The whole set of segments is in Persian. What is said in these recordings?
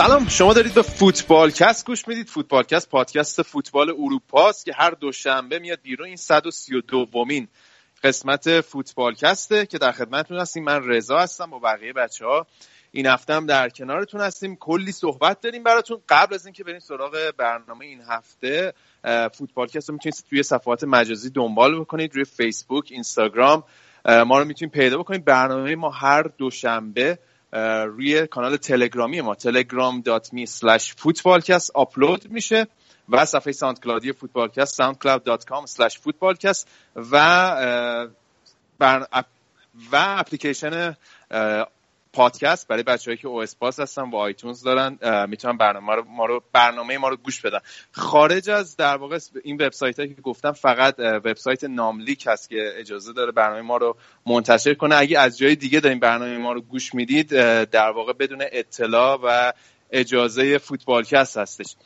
سلام شما دارید به فوتبالکست گوش می‌دید. فوتبالکست پادکست فوتبال اروپا است که هر دوشنبه میاد بیرون. این 132 ومین قسمت فوتبالکسته که در خدمتتون هستیم. من رضا هستم با بقیه بچه ها این هفته هم در کنارتون هستیم. کلی صحبت داریم براتون. قبل از اینکه بریم سراغ برنامه این هفته فوتبالکست رو می‌تونید توی صفحات مجازی دنبال بکنید. روی فیسبوک اینستاگرام ما رو می‌تونید پیدا بکنید. برنامه ما هر دوشنبه روی کانال تلگرامی ما telegram.me slash footballcast آپلود میشه و صفحه ساوند کلاد فوتبالکست soundcloud.com slash footballcast و برو اپلیکیشن پادکست برای بچه‌ای که اپل هستن و آیتونز دارن می‌تونن برنامه ما رو برنامه ما رو گوش بدن. خارج از در واقع این وبسایت هایی که گفتم فقط وبسایت نملیک هست که اجازه داره برنامه ما رو منتشر کنه. اگه از جای دیگه دارین برنامه ما رو گوش می‌دید در واقع بدون اطلاع و اجازه فوتبالکست هستش.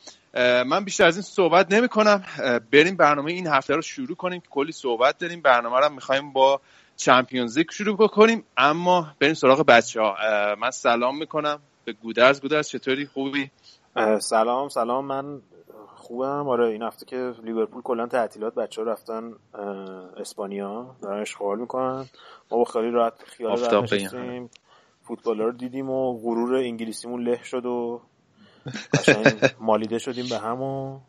من بیشتر از این صحبت نمی کنم بریم برنامه این هفته رو شروع کنیم. کلی صحبت داریم. برنامه رو می‌خوایم با چمپیونز لیگ شروع بکنیم. اما بریم سراغ بچه ها من سلام می‌کنم. به گودرز. گودرز چطوری؟ خوبی؟ سلام سلام. من خوبم. آره این هفته که لیورپول کلا تعطیلات بچه ها رفتن اسپانیا. دارن اشغال می‌کنن. ما با خیلی راحت خیال راحت فوتبال رو دیدیم و غرور انگلیسیمون له شد و مالیده شدیم به هم و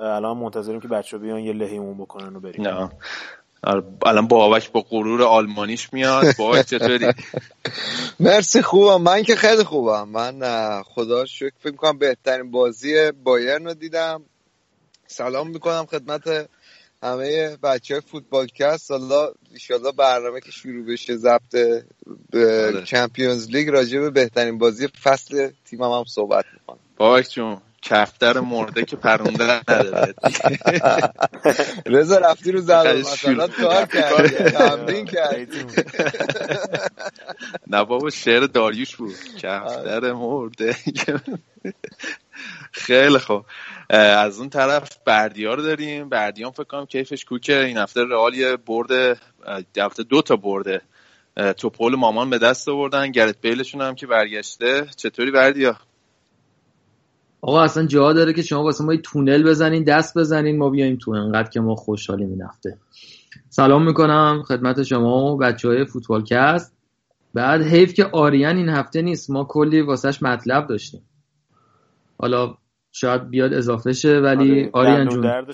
الان منتظریم که بچه بیان یه لهیمون بکنن و بریم. نه. الان بابک با غرور آلمانیش میاد. بابک چطوری؟ مرسی خوبم. من که خیلی خوبم. من خدا شکر فکر کنم بهترین بازی بایرن رو دیدم. سلام می‌کنم خدمت همه بچه های فوتبالکست حالا ایشالله برنامه که شروع بشه ضبط چمپیونز لیگ راجع به بهترین بازی فصل تیمم هم, هم صحبت می‌کنم. بابک جون. کفتر مرده که پرونده نداره. رضا رفتی رو زد مثلا کار کردی تمرین کردی. نه بابا شعر داریوش بود. کفتر مرده خیلی خوب. از اون طرف بردیا رو داریم. بردیان فکر کنم کیفش کوکه. این هفته رئال یه برد هفته دو تا برده توپول مامان به دست آوردن. گرت بیلشون هم که برگشته. چطوری بردیا؟ آقا اصلا جا داره که شما واسه ما تونل بزنین دست بزنین ما بیایم تو انقدر که ما خوشحالیم این هفته. سلام می‌کنم خدمت شما و بچه های فوتبالکست بعد حیف که آریان این هفته نیست ما کلی واسهش مطلب داشتیم. حالا شاید بیاد اضافه شه ولی آره آریان جون.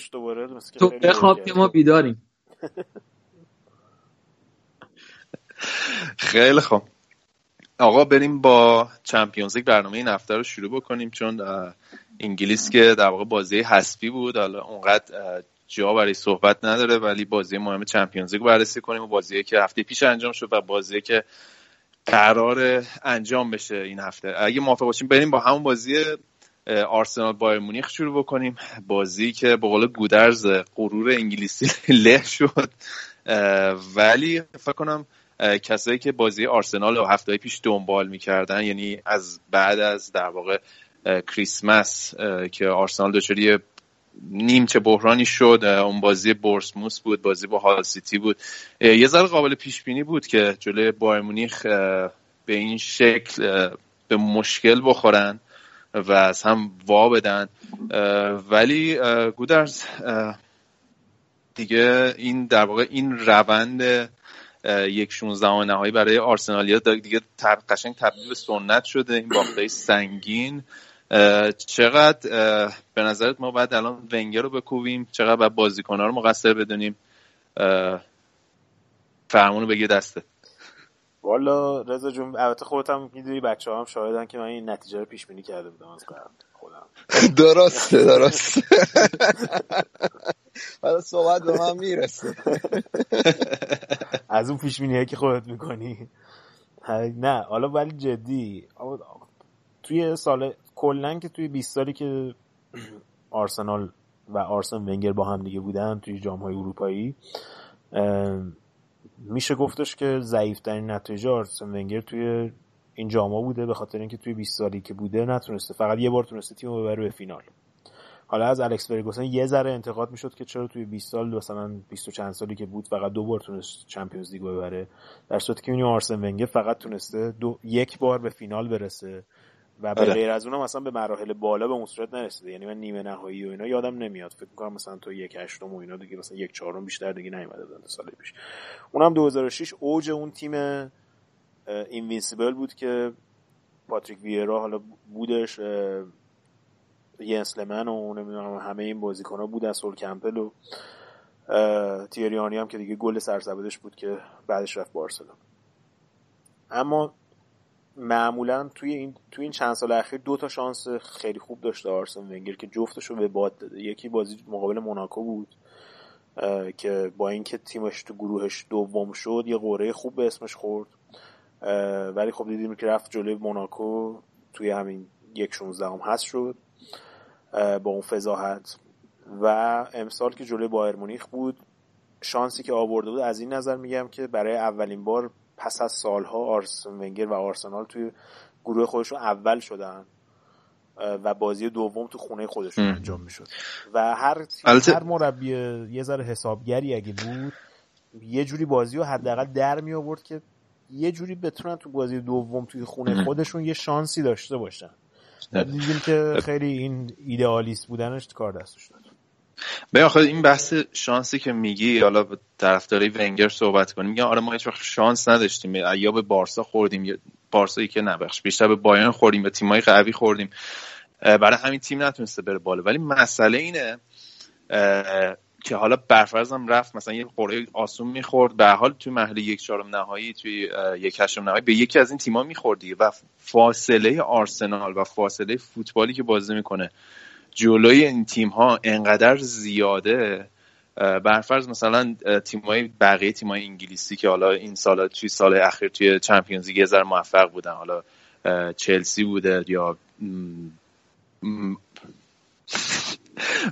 تو بخواب که ما بیداریم. خیلی خوب. آقا بریم با چمپیونز لیگ برنامه این هفته رو شروع بکنیم چون انگلیس که در واقع بازی حسبی بود. حالا اونقدر جا برای صحبت نداره ولی بازی مهم چمپیونز لیگ بررسی کنیم و بازی که هفته پیش انجام شد و بازی که قرار انجام بشه این هفته. اگه موافق باشیم بریم با همون بازی آرسنال بایر مونیخ شروع بکنیم. بازی که به قول گودرز غرور انگلیسی له شد. ولی فکر کنم کسایی که بازی آرسنال رو هفته پیش دنبال می‌کردن یعنی از بعد از در واقع کریسمس که آرسنال دچار نیمچه بحرانی شد اون بازی بورسموس بود بازی با هال سیتی بود. یه ذره قابل پیش بینی بود که جلوی بایر مونیخ به این شکل به مشکل بخورن و از هم وا بدن. ولی گودرز دیگه این در واقع این روند یک 16 نهایی برای آرسنالیا. دیگه قشنگ تبدیل به سنت شده. این باخته سنگین. چقدر به نظرت ما باید الان ونگر رو بکوبیم؟ چقدر باید بازیکن‌ها رو مقصر بدونیم؟ فرمونو بگی دسته والا رضا جون البته خودت هم می‌دونی بچه هم شاهدن که من این نتیجه رو پیش بینی کرده بودم از خودم. درسته درسته. حالا صحبت به من می‌رسه. از اون پیش بینی که خودت می‌کنی. نه حالا ولی جدی. توی سال کلا که توی 20 سالی که آرسنال و آرسن ونگر با هم دیگه بودن توی جام های اروپایی میشه گفتش که ضعیفترین نتیجه آرسن ونگر توی این جاما بوده به خاطر اینکه توی 20 سالی که بوده نتونسته فقط یه بار تونسته تیم ببره به فینال. حالا از الکس فرگوسن یه ذره انتقاد می‌شد که چرا توی 20 سال مثلا 20 و چند سالی که بود فقط دو بار تونست چمپیونز لیگ ببره. در صورتی که آرسن ونگر فقط تونسته دو یک بار به فینال برسه و به آره. غیر از اونم مثلا به مراحل بالا به اون صورت نرسیده. یعنی من نیمه نهایی و اینا یادم نمیاد. فکر کنم مثلا تو یک هشتم و اینا دیگه مثلا یک چهارم بیشتر دیگه نیومده بودن سال پیش. اونم 2006 اوج اون تیم invincible بود که پاتریک ویرا حالا بودش ینس لمن و نمی‌دونم همه این بازیکن‌ها بودن سول کمپل و تیری آنری هم که دیگه گل سرسبدش بود که بعدش رفت بارسلونا. اما معمولا توی این توی این چند سال اخیر دو تا شانس خیلی خوب داشته آرسن ونگر که جفتش رو به باد داده. یکی بازی مقابل موناکو بود که با اینکه تیمش تو گروهش دوم شد یه قوره خوب به اسمش خورد. ولی خب دیدیم که رفت جلوی موناکو توی همین یک شونزده هم هست شد با اون فضاحت. و امسال که جلوی بایر مونیخ بود شانسی که آورده بود از این نظر میگم که برای اولین بار پس از سالها آرسن ونگر و آرسنال توی گروه خودشون اول شدن و بازی دوم تو خونه خودشون انجام می‌شد. و هر هر مربی یه ذره حسابگری اگه بود یه جوری بازی رو حداقل در می آورد که یه جوری بتونن تو بازی دوم توی خونه خودشون یه شانسی داشته باشن. دیدیم که خیلی این ایدئالیست بودنش کار دستش داد به آخه این بحث شانسی که میگی حالا طرفدارای ونگر صحبت کنیم میگن آره ما هیچ وقت شانس نداشتیم. یا به بارسا خوردیم یا بارسایی که نبخش بیشتر به بایرن خوردیم به تیمای قوی خوردیم. برای همین تیم نتونسته بره بالا. ولی مسئله اینه که حالا برفرضم رفت مثلا یه قرعه آسون می‌خورد. به حال توی مرحله یک چهارم نهایی توی یک هشتم نهایی به یکی از این تیم‌ها میخوردی و فاصله آرسنال و فاصله فوتبالی که بازی می‌کنه جلوی این تیم ها انقدر زیاده. برفرض مثلا تیمای بقیه تیمای انگلیسی که حالا این سال توی سال اخیر توی چمپیونز لیگ یه موفق بودن. حالا چلسی بوده یا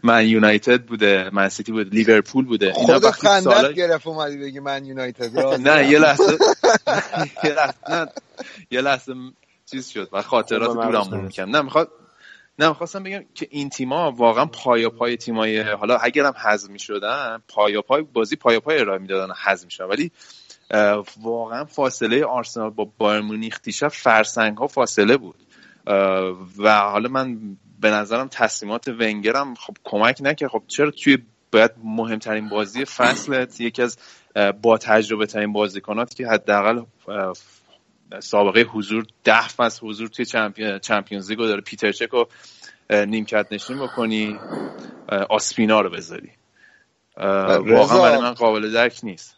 من یونایتد بوده من سیتی بوده لیورپول بوده. خود خندت سال... گرفت اومدی بگی من یونایتد نه یه لحظه. یه لحظه یه لحظه چیز شد و خاطرات دورم می‌کنم نه می‌خواد نه می‌خواستم بگم که این تیما واقعا پای پای تیمای حالا اگرم حذف می‌شدن پای پای بازی پای پای ارائه می‌دادن حذف می‌شدن. ولی واقعا فاصله آرسنال با بایر مونیخ دیشب فرسنگ ها فاصله بود. و حالا من به نظرم تصمیمات ونگرم خب کمک نکرد. خب چرا توی باید مهمترین بازی فصلت یکی از با تجربه ترین بازیکنات که حداقل سابقه حضور ده فصل حضور توی چمپیونز لیگو داره. پیتر چک رو نیمکت نشین بکنی آسپینا رو بذاری. واقعا برای من قابل درک نیست.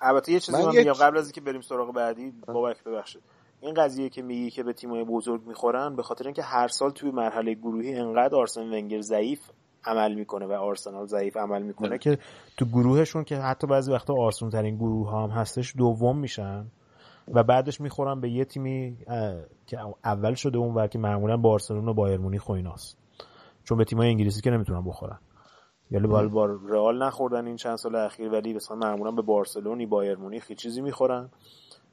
البته یه چیزی من میگم قبل از اینکه بریم سراغ بعدی بابک ببخشید. این قضیه که میگی که به تیمای بزرگ می‌خورن به خاطر اینکه هر سال توی مرحله گروهی انقدر آرسن ونگر ضعیف عمل می‌کنه و آرسنال ضعیف عمل می‌کنه که تو گروهشون که حتی بعضی وقتا آرسون ترین گروه هم هستش دوم میشن و بعدش می‌خورن به یه تیمی که اول شده اون و که معمولا بارسلون و بایر مونیخ و ایناست. چون به تیمای انگلیسی که نمی‌تونن بخورن. یعنی بال بار رئال نخوردن این چند سال اخیر ولی مثلا معمولا به بارسلونی بایر مونیخ چیزی می‌خورن.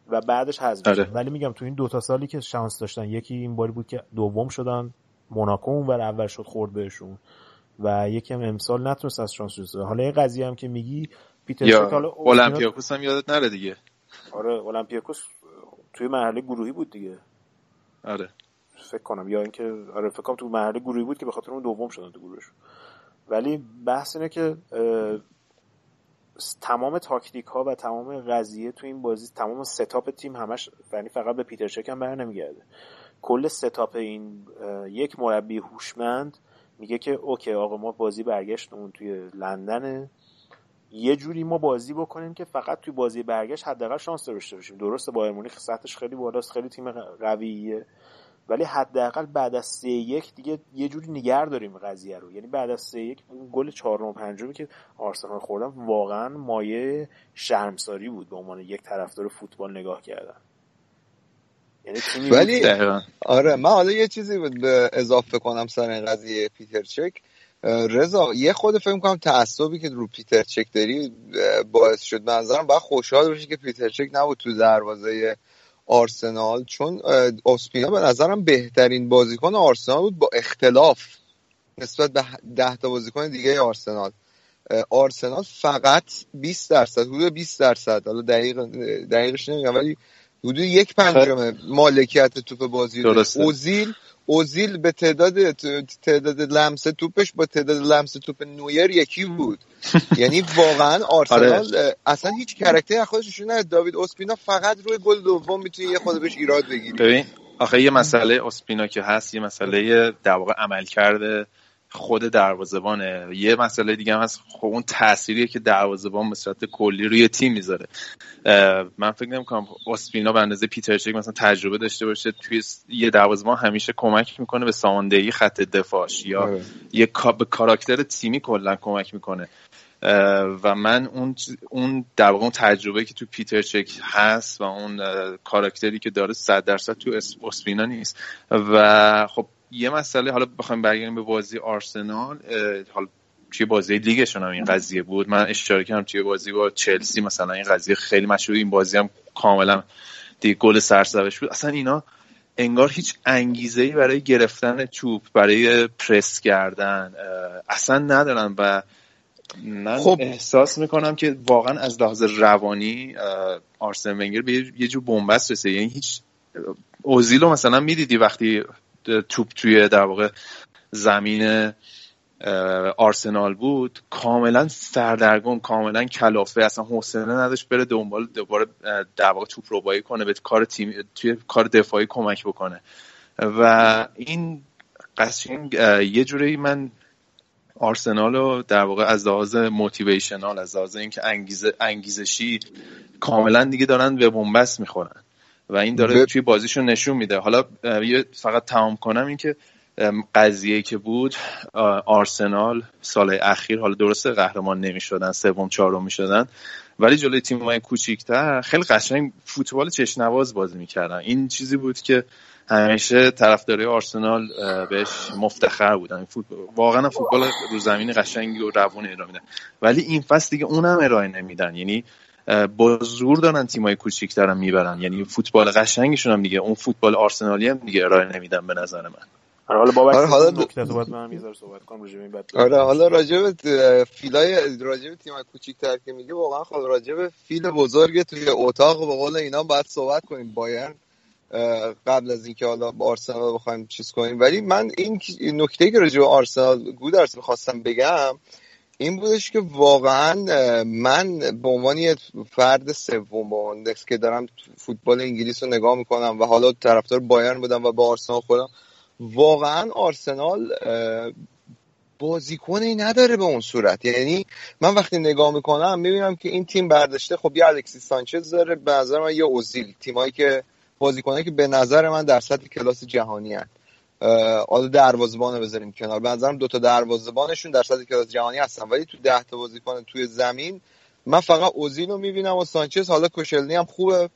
و بعدش حذف آره. ولی میگم تو این دو تا سالی که شانس داشتن یکی این باری بود که دوم شدن موناکو اون اول شد خورد بهشون. و یکی هم امسال نتونست از شانس حالا این قضیه هم که میگی پیتر یا اولمپیاکوس هم یادت نره دیگه. آره اولمپیاکوس توی مرحله گروهی بود دیگه. آره. فکر کنم. یا اینکه آره فکر کنم تو مرحله گروهی بود که به خاطر اون دوم شدن تو گروهش ولی بحث اینه که تمام تاکتیک ها و تمام قضیه تو این بازی تمام setup تیم همش یعنی فقط به پیتر چک هم بر نمیگرده کل setup این یک مربی هوشمند میگه که okay آقا ما بازی برگشت اون توی لندنه. یه جوری ما بازی بکنیم که فقط توی بازی برگشت حداقل شانس داشته باشیم. درسته بایر مونیخ سطحش خیلی بالاست خیلی تیم قویه. ولی حداقل بعد از سه یک دیگه یه جوری نگر داریم قضیه رو. یعنی بعد از سه یک گل چهارم و پنجمی که آرسنال خوردن واقعا مایه شرمساری بود به عنوان یک طرفدار فوتبال نگاه کردن. یعنی ولی آره من حالا یه چیزی به اضافه کنم سر این قضیه پیتر چک. رضا یه خود فکر کنم تعصبی که رو پیتر چک داری باعث شد. منظرم باید خوشحال باشی که پیتر چک نبود تو دروازه آرسنال چون اوسپینا به نظرم بهترین بازیکن آرسنال بود با اختلاف نسبت به ده تا بازیکن دیگه آرسنال. آرسنال فقط 20 درصد حدود 20 درصد حالا دقیق دقیقش نمیگم ولی حدود یک پنجم مالکیت توپ بازی اوزیل اوزیل به تعداد تعداد لمس توپش با تعداد لمس توپ نویر یکی بود. یعنی واقعا آرسنال آره. اصلا هیچ کرکتری خودش نه داوید اسپینا فقط روی گل دوم می‌تونه یه خود بهش ایراد بگیری ببین آخه یه مسئله اسپینا که هست یه مسئله در واقع عمل کرده خود دروازبانه یه مسئله دیگه هم هست. خب اون تأثیریه که دروازبان به صورت کلی روی تیم می‌ذاره. من فکر نمی‌کنم اسپینا به اندازه پیتر چک مثلا تجربه داشته باشه. توی یه دروازبان همیشه کمک می‌کنه به ساماندهی خط دفاعش یا آره. یه به کاراکتر تیمی کلا کمک می‌کنه. و من اون اون در واقع اون تجربه که تو پیتر چک هست و اون کاراکتری که داره 100 درصد تو اسپینا نیست. و خب یه مسئله حالا بخوایم برگردیم به بازی آرسنال حالا توی بازی لیگشون هم این قضیه بود. من اشاره کردم توی بازی با چلسی مثلا این قضیه خیلی مشهور این بازی هم کاملا دیگه گل سرسبش بود. اصلا اینا انگار هیچ انگیزه ای برای گرفتن توپ برای پرس کردن اصلا ندارن و من خب. احساس می‌کنم که واقعا از لحاظ روانی آرسن ونگر به یه جور بنبست رسه یعنی هیچ اوزیلو مثلا می‌دیدی وقتی توپ توی در واقع زمین آرسنال بود. کاملا سردرگم کاملا کلافه. اصلا حوصله نداشت بره دنبال دوباره در واقع توپ رو کنه به کار تیم توی کار دفاعی کمک بکنه. و این قشنگ یه جوری من آرسنال رو در واقع از لحاظ موتیویشنال از لحاظ اینکه انگیزه انگیزشی کاملا دیگه دارن به بنبست می‌خورن. و این داره توی بازیشون نشون میده. حالا فقط تمام کنم این که قضیه که بود آرسنال سال اخیر حالا درسته قهرمان نمی‌شدن سوم چهارم می‌شدن ولی جلوی تیم های کوچیکتر خیلی قشنگ فوتبال چشنواز بازی می‌کردن. این چیزی بود که همیشه طرفدارای آرسنال بهش مفتخر بودن. واقعا فوتبال رو زمین قشنگی و روون ارائه میدن. ولی این فصل دیگه اونم ارائه نمیدن. یعنی با زور دارن تیمای کوچیک‌تر می‌برن. یعنی فوتبال قشنگشون هم دیگه. اون فوتبال آرسنالی هم دیگه ارائه نمیدن به نظر من. آره حالا بابک آره حالا صحبت من یه صحبت کنم راجع به آره حالا راجع به فیلای راجع به تیمای کوچیک‌تر که میگه واقعا خب راجع به فیل بزرگ توی اتاق به قول اینا باید صحبت کنیم. بایرن قبل از اینکه حالا با آرسنال بخوایم چیز کنیم. ولی من این نکته که راجع به آرسنال گودرس می‌خواستم بگم این بودش که واقعا من به عنوان یه فرد سوم با که دارم فوتبال انگلیس رو نگاه می‌کنم و حالا طرفدار بایرن بودم و با آرسنال خودم واقعا آرسنال بازیکنی نداره به اون صورت. یعنی من وقتی نگاه می‌کنم می‌بینم که این تیم برداشته خب یه الکسی سانچز داره به نظر من یه اوزیل. تیمایی که بازیکنایی که به نظر من در سطح کلاس جهانی هست حالا دروازه‌بان بذاریم کنار. به نظرم دو تا دروازه‌بانشون در سطح کلاس جهانی هستن. ولی تو ده تا بازیکن توی زمین من فقط اوزیل رو می‌بینم و سانچز حالا کشلنی هم خوبه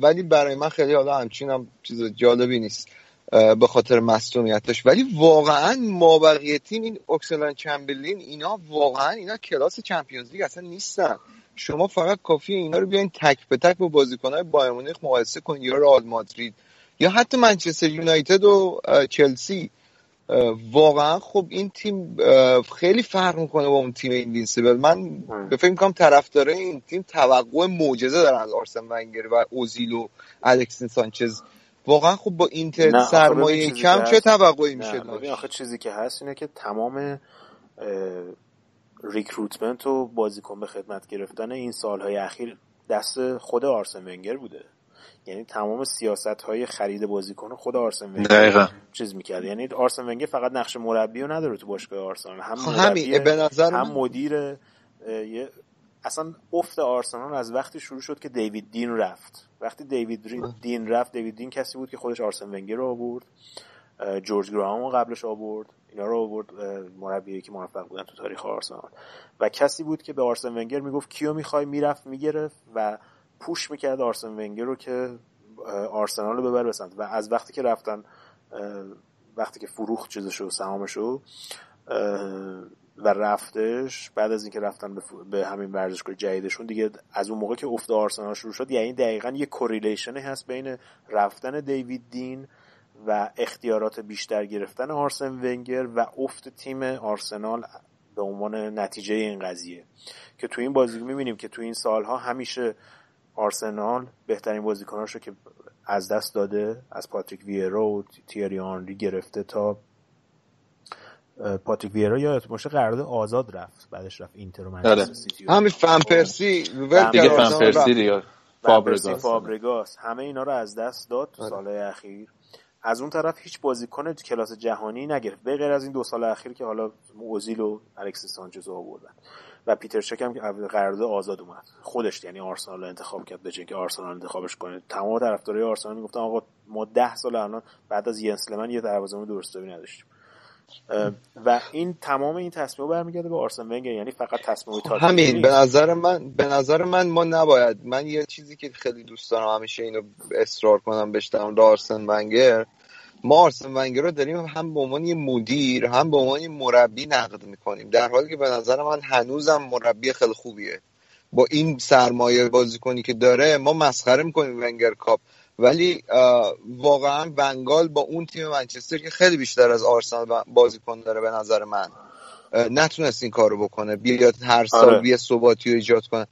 ولی برای من خیلی حالا همچین هم چیز جالبی نیست به خاطر مصونیتش ولی واقعا مابقی تیم این اکسلان چمبرلین اینا واقعا اینا کلاس چمپیونز لیگ اصلا نیستن. شما فقط کافی اینا رو بیاین تک به تک با بازیکنهای بایر مونیخ مقایسه کنید یا رئال مادرید. یا حتی منچستر یونایتد و چلسی. واقعا خب این تیم خیلی فرق می‌کنه با اون تیم invincible. من به فکر می‌کنم طرفدارای این تیم توقع معجزه دارن از آرسن ونگر و اوزیل و الکسیس سانچز. واقعا خب با اینتر سرمایه کم چه توقعی میشه ببین آخه چیزی که هست اینه که تمام recruitment و بازیکن به خدمت گرفتن این سالهای اخیر دست خود آرسن ونگر بوده. یعنی تمام سیاست های خرید بازیکن خود آرسن ونگر چیز می‌کرد. یعنی آرسن ونگر فقط نقش مربی رو نداره تو باشگاه آرسنال. هم خب مربی به نظر هم مدیر اصلا افت آرسنال از وقتی شروع شد که دیوید دین رفت. وقتی دیوید دین رفت دیوید دین کسی بود که خودش آرسن ونگر رو آورد. جورج گراهام رو قبلش آورد. اینا رو آورد مربی که موفق بودن تو تاریخ آرسنال. و کسی بود که به آرسن ونگر می‌گفت کیو می‌خوای؟ می‌رفت می‌گرفت و push می‌کرد آرسن ونگر رو که آرسنال رو ببر بسند و از وقتی که رفتن وقتی که فروخت چیزشو سهامشو و رفتش بعد از اینکه رفتن به, همین ورزشگاه جدیدشون دیگه از اون موقع که افت آرسنال شروع شد یعنی دقیقا یه correlation ی هست بین رفتن دیوید دین و اختیارات بیشتر گرفتن آرسن ونگر و افت تیم آرسنال به عنوان نتیجه این قضیه. که تو این بازی می‌بینیم که تو این سالها همیشه آرسنال بهترین بازیکناش رو که از دست داده از پاتریک ویرا و تیری آنری گرفته تا پاتریک ویرا یا باشه قرارداد آزاد رفت بعدش رفت اینتر و منچستر آره. سیتی همین فن پرسی دیگه فن پرسی دیگه فابرگاس. فابرگاس. همه اینا رو از دست داد تو آره. سالهای اخیر. از اون طرف هیچ بازیکن کلاس جهانی نگرفت به غیر از این دو سال اخیر که حالا اوزیل و الکس سانچز آوردن. و پیتر چک هم که قرارداد آزاد اومد. خودش یعنی آرسنال رو انتخاب کرد به که آرسنال انتخابش کنه. تمام طرفدارای آرسنال می‌گفتن آقا ما ده سال الان بعد از ینسلمن یه دروازه‌بان درستابی نداشتیم. و این تمام این تصمیم برمیگرده به آرسن ونگر یعنی فقط تصمیم تاکتیکی همین. به نظر من به نظر من ما نباید. من یه چیزی که خیلی دوست دارم همیشه اینو اصرار کنم بهش در آرسن ونگر. ما آرسن ونگر رو داریم هم به عنوان مدیر هم به عنوان مربی نقد می‌کنیم. در حالی که به نظر من هنوزم مربی خیلی خوبیه. با این سرمایه بازیکنی که داره ما مسخره می‌کنیم ونگر کاپ. ولی واقعا بنگال با اون تیم منچستر که خیلی بیشتر از آرسنال بازیکن داره به نظر من. نتونست این کارو بکنه بیاد هر سال آره. بیه ثباتی رو ایجاد کنه.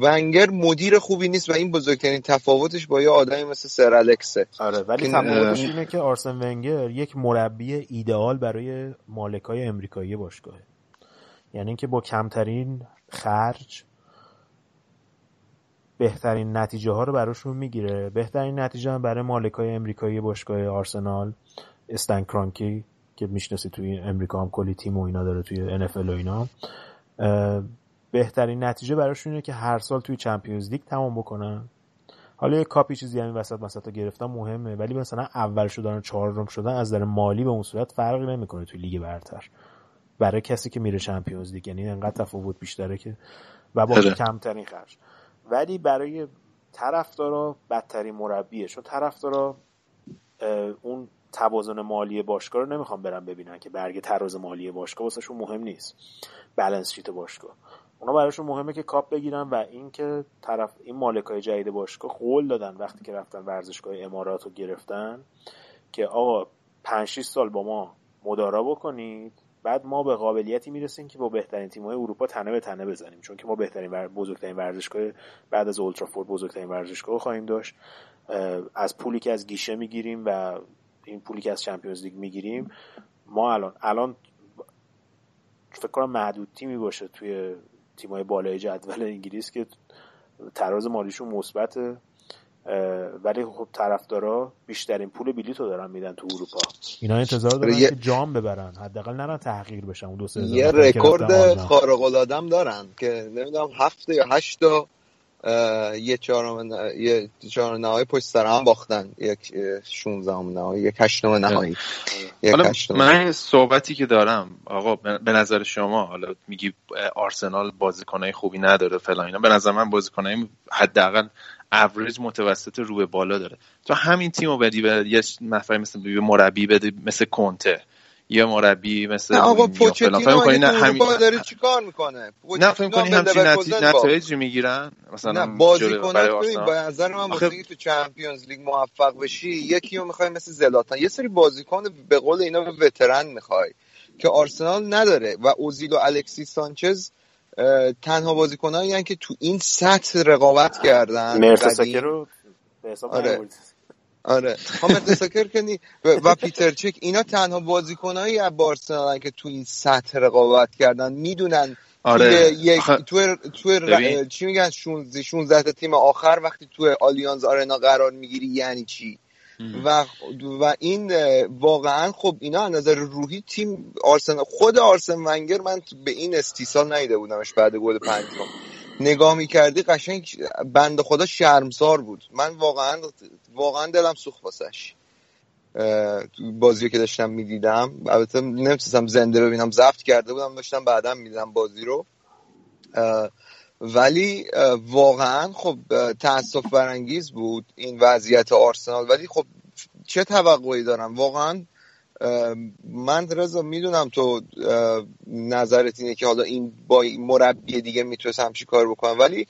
ونگر مدیر خوبی نیست و این بزرگترین تفاوتش با یه آدمی مثل سر الکسه. آره ولی تفاوتش اینه که آرسن ونگر یک مربی ایدئال برای مالکای امریکایی باشگاهه. یعنی اینکه با کمترین خرج بهترین نتیجه ها رو براشون می‌گیره. بهترین نتیجه هم برای مالکای امریکایی باشگاه آرسنال استن کرانکی. که می‌شناسی توی امریکا هم کلی تیم و اینا داره توی NFL و اینا. بهترین نتیجه براشون اینه که هر سال توی چمپیونز لیگ تمام بکنن. حالا یه کاپی چیزی همین وسط وسط گرفتن مهمه. ولی مثلا اول شدن چهارم شدن از در مالی به اون صورت فرقی نمی‌کنه توی لیگ برتر. برای کسی که میره چمپیونز لیگ یعنی انقدر تفاوت بیشتره که و با آره. کمترین خرج. ولی برای طرفدارا بدترین مربیه. چون طرفدارا اون توازن مالی باشگاه رو نمی‌خوام برن ببینن که برگ تراز مالی باشگاه واسهشون مهم نیست. بلنس شیت باشگاه. اونا براشون مهمه که کاپ بگیرن و اینکه طرف این مالکای جدید باشگاه قول دادن وقتی که رفتن ورزشگاه امارات رو گرفتن که آقا 5 سال با ما مدارا بکنید بعد ما به قابلیتی می‌رسیم که با بهترین تیم‌های اروپا تنه به تنه بزنیم. چون که ما بهترین ور... بزرگترین ورزشگاه بعد از اولترافورد بزرگترین ورزشگاه خواهیم داشت. از پولی که از گیشه می‌گیریم و این پولی که از چمپیونز لیگ می‌گیریم ما الان الان فکر کنم معدود تیمی باشه توی تیمای بالای جدول انگلیس که تراز مالیشون مثبته ولی خب طرفدارا بیشترین پول بلیط رو دارن میدن تو اروپا. اینا انتظار دارن یه... که جام ببرن. حداقل نرن تحقیر بشن. اون دو سه یه رکورد خارق العاده دارن که نمی‌دونم هفت یا هشت تا یه چهارم یه چهارم نهایی پشت سر هم باختن. یک 16 نهایی یک هشتم نهایی. حالا من صحبتی که دارم آقا به نظر شما حالا میگی آرسنال بازیکنای خوبی نداره فلان اینا به نظر من بازیکنای حداقل اوریج متوسط رو به بالا داره. تو همین تیمو بدی به یه نفر مثل مربی بده مثل کنته. یا مربی مثل آقا پوچتینو فهم همین داره چیکار می‌کنه؟ نه فکر کنی همچین نتایج می‌گیرن؟ مثلا نه بازیکن به نظر من آخه... تو چمپیونز لیگ موفق بشی یکی رو می‌خوای مثل زلاتان. یه سری بازیکن به قول اینا وترن می‌خوای که آرسنال نداره و اوزیل و الکسی سانچز تنها بازیکنایی که تو این سطح رقابت کردن. مرتساکر رو به حساب آره. آره. حامد ساکر کنی؟ و پیتر چک اینا تنها بازیکنایی از بارسلونا که تو این سطح رقابت کردن می‌دونن آره. یک تو تو چی میگن؟ 16 16 تا تیم آخر وقتی تو آلیانز آرنا قرار می‌گیری یعنی چی؟ و و این واقعا خب اینا از نظر روحی تیم آرسن خود آرسن ونگر من به این استیصال نیده بودمش بعد گل پنجم. نگاه می‌کردی قشنگ بند خدا شرمسار بود. من واقعا واقعا دلم سوخت واسش. بازی که داشتم می‌دیدم. البته نمی‌تونستم زنده ببینم. زفت کرده بودم داشتم بعدا می‌دیدم بازی رو ولی واقعا خب تاسف برانگیز بود این وضعیت آرسنال. ولی خب چه توقعی دارم؟ واقعا من رضا می‌دونم تو نظرت اینه که حالا این با مربی دیگه می‌تونست همچی کار بکنم ولی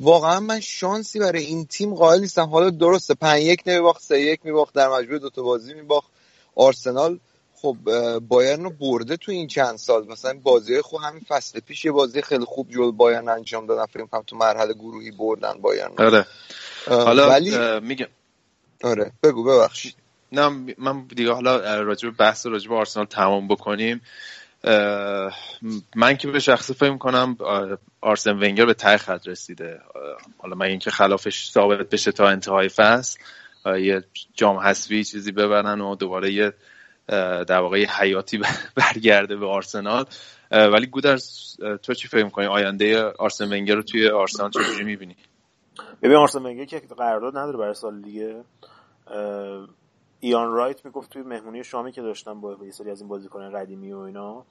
واقعا من شانسی برای این تیم قائل نیستم. حالا درسته پنج یک نمیباخت سه یک میباخت در مجموع دوتا بازی میباخت. آرسنال خب بایرن رو برده تو این چند سال. مثلا بازی خوب همین فصل پیش یه بازی خیلی خوب جلو بایرن انجام دادن. فکر کنم تو مرحله گروهی بردن بایرن آره. حالا ولی... میگم. آره بگو ببخشید. نه من دیگه حالا راجب بحث راجب آرسنال تمام بکنیم. من که به شخصی فکر کنم آرسن ونگر به ته خط رسیده. حالا من اینکه خلافش ثابت بشه تا انتهای فصل یه جام حذفی چیزی ببرن و دوباره یه در واقع حیاتی برگرده به آرسنال. ولی گودرز تو چی فکر می‌کنی؟ آینده آرسن ونگر رو توی آرسنال چجوری می‌بینی؟ ببین آرسن ونگر که قرارداد نداره برای سال دیگه. ایان رایت می‌گفت توی مهمونی شامی که داشتم با یه سری از این بازیکنان قدیمی و اینا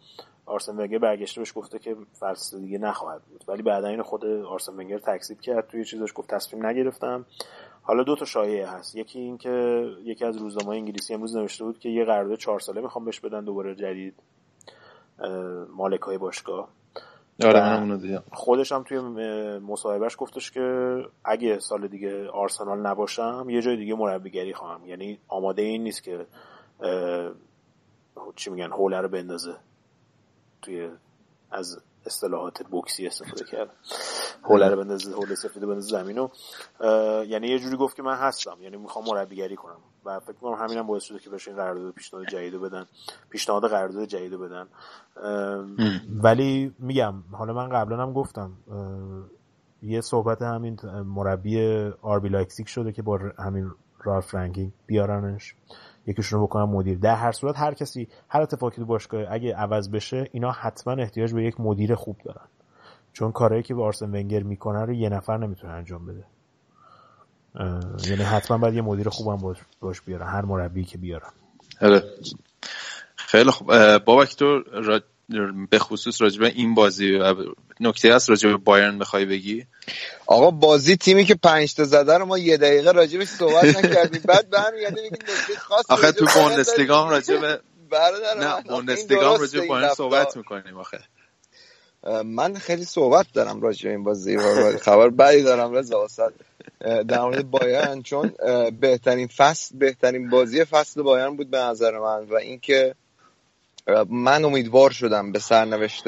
آرسن ونگر برگشته بهش گفته که فصل دیگه نخواهد بود. ولی بعدا این خود آرسن ونگر تکذیب کرد توی چیزش گفت تصمیم نگرفتم. حالا دو تا شایعه هست. یکی این که یکی از روزنامه انگلیسی امروز نوشته بود که یه قرارداد چهار ساله می‌خوام بهش بدن دوباره جدید مالک های باشگاه. آره خودش هم توی مصاحبهش گفتش که اگه سال دیگه آرسنال نباشم یه جای دیگه مربیگری خواهم. یعنی آماده این نیست که چی میگن حوله رو بندازه. توی از اصطلاحات بوکسی استفاده کرد. حوله رو بندازه حوله سفید بندازه زمینو یعنی یه جوری گفت که من هستم. یعنی می‌خوام مربیگری کنم. و فکر کنم همینم باعث شده که بهش این قرارداد پیشنهاد جدید بدن. پیشنهاد قرارداد جدید بدن. ولی میگم حالا من قبلا هم گفتم یه صحبت همین مربی آربی لایپزیگ شده که با همین رالف رنگنیک بیارنش. یکیشون رو بکنم مدیر. در هر صورت هر کسی هر اتفاقی تو باشگاه اگه عوض بشه اینا حتما احتیاج به یک مدیر خوب دارن. چون کارهایی که به آرسن ونگر می‌کنن رو یه نفر نمی‌تونه انجام بده. یعنی حتما باید یه مدیر خوبم باش, باش بیارن هر مربی که بیارن آره. خیلی خوب. بابک تو به خصوص راجبه این بازی نکته هست راجبه بایرن بخوای بگی؟ آقا بازی تیمی که پنج تا زده رو ما یه دقیقه راجبش صحبت نکردیم. بعد برمیگردیم میگیم نکته خاص آخه تو بوندسلیگا هم راجبه نه بوندسلیگا هم راجبه بایرن صحبت می‌کنیم آخه. من خیلی صحبت دارم راجع این بازی خبر بدی دارم رضا واسط در مورد بایرن چون بهترین فصل بهترین بازی فصل بایرن بود به نظر من و اینکه من امیدوار شدم به سرنوشت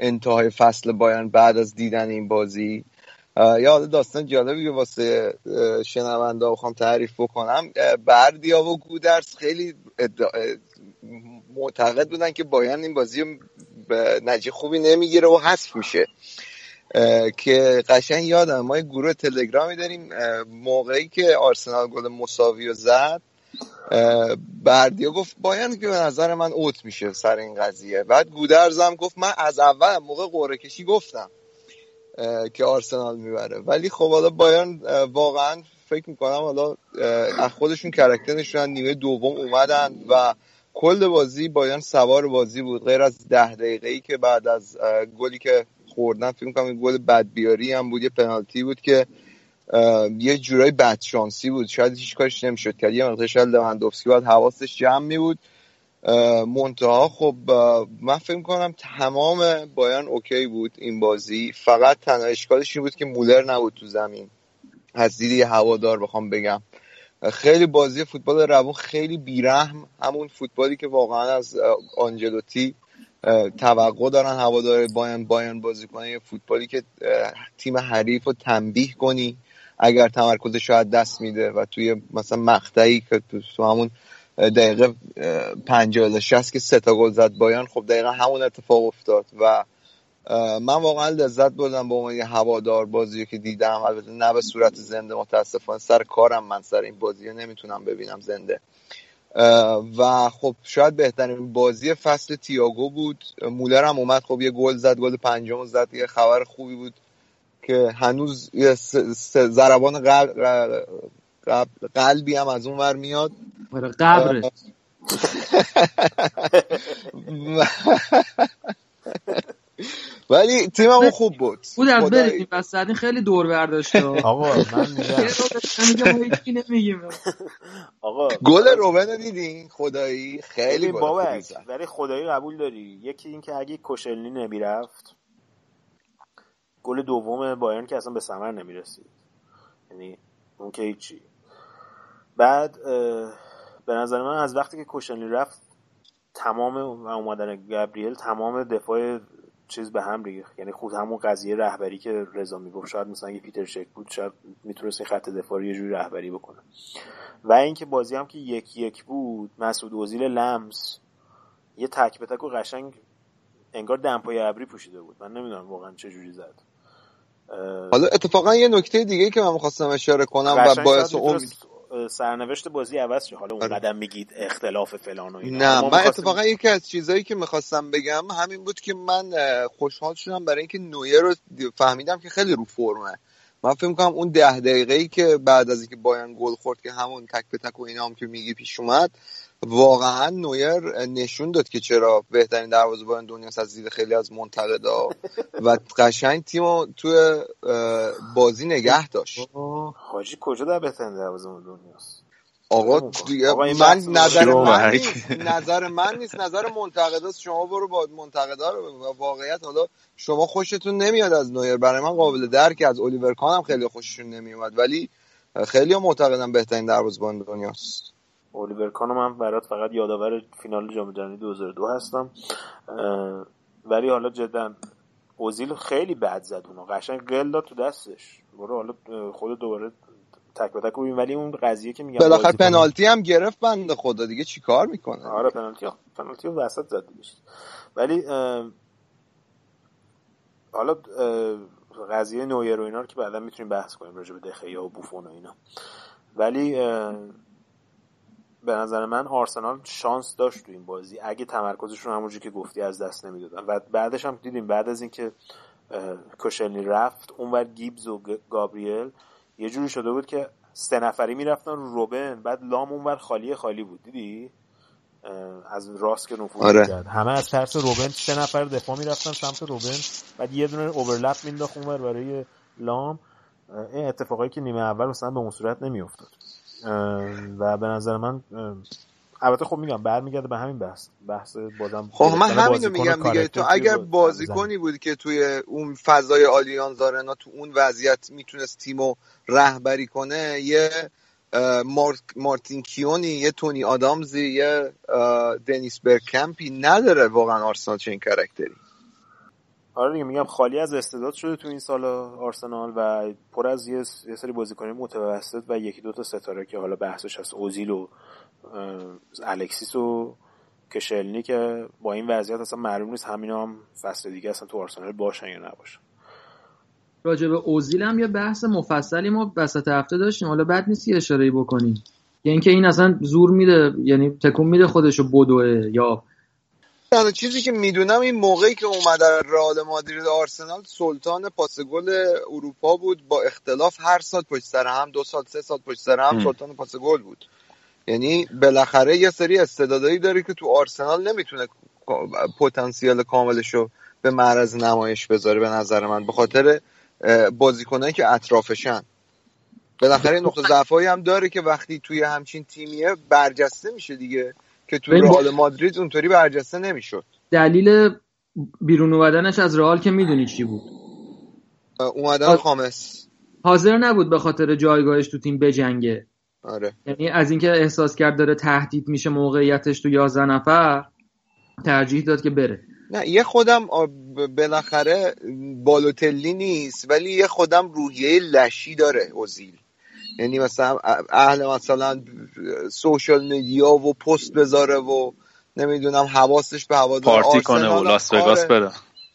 انتهای فصل بایرن بعد از دیدن این بازی. یا داستان جالبی که واسه شنونده بخوام تعریف بکنم. بردیا و گودرس خیلی معتقد بودن که بایرن این بازی به نتیجه خوبی نمی‌گیره و حذف میشه. که قشنگ یادم ما یه گروه تلگرامی داریم موقعی که آرسنال گل مساوی رو زد بردیا گفت باید که به نظر من اوت میشه سر این قضیه. بعد گودرزم گفت من از اول موقع قرعه کشی گفتم که آرسنال می‌بره. ولی خب حالا بایان واقعا فکر می‌کنم حالا از خودشون کرکتر نشونن نیمه دوم اومدن و کل بازی بایان سوار بازی بود. غیر از ده دقیقه ای که بعد از گلی که خوردن فکر می‌کنم گل بدبیاری هم بود یه پنالتی بود که یه جورای بدشانسی بود. شاید هیچ کارش نمی‌شد کرد. یه مقدار شاید لوندوفسکی باید حواسش جمع می بود منتها خب من فکر کنم تمام بایان اوکی بود این بازی. فقط تنها اشکالش این بود که مولر نبود تو زمین. از دید هوادار بخوام بگم. خیلی بازی فوتبال روون خیلی بیرحم. همون فوتبالی که واقعا از آنجلوتی توقع دارن هوادار بایان بایان بازی کنه یه فوتبالی که تیم حریف رو تنبیه کنی اگر تمرکزش شاید دست میده و توی مثلا مقطعی که تو همون دقیقه 50 الی 60 که سه تا گل زد بایان خب دقیقا همون اتفاق افتاد و من واقعا لذت بردم با عنوان یه هوادار بازی که دیدم. البته نه به صورت زنده متاسفانه سر کارم من سر این بازی رو نمی‌تونم ببینم زنده. و خب شاید بهترین بازی فصل تیاگو بود. مولر هم اومد خب یه گل زد گل پنجم زد. یه خبر خوبی بود که هنوز یه ضربان قلبی هم از اون ور میاد. آره، قبره. ولی تیممون خوب بود. بود از بریم بس خیلی دور برداشت آقا من میگم. آقا گل روبن دیدین؟ خدایی. خیلی بابک ولی خدایی قبول داری؟ یکی این که اگه کشلنی نمی‌رفت گل دوم بایرن که اصلا به ثمر نمی‌رسید. یعنی اون که هیچی. بعد به نظر من از وقتی که کشلنی رفت تمام و اومدن گابریل تمام دفاع چیز به هم ریخت. یعنی خود همون قضیه رهبری که رضا می‌گفت شاید مثلا یه پیتر شک بود شاید می‌تونست خط دفاعی یه جوری رهبری بکنه. و اینکه بازی هم که یک یک بود مسعود اوزیل لمس یه تک به تک و قشنگ انگار دمپای ابری پوشیده بود. من نمی‌دونم واقعا چه جوری زد. حالا اتفاقا یه نکته دیگه که من می‌خواستم اشاره کنم و باعث امید سرنوشت بازی عوض شد. حالا اون آره. میگید اختلاف فلان و اینا. نه من اتفاقا یکی از چیزهایی که می‌خواستم بگم همین بود که من خوشحال شدم برای اینکه نویر رو فهمیدم که خیلی رو فرمه. من فکر کنم اون ده دقیقه ای که بعد از اینکه بایان گل خورد که همون تک به تک و اینا هم که میگی پیش اومد واقعا نویر نشون داد که چرا بهترین دروازه‌بان دنیاست از دید خیلی از منتقدا. و قشنگ تیم توی بازی نگه داشت. حاجی کجا در بهترین دروازه‌بان دنیاست آقا من نظر من نیست. نظر من نیست. نظر منتقداست شما برو با منتقدا رو واقعیت. حالا شما خوشتون نمیاد از نویر. برای من قابل درک از الیور کان هم خیلی خوششون نمیومد. ولی خیلی معتقدم بهترین دروازه‌بان دنیاست الیور کانو من برات فقط یادآور فینال جام جهانی 2002 هستم. ولی حالا جدا اوزیل خیلی بد زد اونو. قشنگ قل داد تو دستش. برو حالا خود دوباره تک به تک ولی اون قضیه که میگم بالاخره پنالتی هم گرفت بنده خدا دیگه. چیکار می‌کنه؟ آره پنالتی پنالتی وسط زد ولی حالا قضیه نویر و اینا رو که بعدا می‌تونیم بحث کنیم راجع به دخیه و بوفون و اینا. ولی به نظر من آرسنال شانس داشت تو این بازی. اگه تمرکزشون همونجوری که گفتی از دست نمی‌دادن. و بعدش هم دیدیم بعد از اینکه کوشلنی رفت اونور گیبز و گابریل یه جوری شده بود که سه نفری می‌رفتن رو روبن بعد لام اونور خالی خالی بود. دیدی؟ از راست که نفوذ آره. کرد همه از ترس روبن سه نفر دفاع می‌رفتن سمت روبن. بعد یه دونه اوورلپ مینداخت اونور برای لام. این اتفاقایی که نیمه اول مثلا به اون صورت نمیافتاد. و به نظر من البته خب میگم برمیگرده به همین بحث. بحث بازم خب من همینو میگم دیگه. تو اگر بازیکنی بود که توی اون فضای آلیانز آرنا تو اون وضعیت می‌تونست تیمو رهبری کنه یه مارتین کیونی یه تونی آدامزی یه دنیس برکمپی نداره واقعا آرسنال چه این character ی آره دیگه میگم خالی از استعداد شده تو این سال آرسنال و پر از یه, سری بازیکن متوسط و یکی دو تا ستاره که حالا بحثش هست اوزیل و الکسیس و کوشیلنی که با این وضعیت اصلا معلوم نیست همینا هم فصل دیگه اصلا تو آرسنال باشن یا نباشن. راجع به اوزیل هم یه بحث مفصلی ما وسط هفته داشتیم. حالا بد نیست یه اشاره بکنیم. یعنی اینکه این اصلا زور میده یعنی تکون میده خودشو بدوه یا تنها چیزی که می‌دونم این موقعی که اومد در رئال مادرید آرسنال سلطان پاس گل اروپا بود. با اختلاف هر سال پشت سر هم دو سال سه سال پشت سر هم سلطان پاس گل بود. یعنی بالاخره یه سری استعدادایی داره که تو آرسنال نمی‌تونه پتانسیل کاملش رو به معرض نمایش بذاره به نظر من به خاطر بازیکنایی که اطرافشن. بالاخره نقطه ضعفایی هم داره که وقتی توی همچین تیمیه برجسته میشه دیگه. که تو رئال مادرید اونطوری برجسته نمی‌شد. دلیل بیرون اومدنش از رئال که می‌دونی چی بود. اومدن خامس. حاضر نبود به خاطر جایگاهش تو تیم بجنگه. آره. یعنی از اینکه احساس کرد داره تهدید میشه موقعیتش تو 11 نفر ترجیح داد که بره. نه یه خودم بالاخره بالوتلی نیست ولی یه خودم روحیه لشی داره اوزیل. یعنی مثلا اهل مثلا سوشال مدیا و پست بذاره و نمی‌دونم حواسش به هوا پارتی کنه و لاس وگاس آره. بره.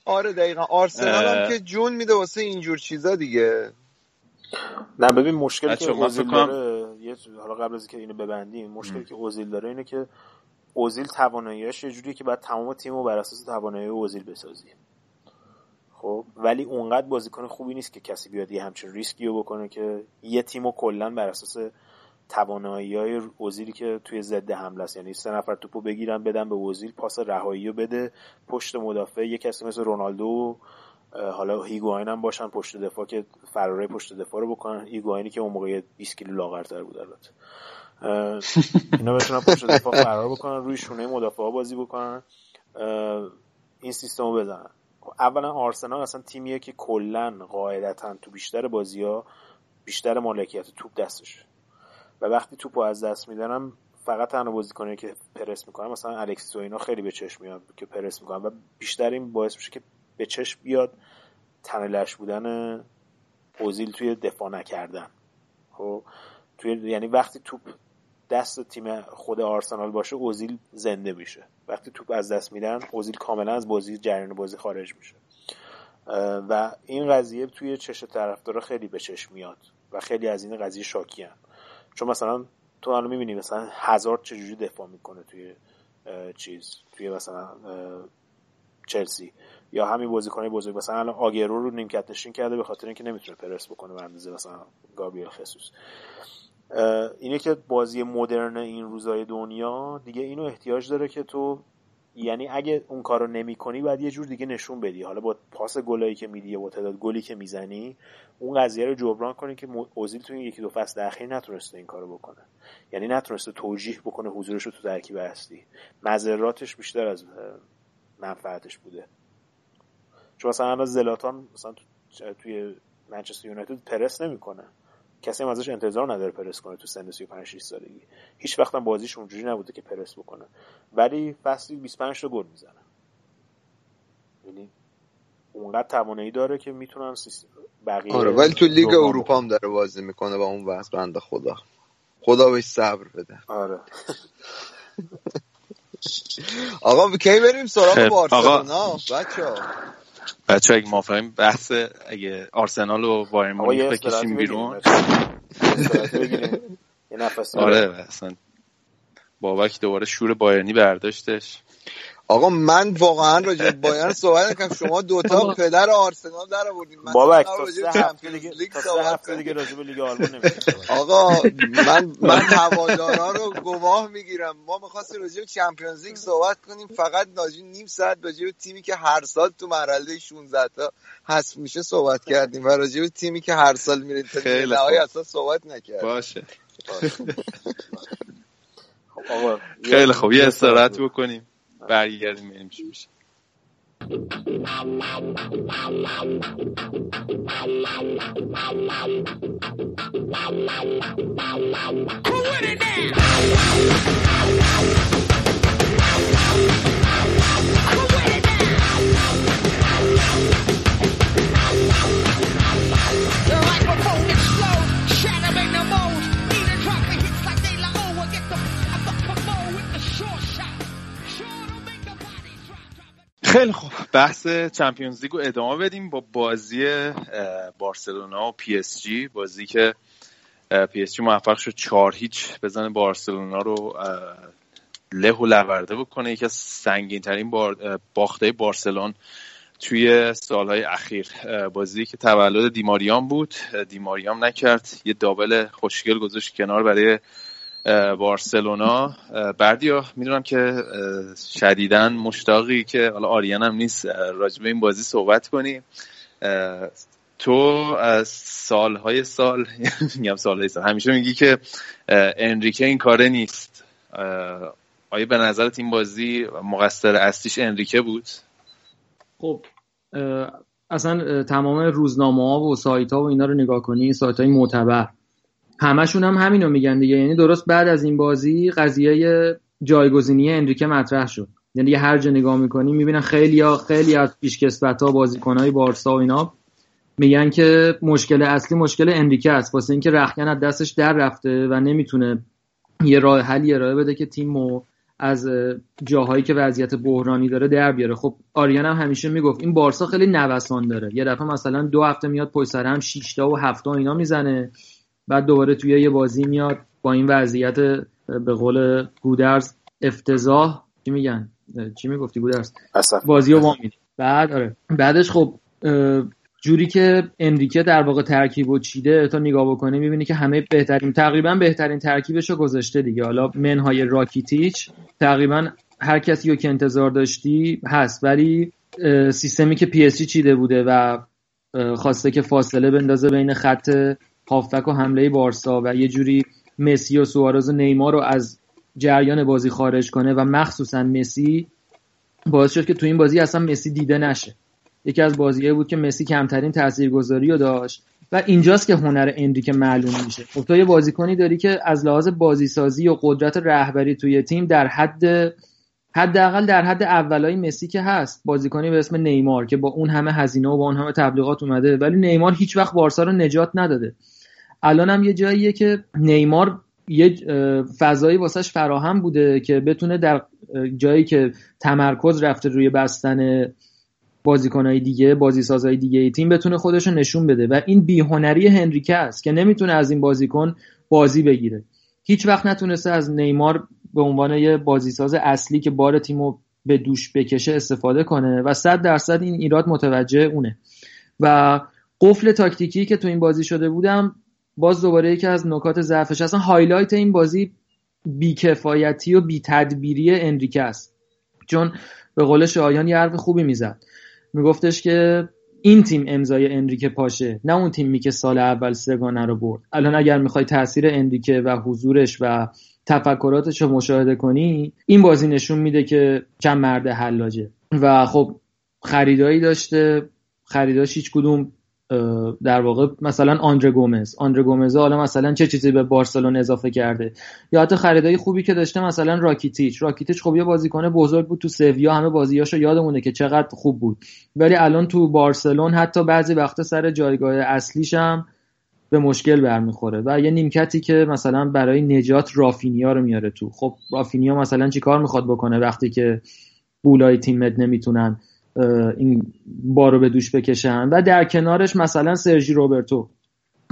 آره دقیقا. آرسنال هم که جون میده واسه اینجور چیزا دیگه. نه ببین مشکلی که اوزیل داره یه حالا قبل از اینکه اینو ببندیم مشکلی که اوزیل داره اینه که اوزیل تواناییش یه جوریه که بعد تمام تیمو بر اساس توانایی اوزیل بسازی. خب ولی اونقدر بازیکن خوبی نیست که کسی بیاد یه همچین ریسکی رو بکنه که یه تیمو کلا بر اساس توانایی های اوزیلی که توی ضد حمله است. یعنی سه نفر توپو بگیرن بدن به اوزیل پاس رهایی رو بده پشت مدافع یه کسی مثل رونالدو حالا هیگواین هم باشن پشت دفاع که فراره پشت دفاع رو بکنن. هیگواینی که اون موقع 20 کیلو لاغرتر بود البته. اینا بتونن پشت دفاع فرار بکنن روی شونه مدافع بازی بکنن. این سیستم رو بزنن. اولا آرسنال اصلا تیمیه که کلا قاعدتا تو بیشتر بازی ها بیشتر مالکیت توپ دستش. و وقتی توپو از دست میدنم فقط تنها بازیکنه که پرس می‌کنن مثلا الکسیس و اینا خیلی به چشم میاد که پرس می‌کنن و بیشتر این باعث میشه که به چشم بیاد تنلش بودن اوزیل توی دفاع نکردن. خب توی یعنی وقتی توپ دست تیم خود آرسنال باشه اوزیل زنده میشه. وقتی توپ از دست میدن اوزیل کاملا از بازی جریان بازی خارج میشه. و این قضیه توی چش طرفدارا خیلی به چشم میاد و خیلی از این قضیه شاکی هم. چون مثلا تو الان می‌بینی مثلا هزار چجوری دفاع می‌کنه توی چیز توی مثلا چلسی. یا همین بازیکن بزرگ. مثلا الان آگرو رو نیمکت نشین کرده به خاطر اینکه نمی‌تونه پرس بکنه به اندازه مثلا گابریل خصوص اینه که بازی مدرن این روزای دنیا دیگه اینو احتیاج داره که تو یعنی اگه اون کارو نمی‌کنی باید یه جور دیگه نشون بدی. حالا با پاس گلایی که میدی با تعداد گلی که می‌زنی اون قضیه رو جبران کنی که اوزیل تو یکی دو فصل اخیر نتونسته این کارو بکنه. یعنی نتونسته توجیه بکنه حضورش رو تو ترکیب هستی مذراتش بیشتر از منفعتش بوده. چون مثلا زلاتان مثلا توی منچستر یونایتد پرس نمی‌کنه. کسی هم ازش انتظار نداره پرس کنه تو سن 35 6 سالگی. هیچ وقت هم بازیش اونجوری نبوده که پرس بکنه. ولی فصلی 25 تا گل می‌زنه. یعنی اونقدر توانایی داره که می‌تونن بقیه آره ولی تو لیگ اروپا هم داره بازی می‌کنه با اون وضع. بنده خدا. خدا بهش صبر بده. آره. آقا کی بریم سراغ خب، بارسلونا؟ بچه بچه اگه موافقیم بحث اگه آرسنال و بایر مونیخ بکشیم بیرون. آره اصلا. بابک دوباره شور بایرنی برداشتش. آقا من واقعا راجع به بایرن صحبت نکنم شما دوتا پدر آرسنال در آوردین. من بابک سه هفته دیگه هفته دیگه راجع به لیگ آلمان آقا من من هوادارا رو گواه می‌گیرم. ما می‌خواستیم راجع به چمپیونز لیگ صحبت کنیم. فقط ناجی نیم ساعت راجع به تیمی که هر سال تو مرحله 16 تا حذف میشه صحبت کردیم و راجع به تیمی که هر سال میره تا نهایی اصلا صحبت نکردیم. باشه. خیلی خوب. یه استراحت بکنیم. برگردیم ببینیم چی میشه خیلی خوب. بحث چمپیونز لیگ رو ادامه بدیم با بازی بارسلونا و پی اس جی. بازی که پی اس جی موفق شد چهار هیچ بزنه بارسلونا رو له و لورده بکنه. یکی از سنگین ترین باخت‌های بارسلون توی سالهای اخیر. بازی که تولد دیماریام بود. دیماریام نکرد. یه double خوشگل گذاشت کنار برای بارسلونا بردیا می‌دونم که شدیدا مشتاقی که حالا آریان هم نیست راجع به این بازی صحبت کنی. تو از سالهای سال میگم سالهای سال همیشه میگی که انریکه این کاره نیست. آیا به نظرت این بازی مقصر اصلیش انریکه بود؟ خب اصلا تمام روزنامه ها و سایت ها و اینا رو نگاه کنی سایت های معتبر. همشون هم همینو میگن دیگه. یعنی درست بعد از این بازی قضیه جایگزینی انریکه مطرح شد. یعنی یه هر جا نگاه می‌کنی می‌بینن خیلی ها خیلی از پیشکسوت ها بازیکن بارسا و اینا میگن که مشکل اصلی مشکل انریکه است. واسه اینکه رخکن از دستش در رفته و نمی‌تونه یه راه حلی ارائه بده که تیمو از جاهایی که وضعیت بحرانی داره در بیاره. خب آریان هم همیشه می‌گفت این بارسا خیلی نوسان داره. یه دفعه مثلا دو هفته میاد پشت هم 6 تا و 7 اینا می‌زنه. بعد دوباره توی یه بازی میاد با این وضعیت به قول گودرز افتضاح. چی میگن؟ چی می‌گفتی گودرز؟ بازی رو وامی بعد آره. بعدش خب جوری که انریکه در واقع ترکیب و چیده تا نگاه بکنه می‌بینی که همه بهترین تقریبا بهترین ترکیبش رو گذاشته دیگه. حالا منهای راکیتیچ تقریبا هر کسی رو که انتظار داشتی هست. ولی سیستمی که پی چیده بوده و خواسته که فاصله بندازه بین خط هافک و حمله بارسا و یه جوری مسی و سوارز و نیمار رو از جریان بازی خارج کنه و مخصوصا مسی باعث شد که تو این بازی اصلا مسی دیده نشه. یکی از بازیه بود که مسی کمترین تاثیرگذاری رو داشت و اینجاست که هنر اندریک معلوم میشه. خب تو یه بازیکنی داری که از لحاظ بازیسازی و قدرت رهبری توی تیم در حد حداقل در حد اولای مسی که هست. بازیکنی به اسم نیمار که با اون همه هزینه و با اون همه تبلیغات اومده. ولی نیمار هیچ وقت بارسا رو نجات نداده. الان هم یه جاییه که نیمار یه فضایی واسش فراهم بوده که بتونه در جایی که تمرکز رفته روی بستن بازیکنهای دیگه بازیسازهای دیگه تیم بتونه خودش نشون بده. و این بیهنری هنریکه است که نمی‌تونه از این بازیکن بازی بگیره. هیچ وقت نتونسته از نیمار به عنوان یه بازیساز اصلی که بار تیم رو به دوش بکشه استفاده کنه و صد درصد این ایراد متوجه اونه. و قفل تاکتیکی که تو این بازی شده بود باز دوباره یکی از نکات ضعفش اصلا highlight این بازی بیکفایتی و بیتدبیری انریکه است. چون به قول شایان یه حرف خوبی می‌زد. میگفتش که این تیم امضای انریکه پاشه نه اون تیمی که سال اول سه‌گانه رو برد. الان اگر می‌خوای تاثیر انریکه و حضورش و تفکراتش رو مشاهده کنی این بازی نشون میده که چند مرد حلاجه. و خب خریدایی داشته خریداش هیچ کدوم در واقع مثلا آندره گومز. آندره گومز حالا مثلا چه چیزی به بارسلون اضافه کرده؟ یا حتی خریدای خوبی که داشته مثلا راکیتیچ. راکیتیچ خب یه بازیکن بزرگ بود تو سویا. همه بازیاشو یادمونه که چقدر خوب بود. ولی الان تو بارسلون حتی بعضی وقتا سر جایگاه اصلیش هم به مشکل برمیخوره و یه نیمکتی که مثلا برای نجات رافینیا رو میاره تو. خب رافینیا مثلا چیکار می‌خواد بکنه وقتی که بولای تیمت نمی‌تونن این بارو به دوش بکشن. و در کنارش مثلا سرژی روبرتو.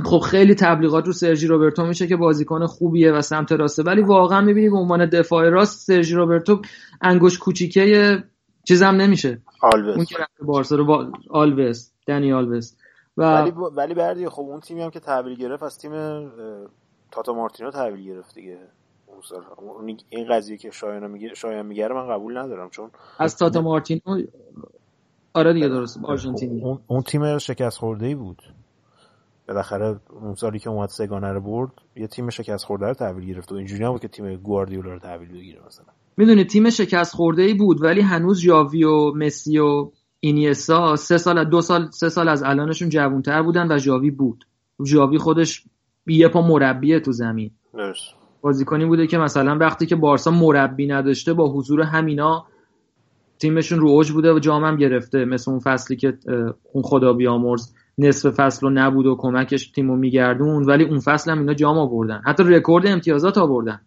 خب خیلی تبلیغات رو سرژی روبرتو میشه که بازیکن خوبیه و سمت راسته. ولی واقعا می‌بینی به عنوان دفاع راست سرژی روبرتو انگوش کوچیکه چیزم نمیشه. آلوس. اون که بارسا رو با آلوس دنی آلوس. و ولی ولی بردی خب اون تیمی هم که تحویل گرفت از تیم تاتا مارتینو تحویل گرفت دیگه. این قضیه که شایان میگه شایان میگه من قبول ندارم چون از تاتا مارتینو آره دیگه درست آرژانتینی. اون, اون تیم شکست خورده ای بود. بالاخره اون سالی که اومد سگانه رو برد یه تیم شکست خورده رو تحویل گرفت و اینجوری نبود که تیم گواردیولا رو تحویل بگیره مثلا. می‌دونی تیم شکست خورده ای بود ولی هنوز جاوی و مسی و اینیسا سه سال دو سال سه سال از الانشون جوانتر بودن و جاوی بود. جاوی خودش یه پا مربیه تو زمین. بازیکنی بوده که مثلا وقتی که بارسا مربی نداشته با حضور همینا تیمشون رو اوج بوده و جام هم گرفته. مثل اون فصلی که اون خدا بیامرز نصف فصل رو نبود و کمکش تیم رو میگردون ولی اون فصل هم اینا جام آوردن. حتی رکورد امتیازات آوردن.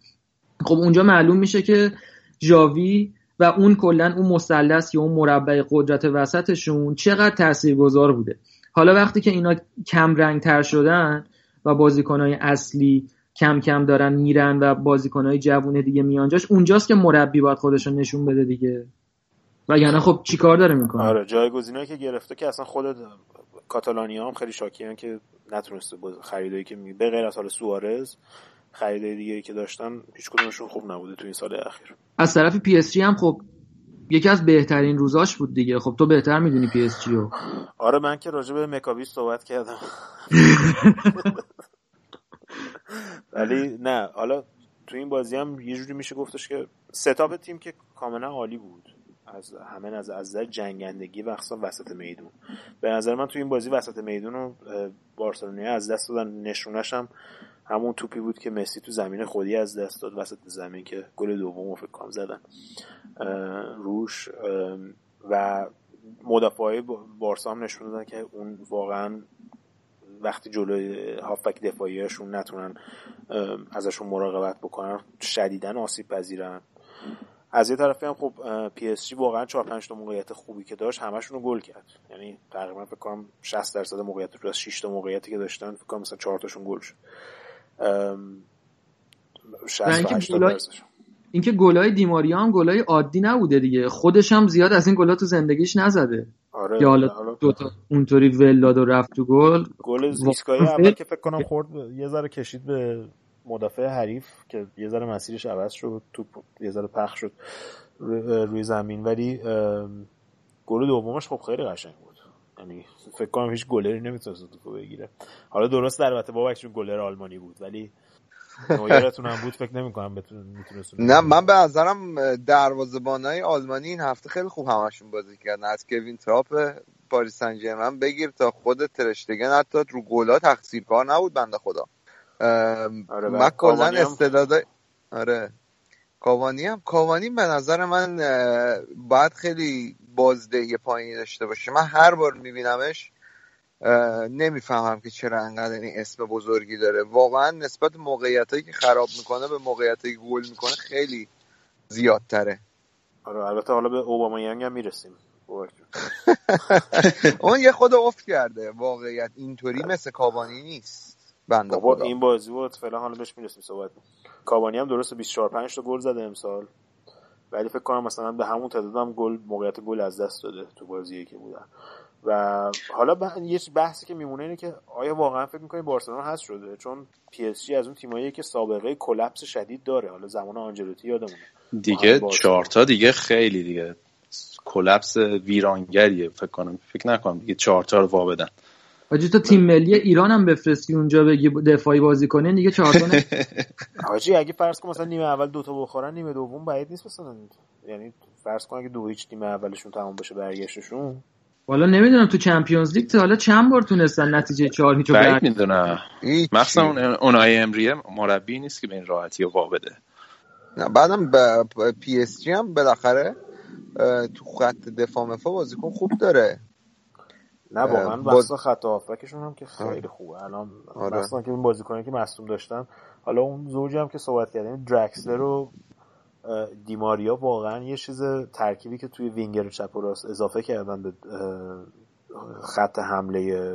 خب اونجا معلوم میشه که جاوی و اون کلا اون مثلث یا اون مربع قدرت وسطشون چقدر تاثیرگذار بوده. حالا وقتی که اینا کم رنگ تر شدن و بازیکنهای اصلی کم کم دارن میرن و بازیکنهای جوون دیگه میان جاش اونجاست که مربی باید خودشو نشون بده دیگه. و یعنی خب چیکار داره می‌کنه؟ آره جایگزینایی که گرفته که اصلا خود کاتالانیا هم خیلی شاکیان که نتونسته خریدایی که می به غیر از حالا سوارز خریدای دیگه که داشتن هیچ کدومشون خوب نبوده تو این سال اخیر. از طرف پی اس جی هم خب یکی از بهترین روزاش بود دیگه. خب تو بهتر می‌دونی پی اس جی رو. آره من که راجع به مکابیس صحبت کردم. ولی نه حالا تو این بازی هم یه جوری میشه گفتش که setup تیم که کاملا عالی بود. از همه از از جنگندگی و وسط میدون. به نظر من تو این بازی وسط میدون رو بارسلونا از دست دادن. نشونش هم همون توپی بود که مسی تو زمین خودی از دست داد وسط زمین که گل دوم فکر کنم زدن. روش و مدافعای بارسا هم نشون دادن که اون واقعا وقتی جلوی هافبک دفاعیشون نتونن ازشون مراقبت بکنن شدیدن آسیب پذیرن. از یه طرفی هم خب پی اس جی واقعا 4 5 تا موقعیت خوبی که داشت همشون رو گل کرد. یعنی تقریبا فکر کنم 60 درصد موقعیت رو از 6 تا موقعیتی که داشتن فکر کنم مثلا 4 تاشون گل شد. اینکه گلای دیماریا هم گلای عادی نبوده دیگه. خودش هم زیاد از این گلا تو زندگیش نزده. آره یا حالا دوتا اونطوری ولاد و رفت تو گل. گل زیسکایی اول که فکر کنم خورد یه ذره کشید به مدافع حریف که یه ذره مسیرش عوض شد تو یه ذره پخ شد روی زمین. ولی گل دومش خب خیلی قشنگ بود. یعنی فکر کنم هیچ گلری نمی‌تونست تو بگیره. حالا درست در البته بابکشون گلر آلمانی بود ولی نویرتون هم بود فکر نمی کنم نه من به نظرم دروازه‌بانای آلمانی این هفته خیلی خوب همشون بازی کردن. از کوین تراپ پاریس سن بگیر تا خود ترشتگن. حتی رو گلا تقصیر کار نبود بنده خدا. آره من کلا استعداد آره. کاوانی هم کاوانی به نظر من باید خیلی بازدهی پایینی داشته باشه. من هر بار میبینمش نمی‌فهمم که چرا انقدر این اسم بزرگی داره. واقعا نسبت موقعیت هایی که خراب می‌کنه به موقعیت هایی گل می‌کنه خیلی زیادتره. آره البته حالا به اوباما ینگ هم می‌رسیم. اون یه خود افت کرده. واقعیت اینطوری مثل کابانی نیست. بنده خدا. این بازی بود. فعلا حالا بهش می‌رسیم صحبت. کابانی هم درست 24 5 تا گل زده امسال. ولی فکر کنم مثلا به همون تعداد هم گل موقعیت گل از دست داده تو بازی که بودن. و حالا یه بحثی که میمونه اینه که آیا واقعا فکر می‌کنی بارسلونا هست شده؟ چون پی اس جی از اون تیمایی که سابقه collapse شدید داره. حالا زمان آنجلوتی یادمونه. دیگه چهارتا دیگه خیلی دیگه collapse ویرانگریه فکر کنم. فکر نکنم دیگه چهارتا رو وا بدن. آجی تو تیم ملی ایران هم بفرستی اونجا بگی دفاعی بازی کنه دیگه چهار تا آجی اگه فرض کن مثلا نیمه اول دو تا بخورن نیمه دوم بعید نیست مثلا. یعنی فرض کن اگه دو هیچ نیمه اولشون تمام بشه برگشتشون. والا نمی‌دونم تو Champions League تا حالا چند بار تونستن نتیجه چهار هیچو بعید می‌دونم. مخصوصا اونای امریه مربی نیست که به این راحتی رو نه بعدم پی اس جی هم بالاخره تو خط دفاع مفا بازیکن خوب داره. نه واقعا باز... خط هافبکشون هم که خیلی خوبه. الان آره. مثلا که این بازیکنی که مصدوم داشتن حالا اون زوج هم که صحبت کردیم درکسلر و دی‌ماریا واقعا یه چیز ترکیبی که توی وینگر چپ و راست اضافه کردن به خط حمله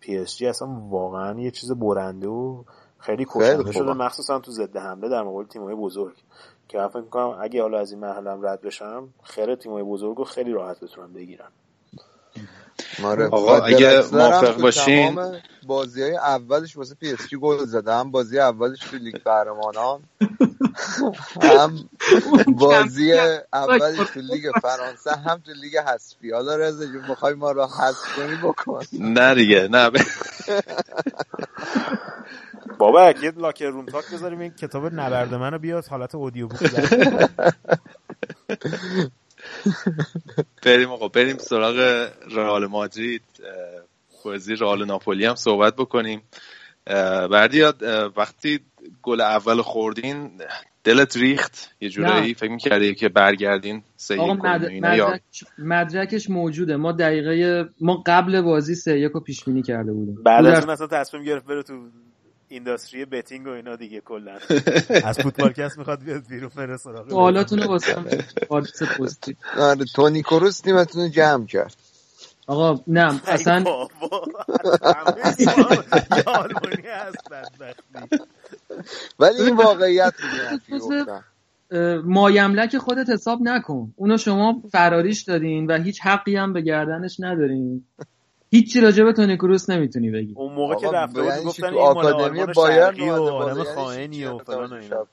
پی اس جی اصلا واقعا یه چیز برنده و خیلی کشنده شده مخصوصا تو ضد حمله در مقابل تیم‌های بزرگ. که فکر کنم اگه حالا از این مرحله رد بشم خیر تیم‌های بزرگ رو خیلی راحت بتونن بگیرن. آره. آقا اگه موافق باشین. بازی های اولش واسه پی اس گل زده هم بازی اولش تو لیگ قهرمانان. هم بازی اولش تو لیگ فرانسه هم تو لیگ حذفی. حالا رضا جون می‌خوای ما رو حذف کنی؟ بکن. نه دیگه نه. بابا یه لاکر روم تاک بذاریم این کتاب نبرد منو بیاد حالت اودیو بوک بریم آقا بریم سراغ رئال مادرید. بازی رئال ناپولی هم صحبت بکنیم. بردیاد وقتی گل اول خوردین دلت ریخت؟ یه جورایی فکر می‌کردی که برگردین سه مدرکش موجوده. ما دقیقه ما قبل بازی سه یک رو پیش بینی کرده بودیم. بعد از اون اصلا تصمیم گرفت بره تو اینداستری بتینگ و اینا دیگه کلا. از فوتبال کس می‌خواد بیاد بیرون بره سراغ سوالاتون رو واسه حادثه پستی آره تونی کروس تیمتون جمع کرد. آقا نه اصلا ولی این واقعیت مایملک خودت حساب نکن. اونو شما فراریش دادین و هیچ حقی هم به گردنش ندارین. هیچی راجع به تونی کروس نمی‌تونی بگی. اون موقع که رفته بود یعنی گفتن این آکادمی بایرن و آدم خائنی و فلان و اینا.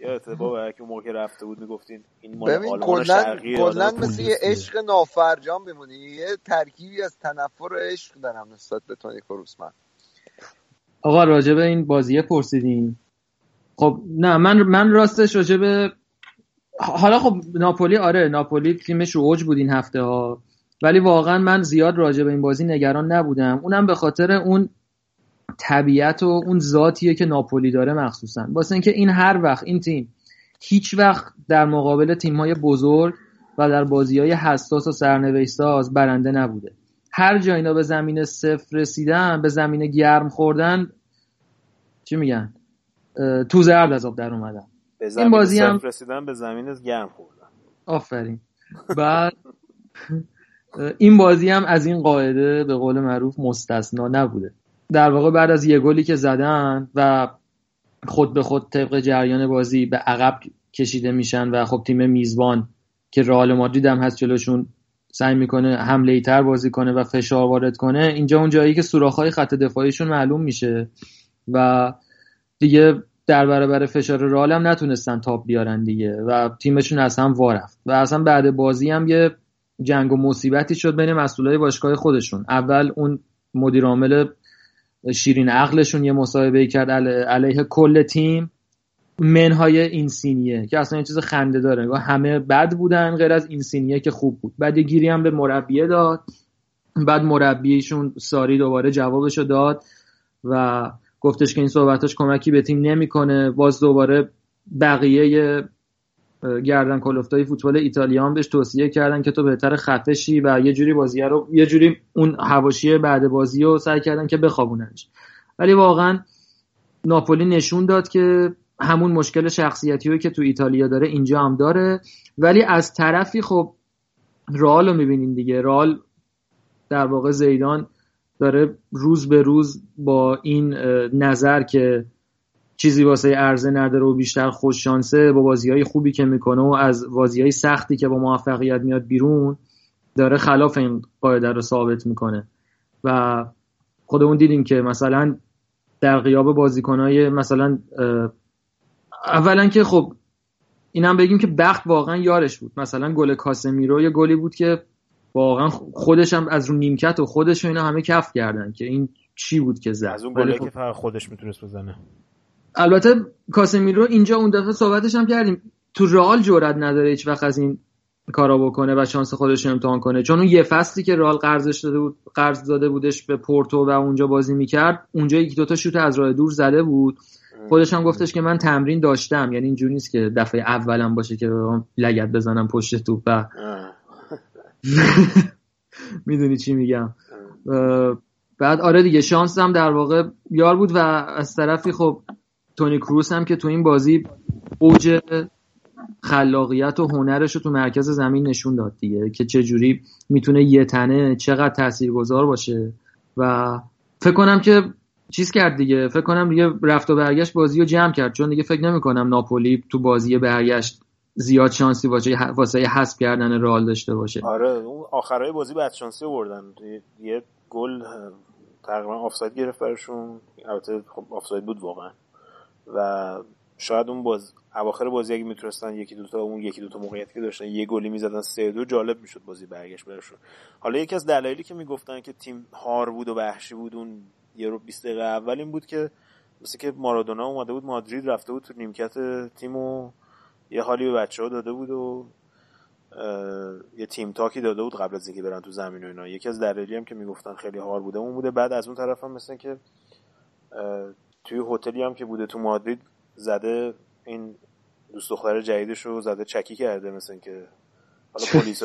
یادته بابا که اون موقع رفته بود می‌گفتین این مال آلمان شرقی کلا مثل یه عشق نافرجام بمونی. یه ترکیبی از تنفر و عشق دارم نسبت به تونی کروس من. آقا راجع به این بازیه پرسیدین. خب نه من من راستش راجع به حالا خب ناپولی آره ناپولی تیمش رو اوج بود این هفته ها ولی واقعا من زیاد راجع به این بازی نگران نبودم. اونم به خاطر اون طبیعت و اون ذاتیه که ناپولی داره مخصوصا. واسه اینکه این هر وقت این تیم هیچ وقت در مقابل تیم های بزرگ و در بازی های حساس و سرنوشت ساز برنده نبوده. هر جا اینا به زمین صفر رسیدن به زمین گرم خوردن چی میگن؟ تو زرد از آب در اومدن. به زمین این بازی هم رسیدن به زمین گرم خوردن. آفرین. بعد این بازی هم از این قاعده به قول معروف مستثنا نبوده. در واقع بعد از یه گلی که زدن و خود به خود طبق جریان بازی به عقب کشیده میشن و خب تیم میزبان که رئال مادرید هم هست جلوشون سعی می‌کنه حمله تر بازی کنه و فشار وارد کنه اینجا اون جایی که سوراخ‌های خط دفاعیشون معلوم میشه و دیگه در برابر فشار رئال هم نتونستن تاپ بیارن دیگه و تیمشون از هم وارفت و اصلا بعد بازی هم یه جنگ و مصیبتی شد بین مسئولای باشگاه خودشون. اول اون مدیر عامل شیرین عقلشون یه مصاحبه کرد علیه کل تیم. منهای اینسینیه که اصلا یه چیز خنده داره. همه بد بودن غیر از اینسینیه که خوب بود. بعد گیری هم به مربیه داد. بعد مربیشون ساری دوباره جوابشو داد و گفتش که این صحبتاش کمکی به تیم نمی‌کنه. باز دوباره بقیه گردن کلفتای فوتبال ایتالیا هم بهش توصیه کردن که تو بهتر خفشی و یه جوری بازی رو یه جوری اون هواشی بعد بازی رو سعی کردن که بخوابوننش. ولی واقعا ناپولی نشون داد که همون مشکل شخصیتی که تو ایتالیا داره اینجا هم داره. ولی از طرفی خب رئال رو می‌بینیم دیگه. رئال در واقع زیدان داره روز به روز با این نظر که چیزی واسه عرضه نداره و بیشتر خوش شانسه با بازی های خوبی که می‌کنه و از بازی های سختی که با موفقیت میاد بیرون داره خلاف این قاعده رو ثابت می‌کنه. و خودمون دیدیم که مثلا در قیاب بازیکنهای مثلا اولا که خب اینم بگیم که بخت واقعا یارش بود. مثلا گل کاسمیرو یه گلی بود که واقعا خودش هم از رو نیمکت و خودش و اینا همه کف کردن که این چی بود که زد. از اون گلی خب که فقط خودش می‌تونست بزنه. البته کاسمیرو اینجا اون دفعه صحبتش هم کردیم. تو رئال جرئت نداره هیچ وقت از این کارا بکنه و شانس خودش رو امتحان کنه. چون اون یه فصلی که رئال قرضش داده بود قرض داده بودش به پورتو و اونجا بازی می‌کرد اونجا یکی دوتا شوت از راه دور زده بود. خودش هم گفتش که من تمرین داشتم. یعنی اینجوری نیست که دفعه اولم باشه که لگت بزنم پشت توپ و می‌دونی چی میگم. بعد آره دیگه شانس هم در واقع یار بود و از طرفی خب تونی کروس هم که تو این بازی اوج خلاقیت و هنرش رو تو مرکز زمین نشون داد دیگه که چه جوری می‌تونه یه تنه چقدر تاثیرگذار باشه. و فکر کنم که چیز کرد دیگه فکر کنم دیگه رفت و برگشت بازی رو جمع کرد چون دیگه فکر نمی کنم ناپولی تو بازی برگشت زیاد شانسی واسه واسه حذف کردن رئال داشته باشه. آره اون آخرای بازی بعد شانسی آوردن یه گل تقریبا آفساید گرفت براشون. البته خب آفساید بود واقعا. و شاید اون باز اواخر بازی اگه می‌تونستن یکی دوتا اون یکی دوتا موقعیتی که داشتن یه گلی می‌زدن سه دو جالب می‌شد بازی برگشت براشون. حالا یکی از دلایلی که می‌گفتن که تیم هار بود و وحشی بود اون یه رو 20 دقیقه اول این بود که مثل که مارادونا اومده بود مادرید رفته بود تو نیمکت تیم و یه حالی به بچه ها داده بود و یه تیم تاکی داده بود قبل از اینکه برن تو زمین و اینا. یکی از دلایلی هم که می‌گفتن خیلی هار بوده اون بوده بعد از اون طرف هم مثل که توی هتلی هم که بوده تو مادرید زده این دوست دختر جدیدش رو زده چکی کرده مثل که حالا پلیس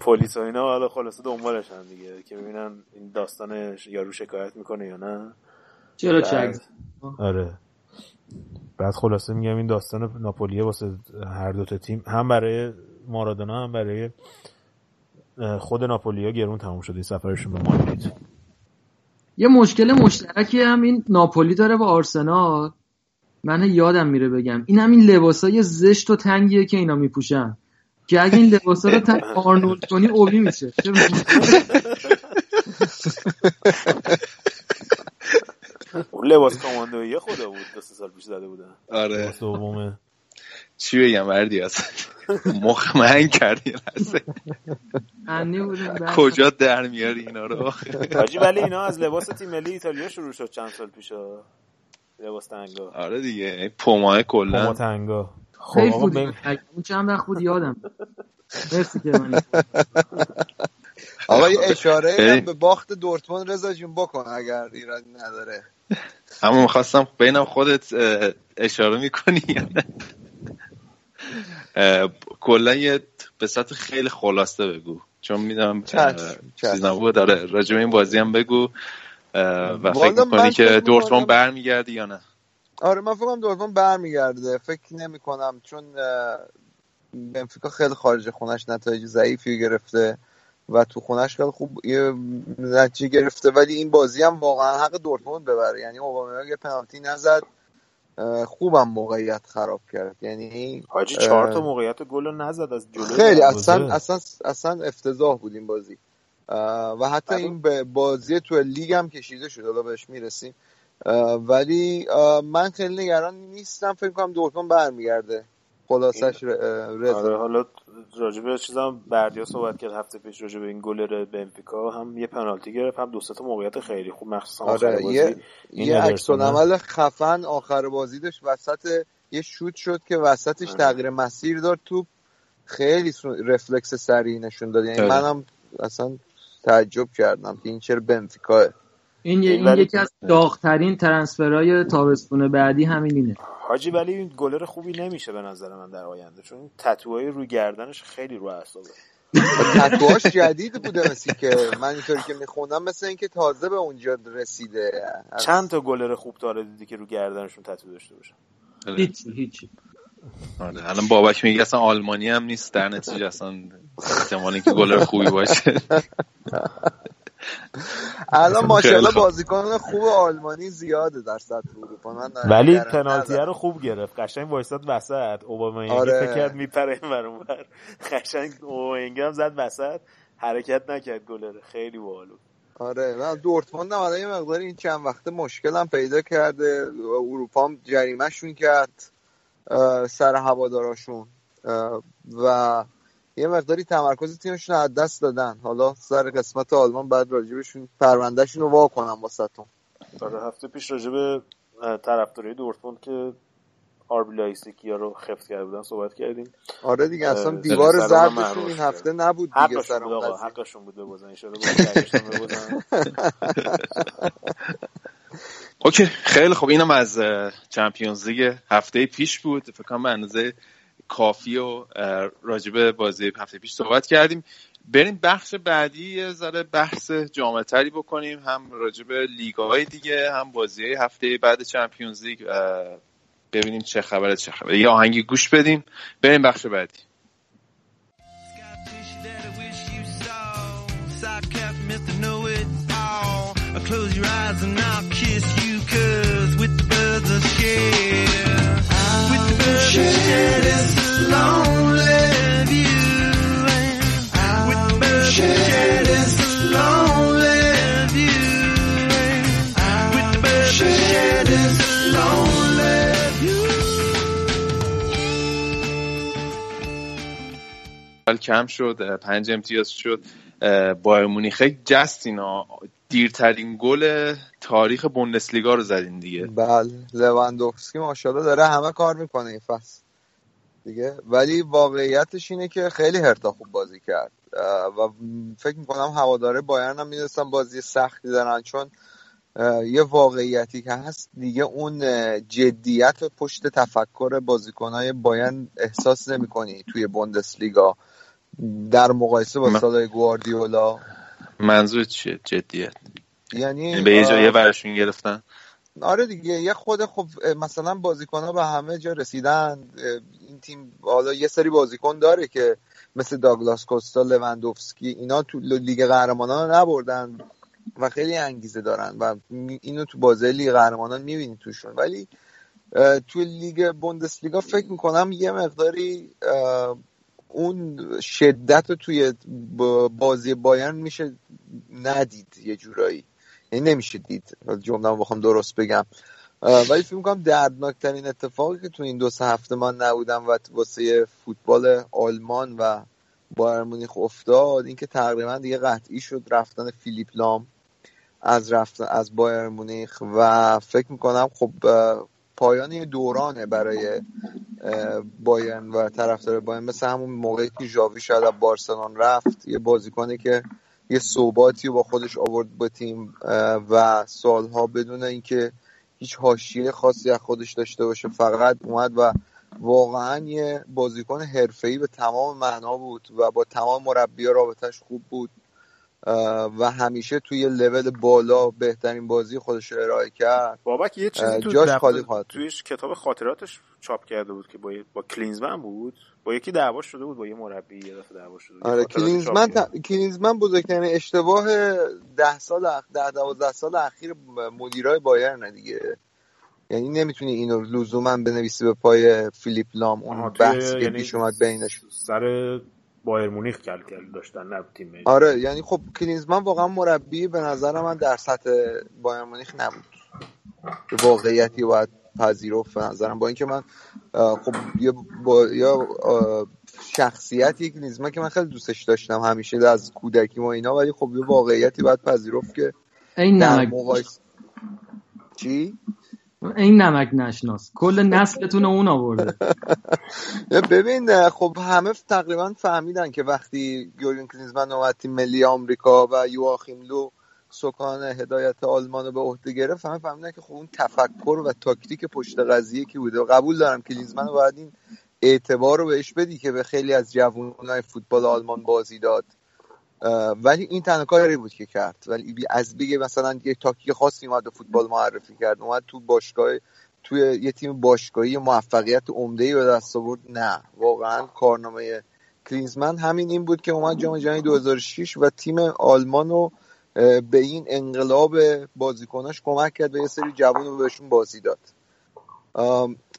پلیس و اینا حالا خلاصه دنبالشن دیگه که ببینن این داستان یارو شکایت می‌کنه یا نه. چرا چک؟ آره. بعد خلاصه میگم این داستان ناپولیه واسه هر دوتا تیم هم برای مارادونا هم برای خود ناپولیا گرون تموم شده سفرشون به مادرید. یه مشکل مشترکی هم این ناپولی داره با آرسنال. من یادم میره بگم. این همین لباسای زشت و تنگیه که اینا میپوشن. که اگه این لباسا رو تنگ آرنولد کنی اوبی میشه. اون لباس کاماندویی خدا بود دو سال پیش زده بودن. آره. دومه. چی بگم وردی از مخ من کردی کجا در میاری اینا رو؟ حاجی ولی اینا از لباس تیم ملی ایتالیا شروع شد چند سال پیش لباس تنگا. آره دیگه پوماه کلا. پوما تنگا. خب اون چند وقت بود یادم. مرسی که من آقا یه اشاره به باخت دورتموند رضا جون بکن اگر ایرادی نداره. اما می‌خواستم بینم خودت اشاره می‌کنی کلا یه به سطح خیلی خلاصه بگو. چون می‌دونم چیز نبود داره راجع این بازی هم بگو. و فکر می‌کنی که دورتموند برمیگرده یا نه؟ آره من فکرم دورتموند برمیگرده. فکر نمی کنم چون بنفیکا خیلی خارج خونش نتایج ضعیفی گرفته و تو خونش خیلی خوب یه نتیجه گرفته. ولی این بازی هم واقعا حق دورتموند ببره. یعنی اوبامیانگ پنالتی نزد. خوبم موقعیت خراب کرد. یعنی حاجی چهار تا موقعیت گل نزد از جلوی خیلی اصلا اصلا اصلا افتضاح بود این بازی. و حتی این به بازی تو لیگ هم کشیده شد. حالا بهش می‌رسیم. ولی من خیلی نگران نیستم. فکر کنم دورتموند برمیگرده. خلاصش رضا. آره حالا راجبه چیزام بردیا صحبت کرد هفته پیش راجبه این گل بنفیکا هم یه پنالتی گرفت هم دو تا موقعیت خیلی خوب مخصوصا آره یه یه عکس عمل خفن آخر بازی داشت وسط یه شوت شد که وسطش آره. تغییر مسیر داد توپ خیلی رفلکس سریع نشون داد. یعنی منم اصلا تعجب کردم که این چرا بنفیکاه این, این یکی از داغترین ترنسفرهای تابستون بعدی همین اینه حاجی ولی این گلر خوبی نمیشه به نظر من در آینده چون تتوهای روی گردنش خیلی رو اعصابه. تتوهاش جدید بوده مثل که من اینطوری که میخوندم مثل اینکه تازه به اونجا رسیده. چند تا گلر خوب داره دیدی که رو گردنشون تتو داشته باشن؟ هیچی هیچی. آره الان بابک میگه اصلا آلمانی هم نیست در نتیجه اصلا احتمالی که گلر خوبی باشه. الان ماشاءالله بازیکن خوب آلمانی زیاده در سطح اروپا. من ولی پنالتی رو خوب گرفت. قشنگ وایساد وسط. اوباما آره. فکر کرد میپره این اونور قشنگ اوباما هم زد وسط. حرکت نکرد گلره خیلی باحالو آره. من دورتموند هم یه مقدار این چند وقته مشکل هم پیدا کرده. اروپا هم جریمهشون کرد سر هواداراشون. و یه مقداری تمرکز تیمشون از دست دادن. حالا سر قسمت آلمان بعد راجبشون پروندهشون رو وا کنم واسهتون. آره هفته پیش راجب طرفدارای دورتموند که آربی لایپزیگیا رو خفت کرده بودن صحبت کردیم. آره دیگه اصلا دیوار زردشون این هفته نبود دیگه سر بود آقا حقشون بود ببازن. OK خیلی خوب. اینم از Champions League هفته پیش بود. فکر کنم به اندازه کافی و راجب بازی هفته پیش صحبت کردیم. بریم بخش بعدی یه ذره بحث جامع تری بکنیم. هم راجب لیگ های دیگه هم بازی هفته بعد Champions League ببینیم چه خبره چه خبره. یه آهنگی گوش بدیم. بریم بخش بعدی. View کم شد پنج امتیاز شد. بایر مونیخ جستینا دیرترین گل تاریخ بوندسلیگا رو زدین دیگه. بله. لواندوفسکی ماشاءالله داره همه کار می‌کنه این فصل. دیگه. ولی واقعیتش اینه که خیلی هرتا خوب بازی کرد. و فکر می‌کنم هواداره بایرن هم می‌دونستم بازی سختی دارن چون یه واقعیتی که هست دیگه اون جدیت پشت تفکر بازیکنهای بایرن احساس نمی‌کنی توی بوندسلیگا. در مقایسه با سالهای گواردیولا. منظور چیه؟ جدیت. یعنی, یعنی به یه جایی برشون گرفتن؟ آره دیگه یه خود خب مثلا بازیکن ها به همه جا رسیدن. این تیم حالا یه سری بازیکن داره که مثل داگلاس کوستا لوندوفسکی اینا تو لیگ قهرمانان رو نبردن و خیلی انگیزه دارن و اینو تو بازی لیگ قهرمانان می‌بینی توشون. ولی تو لیگ بوندسلیگا فکر می‌کنم یه مقداری اون شدت رو توی بازی بایرن میشه ندید یه جورایی. یعنی نمیشه دید. جمله بخوام درست بگم. ولی فکر می‌کنم دردناکترین اتفاقی که تو این دو سه هفته من نبودم و واسه فوتبال آلمان و بایر مونیخ افتاد اینکه تقریبا دیگه قطعی شد رفتن فیلیپ لام از رفتن از بایر مونیخ. و فکر می‌کنم خب پایان یه دورانه برای بایرن و طرفدار بایرن. مثل همون موقعی که ژاوی شاید از بارسلون رفت یه بازیکنی که یه صحباتی با خودش آورد به تیم و سالها بدون اینکه هیچ حاشیه خاصی از خودش داشته باشه فقط اومد و واقعا یه بازیکن حرفه‌ای به تمام معنا بود و با تمام مربی رابطش خوب بود. و همیشه توی لول بالا بهترین بازی خودش رو ارائه کرد. بابک یه چیزی تو جاش خالی خواهد توی کتاب خاطراتش چاپ کرده بود که با با کلینزمن بود. با یکی دعوا شده بود با یه مربی یه دفعه دعوا شده بود. آره کلینزمن ت... کلینزمن بزرگترین اشتباه ده سال اخ... ده 12 سال اخیر مدیرای بایرن دیگه. یعنی نمی‌تونی اینو لزوما بنویسی به پای فیلیپ لام اون بحثی که یعنی پیش اومد بینش. سر بایر مونیخ کل کل داشتن نه تیم آره یعنی خب کلینزمن واقعا مربی به نظر من در سطح بایر مونیخ نبود. واقعیتی باید پذیرفت به نظرم. با اینکه من خب یا با یا شخصیتی کلینزمن که من خیلی دوستش داشتم همیشه از کودکی و اینا ولی خب یه واقعیتی باید پذیرفت که این مقایسه چی؟ این نمک نشناس. کل نسلتون اون آورده. ببین خب همه تقریبا فهمیدن که وقتی یورگن کلینزمن اومد تیم ملی آمریکا و یواخیم لو سکان هدایت آلمان رو به عهده گرفت همه فهمیدن که خب اون تفکر و تاکتیک پشت قضیه کی بوده؟ و قبول دارم کلینزمن باید این اعتبار رو بهش بدی که به خیلی از جوانای فوتبال آلمان بازی داد. ولی این تنها کاری بود که کرد. ولی از بگه مثلا یک تاکتیک خاصی اومد فوتبال معرفی کرد اومد تو باشگاه توی یه تیم باشگاهی موفقیت عمده به دست آورد. نه واقعا کارنامه کلینزمن همین این بود که اومد جام جهانی 2006 و تیم آلمان رو به این انقلاب بازیکناش کمک کرد و یه سری جوان رو بهشون بازی داد.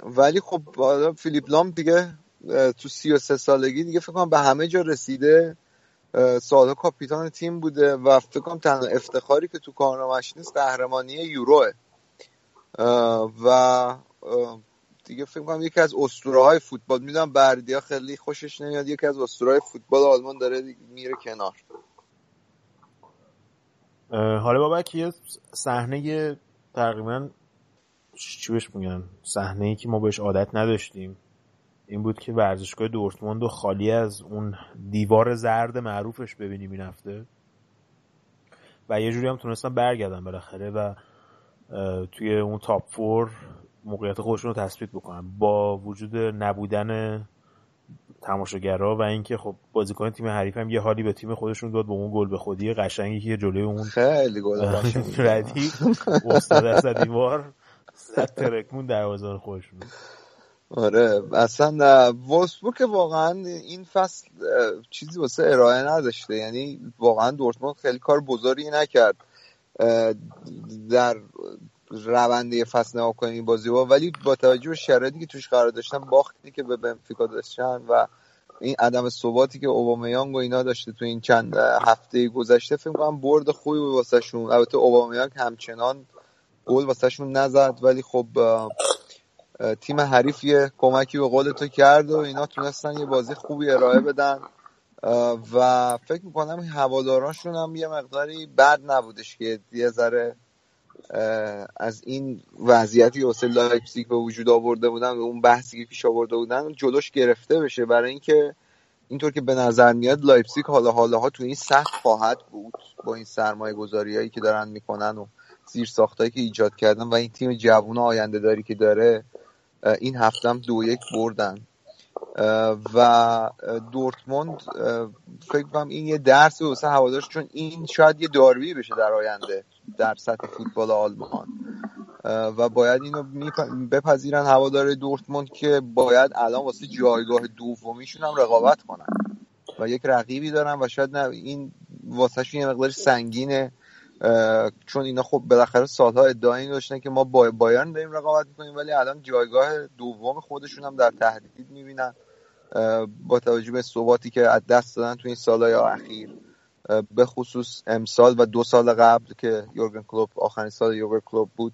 ولی خب فیلیپ لام دیگه تو 33 سالگی دیگه فکر کنم به همه جا رسیده. سالها کاپیتان تیم بوده و فکر تنها افتخاری که تو کارنامش نیست قهرمانی یوروه. و دیگه فکر کنم یکی از اسطوره های فوتبال. می‌دونم بردیا خیلی خوشش نمیاد یکی از اسطوره های فوتبال آلمان داره میره کنار. حالا بابک یه صحنه تقریبا چی بهش میگن؟ صحنه ای که ما بهش عادت نداشتیم. این بود که ورزشگاه دورتموند و خالی از اون دیوار زرد معروفش ببینیم این هفته. و یه جوری هم تونستن برگردن بالاخره و توی اون تاپ فور موقعیت خودشون رو تثبیت بکنن با وجود نبودن تماشاگرها و اینکه خب بازیکن تیم حریف هم یه حالی به تیم خودشون داد با اون گل به خودی قشنگی که جلوی اون خیلی گل ردیف استاد از دیوار صد ترکمون دروازه خودشون. آره اصلا وولسبورگ واقعا این فصل چیزی واسه ارائه نداشته. یعنی واقعا دورتموند خیلی کار بزرگی نکرد در رونده فصل نگاه کنیم بازی با. ولی با توجه به شرایطی که توش قرار داشتن باختی که به بنفیکا داشتن و این عدم ثباتی که اوبامیانگ و اینا داشته تو این چند هفته گذشته فکر کنم برد خوبی واسه شون البته اوبامیانگ همچنان گل واسه شون نزد ولی خب تیم حریف یه کمکی به قول تو کرد و اینا تونستن یه بازی خوبی ارائه بدن. و فکر می‌کنم این هوادارانشون هم یه مقداری بد نبودش که یه ذره از این وضعیتی واسه لایپزیگ به وجود آورده بودن و اون بحثی که پیش آورده بودن جلوش گرفته بشه. برای اینکه اینطور که به نظر میاد لایپزیگ حالا حالا ها تو این سطح خواهد بود با این سرمایه گذاری هایی که دارن می‌کنن و زیر ساختایی که ایجاد کردن و این تیم جوون آینده داری که داره. این هفته هم دو یک بردن. و دورتموند فکر کنم این یه درس واسه هوادارش چون این شاید یه داروی بشه در آینده در سطح فوتبال آلمان. و باید اینو بپذیرن هوادار دورتموند که باید الان واسه جایگاه دومیشون هم رقابت کنن. و یک رقیبی دارن و شاید نه این واسه یه مقدار سنگینه. چون اینا خب بالاخره سالها ادعا این داشتن که ما با بایرن داریم رقابت می‌کنیم ولی الان جایگاه دوم خودشون هم در تهدید می‌بینن. با توجه به ثباتی که از دست دادن تو این سالهای اخیر. به خصوص امسال و دو سال قبل که یورگن کلوب آخرین سال یورگن کلوب بود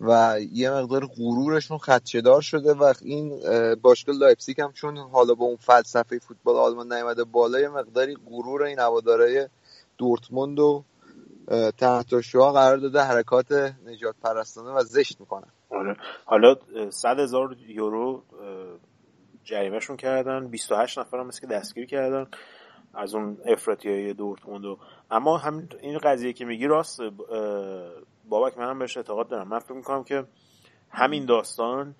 و یه مقدار غرورشون خدشدار شده و این باشگاه لایپزیگ هم چون حالا با اون فلسفه فوتبال آلمان نیومده بالا یه مقداری غرور این هوادارهای دورتموند و تحت شعا قرار داده حرکات نجات پرستانه و زشت می‌کنن. آره. حالا 100 هزار یورو جریمهشون کردن 28 نفر هم که دستگیر کردن از اون افراطی های دورتموند اما همین این قضیه که میگی راست بابک منم بهش اعتقاد دارم. من فکر می‌کنم که همین داستان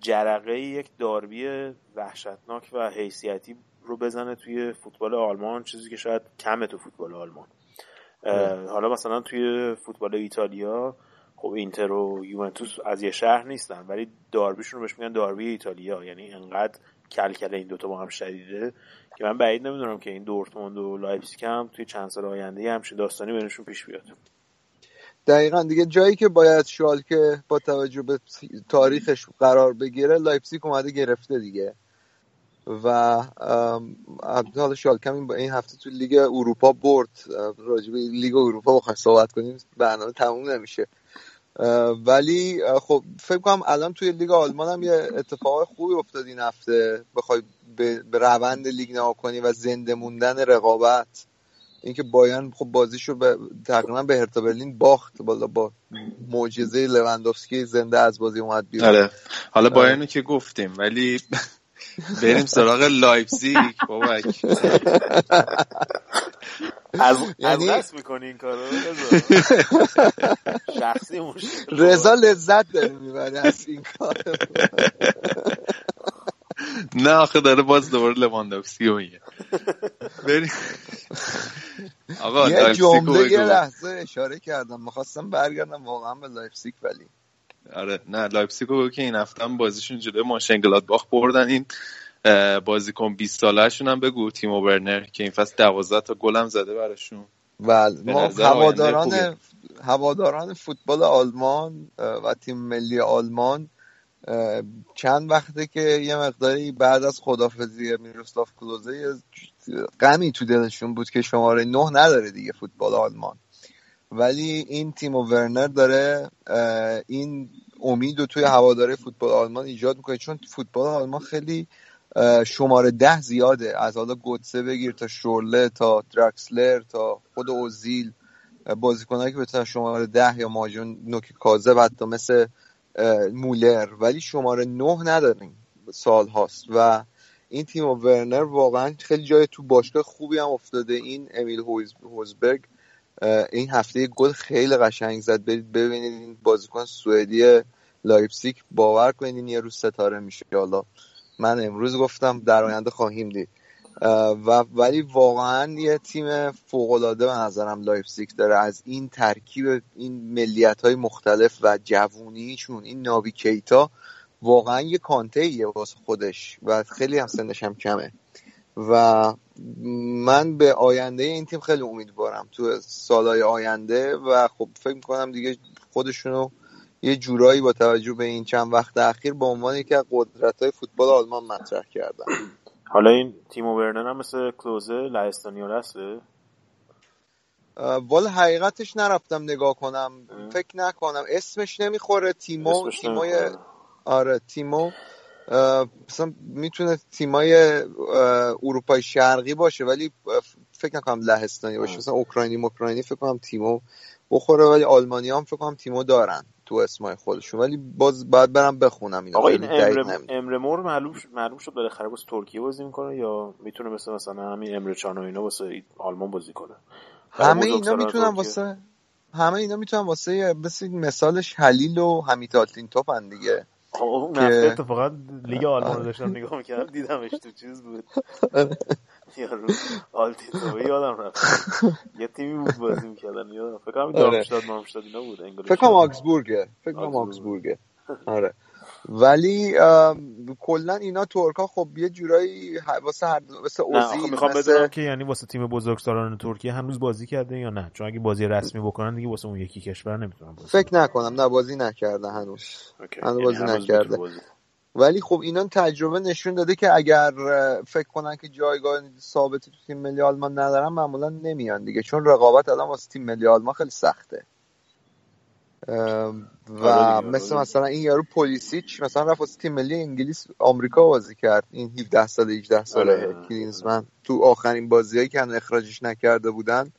جرقه یک داربی وحشتناک و حیثیتی رو بزنه توی فوتبال آلمان چیزی که شاید کمه تو فوتبال آلمان. حالا مثلا توی فوتبال ایتالیا خب اینتر و یوونتوس از یه شهر نیستن ولی داربیشون رو بهش میگن داربی ایتالیا. یعنی انقدر کلکل این دوتا با هم شدیده که من بعید نمی‌دونم که این دورتموند و لایپزیگ هم توی چند سال آینده همچین داستانی بینشون پیش بیاد. دقیقا. دیگه جایی که باید شالکه با توجه به تاریخش قرار بگیره لایپزیگ اومده گرفته دیگه. و حالا شالکم این هفته تو لیگ اروپا برد. راجب لیگ اروپا بخوایم صحبت کنیم برنامه تموم نمیشه. ولی خب فکر کنم الان توی لیگ آلمان هم یه اتفاق خوبی افتاد این هفته. بخوای به روند لیگ نگاه کنی و زنده موندن رقابت. اینکه بایرن خب بازیشو به تقریبا به هرتا برلین باخت. حالا با معجزه لوندوفسکی زنده از بازی اومد بیرون. آره. حالا بایرن که گفتیم ولی بریم سراغ لایپزیگ بابک. از یعنی... از می‌کنی این کارو شخصی رضا لذت داره می‌بره از این کار. نه آخه داره باز دوباره لواندوفسکی میگه. بریم. آقا یه جمله یه لحظه اشاره کردم. می‌خواستم برگردم واقعا به لایپزیگ ولی. آره نه لایپزیگ رو که این هفته هم بازیشون جلوی مونشن‌گلادباخ بردن. این بازیکن 20 سالهشون هم بگو تیمو ورنر که این فصل 12 تا گل هم زده براشون. بله ما هواداران هواداران فوتبال آلمان و تیم ملی آلمان چند وقته که یه مقداری بعد از خدافزی میروسلاف کلوزه غمی تو دلشون بود که شماره نه نداره دیگه فوتبال آلمان. ولی این تیم و ورنر داره این امید و توی هواداره فوتبال آلمان ایجاد می‌کنه. چون فوتبال آلمان خیلی شماره ده زیاده. از حالا گوتسه بگیر تا شورله تا درکسلر تا خود اوزیل. بازیکنهایی که بتونن شماره ده یا ماجون نوکی کازه و حتی مثل مولر. ولی شماره نه نداریم سال هاست. و این تیمو ورنر واقعا خیلی جای تو باشگاه خوبی هم افتاده. این امیل فورزبرگ این هفته گل خیلی قشنگ زد. برید ببینید این بازیکن سوئدی لایپزیگ باور کنید این یه روز ستاره میشه. حالا من امروز گفتم در آینده خواهیم دید. و ولی واقعا یه تیم فوق العاده به نظرم لایپزیگ داره. از این ترکیب این ملیت های مختلف و جوونیشون این ناوی کیتا واقعا یه کانته ایه واسه خودش و خیلی هم سنش هم کمه. و من به آینده این تیم خیلی امیدوارم تو سالهای آینده و خب فکر می‌کنم دیگه خودشونو یه جورایی با توجه به این چند وقت اخیر به عنوان یکی از قدرت های فوتبال آلمان مطرح کردن. حالا این تیمو ورنر هم مثل کلوزه لهستانیا هسته والا حقیقتش نرفتم نگاه کنم. فکر نکنم. اسمش نمی‌خوره. تیمو اسمش تیمای آره تیمو. مثلا می‌تونه تیمای اروپای شرقی باشه ولی فکر نکنم لهستانی باشه. مثلا اوکراینی اوکراینی فکر کنم تیمو بخوره ولی آلمانی هم فکر کنم تیمو دارن تو اسمای خودشون. ولی باز باید برم بخونم آقا این امر مور معلوم معلوم شد بالاخره واسه ترکیه بازی می‌کنه یا می‌تونه مثل مثلا همین امر چان و اینا واسه آلمان بازی کنه؟ همه اینا می‌تونن واسه همه اینا می‌تونن واسه مثل مثالش خلیل و حمید آلتین توپن دیگه. اون هفته اتفاقا لیگ آلمان رو داشتم نگاه می‌کردم دیدمش تو چیز بود. یارو آلتیتو یادم رفت. یه تیمی بود بازی می‌کردن یادم فکر کنم دارمشتاد مامشتاد اینا بود فکر کنم آگسبورگه. فکر کنم آگسبورگه. آره. ولی کلا اینا ترکا خب یه جورایی واسه هر واسه اوزیل می‌خوام بدونم که یعنی واسه تیم بزرگسالان ترکیه هنوز بازی کرده یا نه؟ چون اگه بازی رسمی بکنن دیگه واسه اون یکی کشور نمی‌تونن بازی فکر نکنم نه بازی نکرده هنوز. هنوز بازی یعنی نکرده. ولی خب اینا تجربه نشون داده که اگر فکر کنن که جایگاه ثابتی تو تیم ملی آلمان ندارن معمولا نمیان دیگه. چون رقابت الان واسه تیم ملی آلمان خیلی سخته. و آره مثل آره مثلا این یارو پولیسیچ مثلا رفت واسه تیم ملی انگلیس آمریکا بازی کرد. این 17 سال 18 ساله آره. کلینزمن تو آخرین بازیایی که هنوز اخراجش نکرده بودن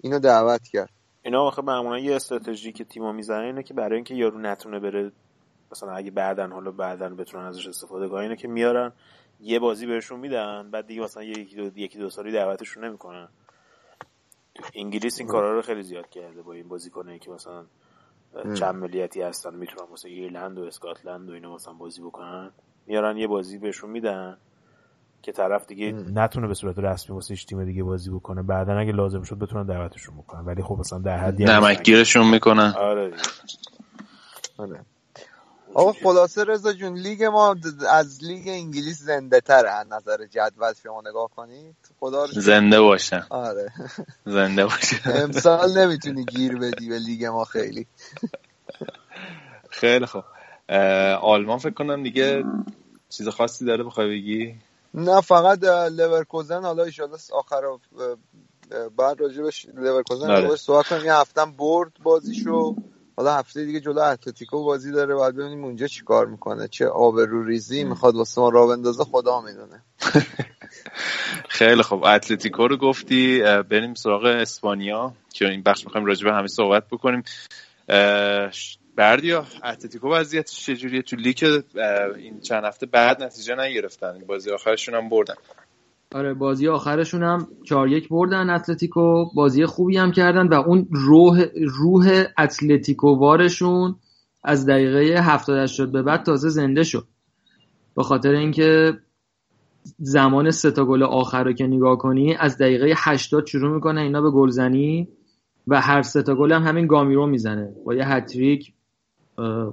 اینو دعوت کرد. اینا آخه معمولا یه استراتژی که تیم‌ها می‌زنن اینه که برای اینکه یارو نتونه بره مثلا اگه بعدن حالا بعدن بتونن ازش استفاده کنن اینه که میارن یه بازی بهشون میدن بعد دیگه مثلا یکی دو یکی دو سالی دعوتشون نمی‌کنن. انگلیس این کارا رو خیلی زیاد کرده با این بازیکنایی که مثلا چند ملیتی هستن می‌تونن مثلا ایرلند و اسکاتلند و اینا مثلا بازی بکنن. میارن یه بازی بهشون میدن که طرف دیگه نتونه به صورت رسمی واسه تیم دیگه بازی بکنه. بعدا اگه لازم شد بتونن دعوتشون بکنن. ولی خب مثلا در حدی نمکگیرشون می‌کنن. آره. آره. آقا خلاصه رضا جون لیگ ما از لیگ انگلیس زنده تره از نظر جدول شما نگاه کنید. خدا زنده باشه. آره. زنده باشه. امسال نمی‌تونی گیر بدی به لیگ ما خیلی. خیلی خوب. آلمان فکر کنم دیگه چیز خاصی داره بخوای بگی؟ نه فقط لورکوزن. حالا ایشالا آخر بعد راجبش لورکوزن آره. صحبت کنیم. یه هفتم برد بازیشو. حالا هفته دیگه جلو اتلتیکو بازی داره باید ببینیم اونجا چیکار می‌کنه چه آبرو ریزی می‌خواد واسه ما راه بندازه خدا می‌دونه. خیلی خوب. اتلتیکو رو گفتی بریم سراغ اسپانیا که این بخش می‌خوایم راجع به همه صحبت بکنیم. بردیا اتلتیکو وضعیتش چجوریه؟ تو لیگ این چند هفته بعد نتیجه نگرفتن بازی آخرشون هم بردن. آره بازی آخرشون هم 4 یک بردن اتلتیکو. بازی خوبی هم کردن و اون روح روح اتلتیکو وارشون از دقیقه 70 شد به بعد تازه زنده شد. به خاطر اینکه زمان سه تا گل آخر رو که نگاه کنی از دقیقه 80 شروع می‌کنه اینا به گلزنی و هر سه تا گل هم همین گامیرو می‌زنه. با یه هتریک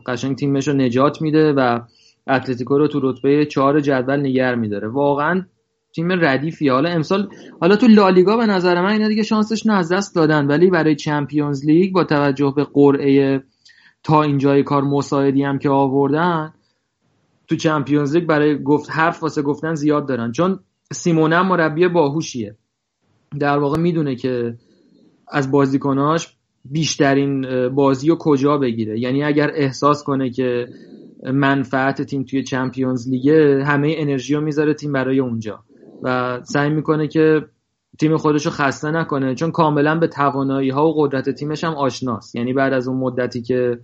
قشنگ تیمش رو نجات میده و اتلتیکو رو تو رتبه چهار جدول نگه میداره. واقعا تیم ردیفی. حالا امسال حالا تو لالیگا به نظر من اینا دیگه شانسش نه از دست دادن. ولی برای Champions League با توجه به قرعه تا اینجای کار مساعدی هم که آوردن تو Champions League برای گفت حرف واسه گفتن زیاد دارن. چون سیمونه مربی باهوشیه. در واقع می‌دونه که از بازیکناش بیشترین بازی رو کجا بگیره. یعنی اگر احساس کنه که منفعت تیم توی چمپیونز لیگه همه انرژی رو می‌ذاره تیم برای اونجا. و سعی می‌کنه که تیم خودش رو خسته نکنه چون کاملا به توانایی ها و قدرت تیمش هم آشناست. یعنی بعد از اون مدتی که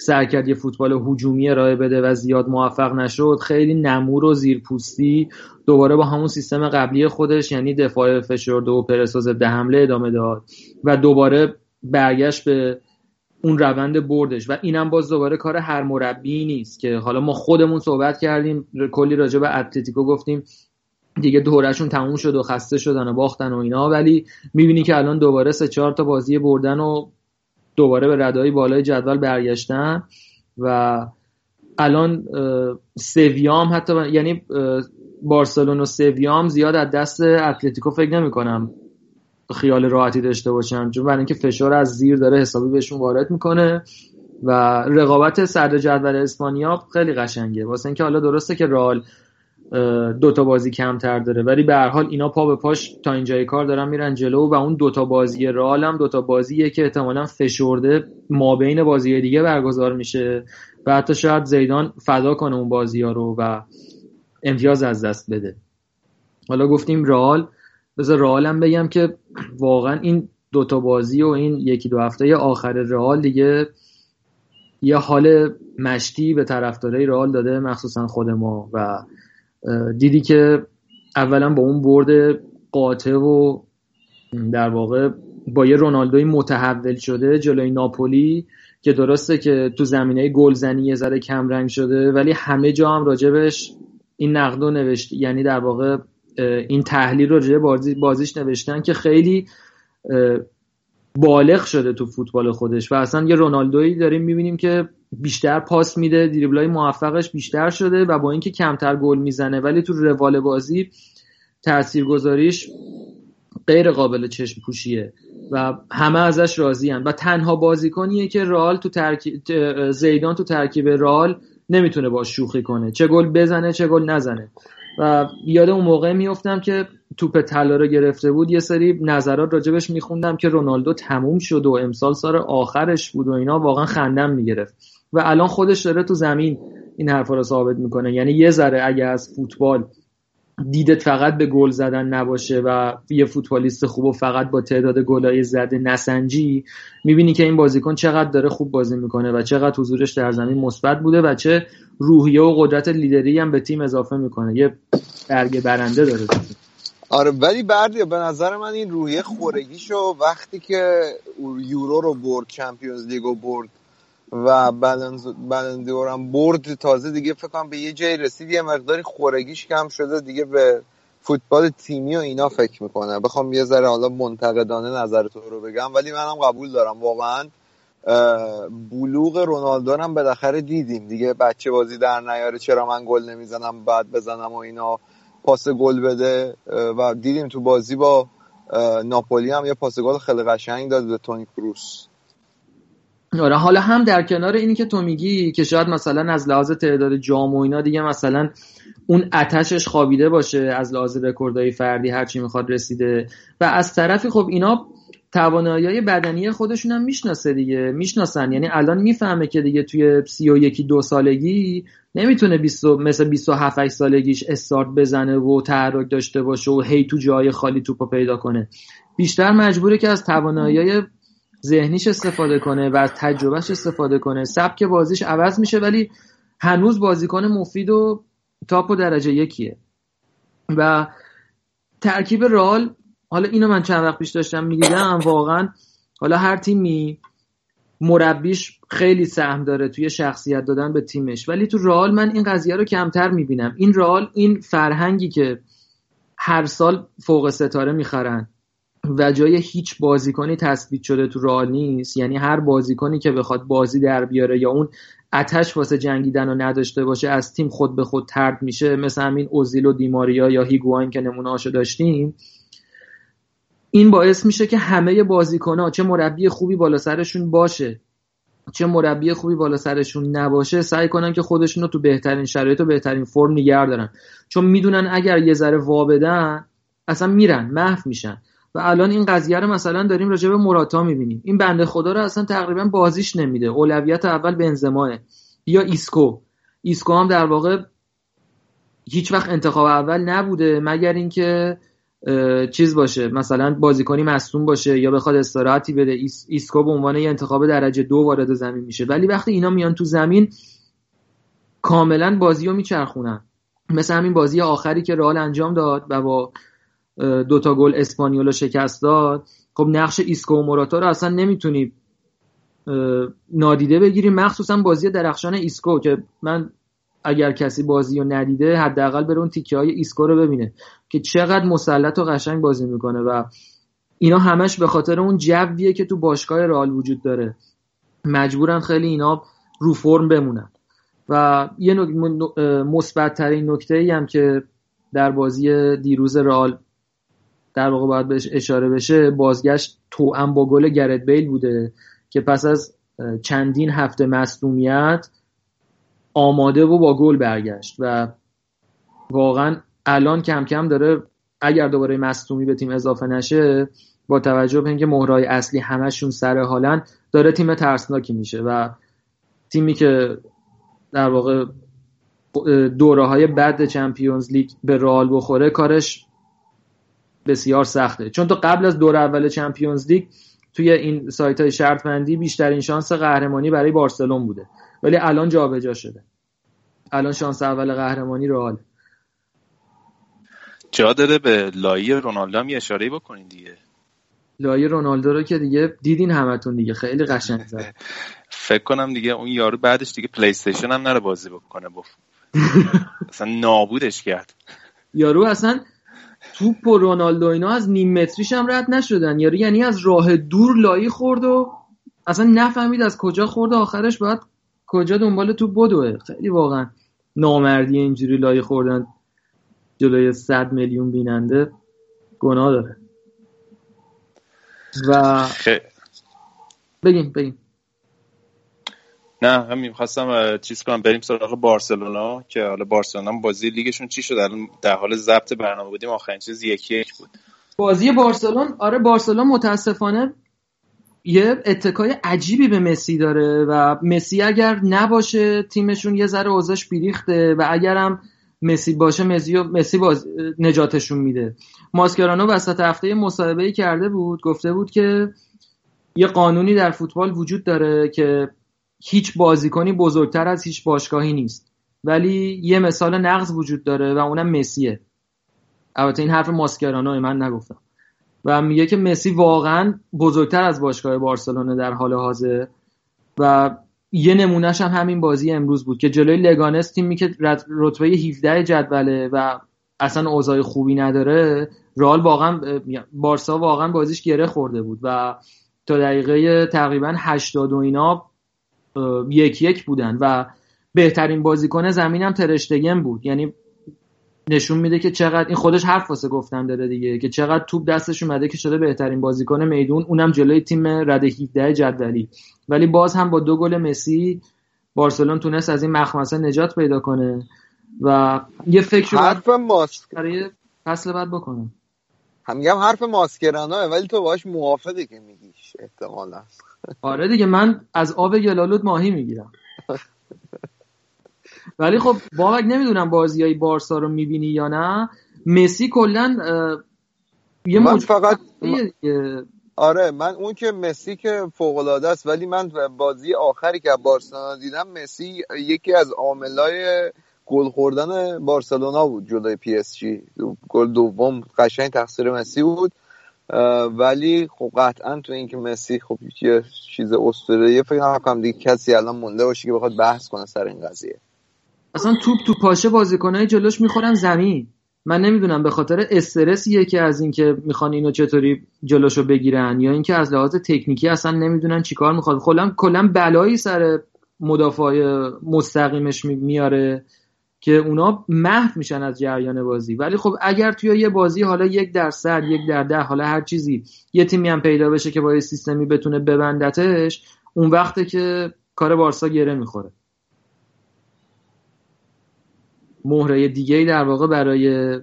سعی کرد یه فوتبال هجومی ارائه بده و زیاد موفق نشد خیلی نمور و زیرپوستی دوباره با همون سیستم قبلی خودش یعنی دفاع فشرده و پرس و ضد حمله ادامه داد و دوباره برگشت به اون روند بردش. و اینم باز دوباره کار هر مربی نیست که حالا ما خودمون صحبت کردیم کلی راجع به اتلتیکو گفتیم. دیگه دورشون تموم شد و خسته شدن و باختن و اینا. ولی می‌بینی که الان دوباره سه چهار تا بازی بردن و دوباره به ردای بالای جدول برگشتن و الان سویام حتی یعنی بارسلون و سویام زیاد از دست اتلتیکو فکر نمی کنم خیال راحتی داشته باشن. چون برای اینکه فشار از زیر داره حسابی بهشون وارد می‌کنه و رقابت صدر جدول اسپانیا خیلی قشنگه. واسه اینکه حالا درسته که رال دوتا بازی کمتر داره. ولی به هر حال اینا پا به پاش تا اینجای کار دارن میرن جلو و اون دوتا بازی رال هم دوتا بازیه که احتمالا فشرده ما بین بازی دیگه برگزار میشه و حتی شاید زیدان فدا کنه اون بازی ها رو و امتیاز از دست بده. حالا گفتیم رال بذار رئال هم بگم که واقعا این دوتا بازی و این یکی دو هفته آخر رئال دیگه یه حال مشتی به طرفدارای رئال داده مخصوصا خود ما و دیدی که اولا با اون برد قاطع و در واقع با یه رونالدوی متحول شده جلوی ناپولی که درسته که تو زمینه گلزنی یه ذره کم رنگ شده ولی همه جا هم راجبش این نقدو نوشت یعنی در واقع این تحلیل رو بازی بازیش نوشتن که خیلی بالغ شده تو فوتبال خودش و اصلا یه رونالدویی داریم می‌بینیم که بیشتر پاس میده دریبلای موفقش بیشتر شده و با اینکه کمتر گل می‌زنه ولی تو روال بازی تاثیرگذاریش غیر قابل چشم پوشیه و همه ازش راضی و تنها بازیکنیه که رال تو ترکیب زیدان تو ترکیب رال نمی‌تونه باش شوخی کنه. چه گل بزنه چه گل نزنه. و یاد اون موقع میفتم که توپ طلا رو گرفته بود یه سری نظرات راجبش میخوندم که رونالدو تموم شد و امسال سال آخرش بود و اینا واقعا خندم می‌گرفت. و الان خودش داره تو زمین این حرفا رو ثابت می‌کنه. یعنی یه ذره اگه از فوتبال دیدت فقط به گل زدن نباشه و یه فوتبالیست خوب و فقط با تعداد گلای زده نسنجی می‌بینی که این بازیکن چقدر داره خوب بازی می‌کنه و چقدر حضورش در زمین مثبت بوده و چه روحیه و قدرت لیدری هم به تیم اضافه می‌کنه. یه برگ برنده داره. آره ولی بردیا به نظر من این روحیه خورگیشو وقتی که یورو رو برد چمپیونز لیگ رو برد و بلندور هم برد تازه دیگه فکر کنم به یه جایی رسید یه مقداری خورگیش کم شده دیگه به فوتبال تیمی و اینا فکر می‌کنه. بخوام یه ذره حالا منتقدانه نظر تو رو بگم ولی منم قبول دارم. واقعا بلوغ رونالدو هم بالاخره دیدیم. دیگه بچه بازی در نیاره چرا من گل نمی‌زنم بعد بزنم و اینا. پاس گل بده و دیدیم تو بازی با ناپولی هم یه پاس گل خیلی قشنگ داد به تونی کروس. آره حالا هم در کنار اینی که تو میگی که شاید مثلا از لحاظ تعداد جام و اینا دیگه مثلا اون اتشش خوابیده باشه از لحاظ رکوردهای فردی هرچی می‌خواد رسیده. و از طرفی خب اینا توانایی بدنی خودشون هم می‌شناسه دیگه. می‌شناسن. یعنی الان می‌فهمه که دیگه توی سی و یکی دو سالگی نمی‌تونه 20 مثل 27 8 سالگیش استارت بزنه و تحرک داشته باشه و هی تو جای خالی توپو پیدا کنه. بیشتر مجبوره که از توانایی ذهنیش استفاده کنه و از تجربهش استفاده کنه. سبک بازیش عوض میشه ولی هنوز بازیکن مفید و تاپ و درجه یکیه. و ترکیب رال حالا اینو من چند وقت پیش داشتم می‌دیدم واقعا حالا هر تیمی مربیش خیلی سهم داره توی شخصیت دادن به تیمش. ولی تو رال من این قضیه رو کمتر می‌بینم. این رال این فرهنگی که هر سال فوق ستاره می‌خرن و جای هیچ بازیکنی تثبیت شده تو رال نیست یعنی هر بازیکنی که بخواد بازی در بیاره یا اون اتش واسه جنگیدن رو نداشته باشه از تیم خود به خود ترد میشه. مثل همین اوزیل و دیماریا یا هیگوان که نمونه داشتیم. این باعث میشه که همه بازیکنها چه مربی خوبی بالا سرشون باشه چه مربی خوبی بالا سرشون نباشه سعی کنن که خودشون رو تو بهترین شرایط و بهترین فرم نگه دارن. چون می‌دونن اگر یه ذره وا بدن اصلا میرن محو میشن. و الان این قضیه رو مثلا داریم راجع به موراتا می‌بینیم. این بنده خدا رو اصلا تقریبا بازیش نمیده. اولویت اول بنزماه. یا ایسکو. ایسکو هم در واقع هیچ وقت انتخاب اول نبوده مگر اینکه چیز باشه. مثلا بازیکنی مصدوم باشه یا بخواد استراحتی بده. ایسکو به عنوان یه انتخاب درجه دو وارد زمین میشه. ولی وقتی اینا میان تو زمین کاملا بازی رو میچرخونن. مثل همین بازی آخری که رئال انجام داد و با دوتا گل اسپانیولو شکست داد. خب نقش ایسکو و موراتا رو اصلا نمی‌تونی نادیده بگیری. مخصوصا بازی درخشان ایسکو که من اگر کسی بازی رو ندیده حداقل بره اون تیکه های ایسکو رو ببینه که چقدر مسلط و قشنگ بازی می‌کنه و اینا همش به خاطر اون جویه که تو باشگاه رئال وجود داره. مجبورن خیلی اینا رو فرم بمونن. و یه مثبت ترین نکته ای هم که در بازی دیروز رئال در واقع باید بهش اشاره بشه بازگشت توأم با گل گرت بیل بوده که پس از چندین هفته مصدومیت آماده و با گل برگشت و واقعا الان کم کم داره اگر دوباره مصدومی به تیم اضافه نشه با توجه به اینکه مهرای اصلی همشون سر حالن داره تیم ترسناکی میشه و تیمی که در واقع دوره های بعد چمپیونز لیگ به رال بخوره کارش بسیار سخته. چون تو قبل از دور اول چمپیونز لیگ توی این سایت های شرط بندی بیشترین شانس قهرمانی برای بارسلون بوده. ولی الان جابجا شده. الان شانس اول قهرمانی رئال جا داره به لایی رونالدو هم یه اشاره بکنین دیگه. لایی رونالدو رو که دیگه دیدین همتون دیگه. خیلی قشنگ زد. فکر کنم دیگه اون یارو بعدش دیگه پلی استیشن هم نره بازی بکنه. بف اصلا نابودش کرد. یارو اصلا توپ و رونالدو اینا از نیم متریش هم رد نشدن. یارو یعنی از راه دور لایی خورد و اصلا نفهمید از کجا خورد آخرش باید کجا دنبال تو بدوه؟ خیلی واقعا نامردی اینجوری لایه خوردن جلوی صد میلیون بیننده گناه داره. و. بگیم بگیم. نه همین خواستم چیز کنم. بریم سراغ بارسلونا که حالا بارسلونا بازی لیگشون چی شد؟ الان در حال ضبط برنامه بودیم. آخرین چیز یکی یک بود. بازی بارسلون آره بارسلون متاسفانه یه اتکای عجیبی به مسی داره و مسی اگر نباشه تیمشون یه ذره اوضاعش بیریخته و اگرم مسی باشه مسی, مسی باز نجاتشون میده. ماسکرانو وسط هفته مصاحبه کرده بود گفته بود که یه قانونی در فوتبال وجود داره که هیچ بازیکنی بزرگتر از هیچ باشگاهی نیست. ولی یه مثال نقض وجود داره و اونم مسیه. البته این حرف ماسکرانو من نگفتم. و میگه که مسی واقعا بزرگتر از باشگاه بارسلونه در حال حاضر. و یه نمونهش هم همین بازی امروز بود که جلوی لگانس تیمی که رتبه 17 جدوله و اصلا اوضاع خوبی نداره رال واقعا بارسا واقعا بازیش گره خورده بود و تا دقیقه تقریبا 80 و اینا یک یک بودن و بهترین بازیکن زمینم ترشتگن بود. یعنی نشون میده که چقدر این خودش حرف واسه گفتن داره دیگه که چقدر توپ دستش اومده که شده بهترین بازیکن میدون اونم جلوی تیم رده 17 جدولی. ولی باز هم با دو گل مسی بارسلون تونست از این مخمسه نجات پیدا کنه و یه فکر حرف ماست برای فصل بعد بکنه. هم حرف ماسکرانه ولی تو باش موافقی که میگیش احتمالا. آره دیگه من از آب گلالود ماهی می‌گیرم. ولی خب بابک نمی‌دونم بازی های بارسا رو می‌بینی یا نه. مسی کلا یه من فقط آره من اون که مسی که فوق العاده است ولی من بازی آخری که بارسلونا دیدم مسی یکی از عاملای گل خوردن بارسلونا بود جلوی PSG. گل دوم قشنگ تقصیر مسی بود. ولی خب قطعا تو اینکه مسی خب یه چیز اسطوره‌ای فکر نکنم دیگه کسی الان مونده باشه که بخواد بحث کنه سر این قضیه. اصلا توپ تو پاشه بازیکنای جلوش می‌خورن زمین. من نمی‌دونم به خاطر استرسیه که از اینکه می‌خوان اینو چطوری جلوشو بگیرن یا اینکه از لحاظ تکنیکی اصلا نمی‌دونن چیکار می‌خواد کلا کلا بلایی سر مدافع مستقیمش میاره که اونا محو میشن از جریان بازی. ولی خب اگر توی یه بازی حالا یک درصد یک در ده حالا هر چیزی یه تیمی هم پیدا بشه که با یه سیستمی بتونه ببندتش اون وقته که کار بارسا گره می‌خوره. مهره دیگه در واقع برای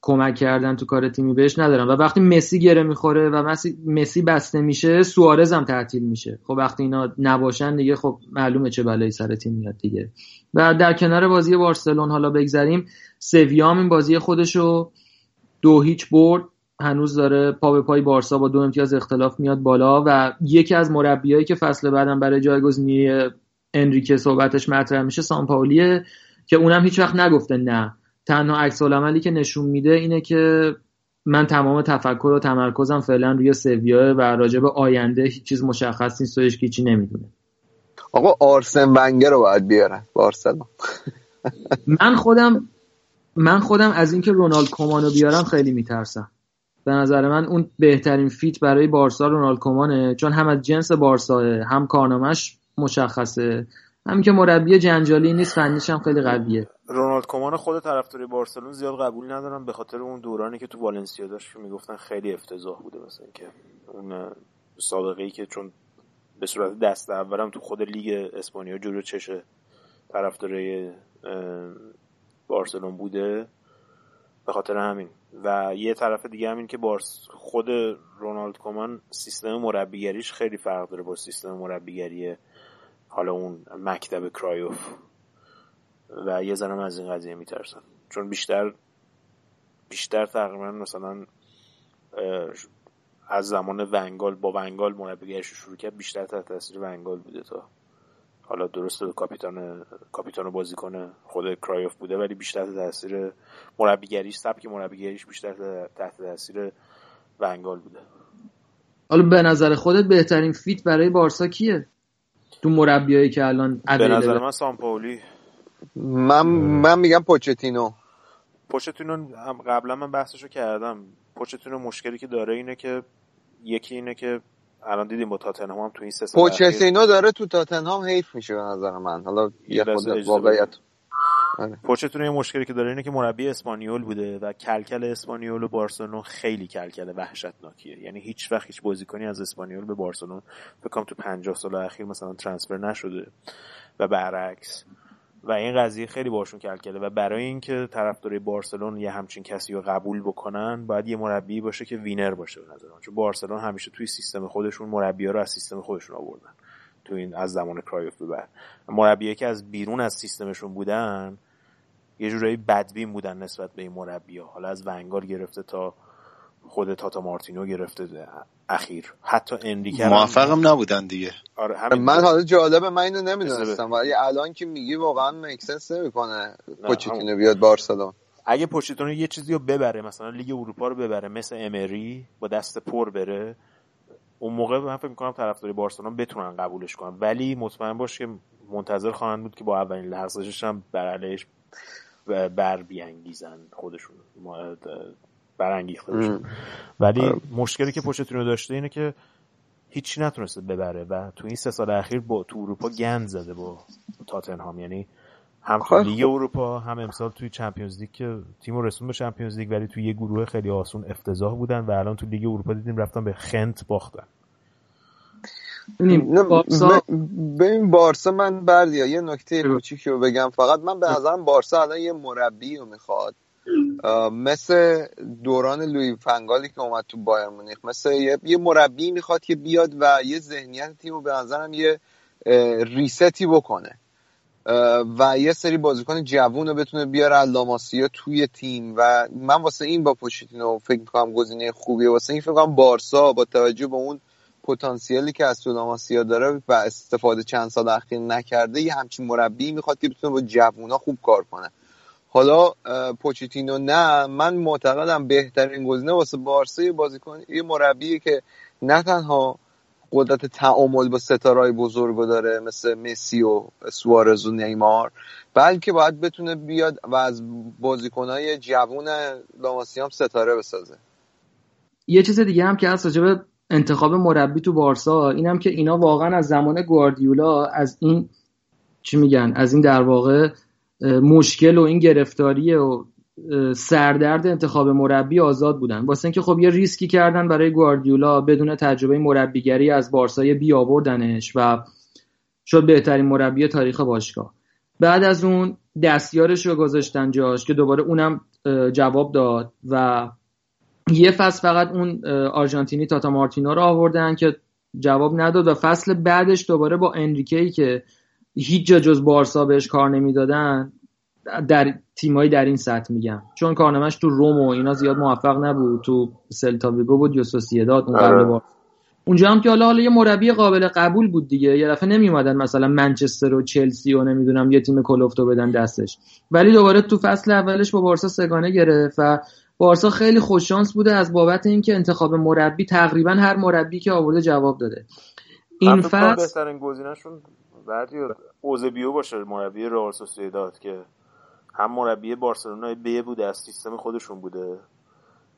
کمک کردن تو کار تیمی بهش ندارم و وقتی مسی گره می‌خوره و مسی بسته میشه سوارز هم تعطیل میشه. خب وقتی اینا نباشن دیگه خب معلومه چه بلایی سر تیم میاد دیگه. و در کنار بازی بارسلون حالا بگذریم. سویام این بازی خودشو دو هیچ برد. هنوز داره پا به پای بارسا با دو امتیاز اختلاف میاد بالا و یکی از مربیایی که فصل بعدم برای جایگزینی انریکه صحبتش مطرح میشه سامپاولیه. که اونم هیچ وقت نگفته نه. تنها عکس عملی که نشون میده اینه که من تمام تفکر و تمرکزم فعلا روی سویا و راجع به آینده هیچ چیز مشخص نیست و هیچ چی نمی‌دونه. آقا آرسن ونگر رو باید بیارن. بارسلون من خودم من خودم از اینکه رونالد کومانو بیارم خیلی میترسم. به نظر من اون بهترین فیت برای بارسا رونالد کومانه چون هم از جنس بارسا هم کارنامهش مشخصه. همین که مربی جنجالی نیست فنیش هم خیلی قویه. رونالد کومان خود طرفداری بارسلون زیاد قبول ندارم به خاطر اون دورانی که تو والنسیا داشت که می‌گفتن خیلی افتضاح بوده مثلا که اون سابقه ای که چون به صورت دست اولم تو خود لیگ اسپانیا جلو چشه طرفداری بارسلون بوده به خاطر همین. و یه طرف دیگه همین که بارس خود رونالد کومان سیستم مربیگریش خیلی فرق داره با سیستم مربیگری حالا اون مکتب کرایوف و یه زنم از این قضیه میترسن چون بیشتر بیشتر تقریبا مثلا از زمان ونگال با ونگال مربیگرش شروع کرد بیشتر تحت تاثیر ونگال بوده تا. حالا درسته کاپیتان کاپیتان بازیکن خود کرایوف بوده ولی بیشتر تحت تاثیر مربیگریش سبک مربیگریش بیشتر تحت تاثیر ونگال بوده. حالا به نظر خودت بهترین فیت برای بارسا کیه؟ تو مربیایی که الان به نظر من سامپولی من من میگم پوچتینو. پوچتینو قبلا من بحثشو کردم. پوچتینو مشکلی که داره اینه که یکی اینه که الان دیدیم با تاتنهام هم تو این سه سال پوچتینو داره تو تاتنهام حیف میشه به نظر من. حالا یه خود واقعیت پوچتینو یه مشکلی که داره اینه که مربی اسپانیول بوده و کلکل اسپانیول و بارسلون خیلی کلکل وحشتناکیه. یعنی هیچ وقت هیچ بازیکنی از اسپانیول به بارسلون فکر تو 50 سال اخیر مثلا transfer نشده و برعکس. و این قضیه خیلی باشون کلکله و برای اینکه طرفدارای بارسلون یه همچین کسی رو قبول بکنن باید یه مربی باشه که winner باشه به نظر چون بارسلون همیشه توی سیستم خودشون مربی رو از سیستم خودشون آوردن. تو این از زمان کرایوف به بعد. مربیایی که از بیرون از سیستمشون بودن یه جورایی بدبین بودن نسبت به این مربی ها. حالا از ونگال گرفته تا خود تاتا مارتینو گرفته اخیر. حتی انریکه موفقم نبودن دیگه. آره من حالا جالبه من اینو نمی‌دونستم. ولی الان که میگی واقعا مکسنس نمی‌کنه پوچتینو بیاد بارسلون اگه پوچتینو یه چیزی رو ببره مثلا لیگ اروپا رو ببره مثل امری با دست پر بره اون موقع من فکر می‌کنم طرفدارای بارسلون بتونن قبولش کنن. ولی مطمئن باش که منتظر خواهند بود که با اولین لحظه‌ش هم بر بر بیانگیزن خودشون برانگیخته بشن ولی آره. مشکلی که پوچتینو داشته اینه که هیچی نتونسته ببره و تو این سه سال اخیر با تو اروپا گند زده با تاتنهام. یعنی هم تو لیگ اروپا هم امسال توی Champions League که تیم رسوند به Champions League ولی توی یه گروه خیلی آسون افتضاح بودن و الان تو لیگ اروپا دیدیم رفتن به خنت باختن. ببین بارسا من بردیا یه نکته کوچیکی رو بگم. فقط من به نظرم بارسا الان یه مربی رو می‌خواد. مثل دوران لوی فنگالی که اومد تو بایر مونیخ مثل یه, یه مربی می‌خواد که بیاد و یه ذهنیت تیم رو به نظرم یه ریستی بکنه. و یه سری بازیکن جوون رو بتونه بیاره. لاماسیا توی تیم و من واسه این با پوشیتینو فکر می‌کنم گزینه خوبیه. واسه این فکر کنم بارسا با توجه به اون پتانسیلی که از تو لاماسیا داره و استفاده چند سال اخیر نکرده یه همچین مربی می‌خواد که بتونه با جوونا خوب کار کنه. حالا پوچیتینو نه من معتقدم بهترین گزینه واسه بارسا بازیکن یه مربی که نه تنها قدرت تعامل با ستارهای بزرگو داره مثل مسی و سوارز و نیمار بلکه باید بتونه بیاد و از بازیکنهای جوون لاماسی هم ستاره بسازه. یه چیز دیگه هم که هست راجب انتخاب مربی تو بارسا. اینم که اینا واقعا از زمان گواردیولا از این چی میگن از این در واقع مشکل و این گرفتاری و سردرد انتخاب مربی آزاد بودن. واسه اینکه خب یه ریسکی کردن برای گواردیولا بدون تجربه مربیگری از بارسای بی آوردنش و شد بهترین مربی تاریخ باشگاه. بعد از اون دستیارش رو گذاشتن جاش که دوباره اونم جواب داد و یه فصل فقط اون آرژانتینی تاتا مارتینو رو آوردن که جواب نداد و فصل بعدش دوباره با انریکی که هیچ جا جز بارسا بهش کار نمی‌دادن در تیمایی در این سطح میگم. چون کارنامهش تو روم و اینا زیاد موفق نبود تو سلتا ویگو بود یا سوسیداد اون قبل آره. اونجا هم که حالا حالا یه مربی قابل قبول بود دیگه. یه دفعه نمی اومدن مثلا منچستر و چلسی و نمی‌دونم یه تیم کلوفتو بدن دستش. ولی دوباره تو فصل اولش با بارسا سگانه گرفت و بارسا خیلی خوششانس بوده از بابت اینکه انتخاب مربی تقریبا هر مربی که آورده جواب داده. این فصل بهترین گزینه‌شون بعدی اوزبیو باشه مربی رئال سوسییداد که هم مربی بارسلونا ب بوده از سیستم خودشون بوده.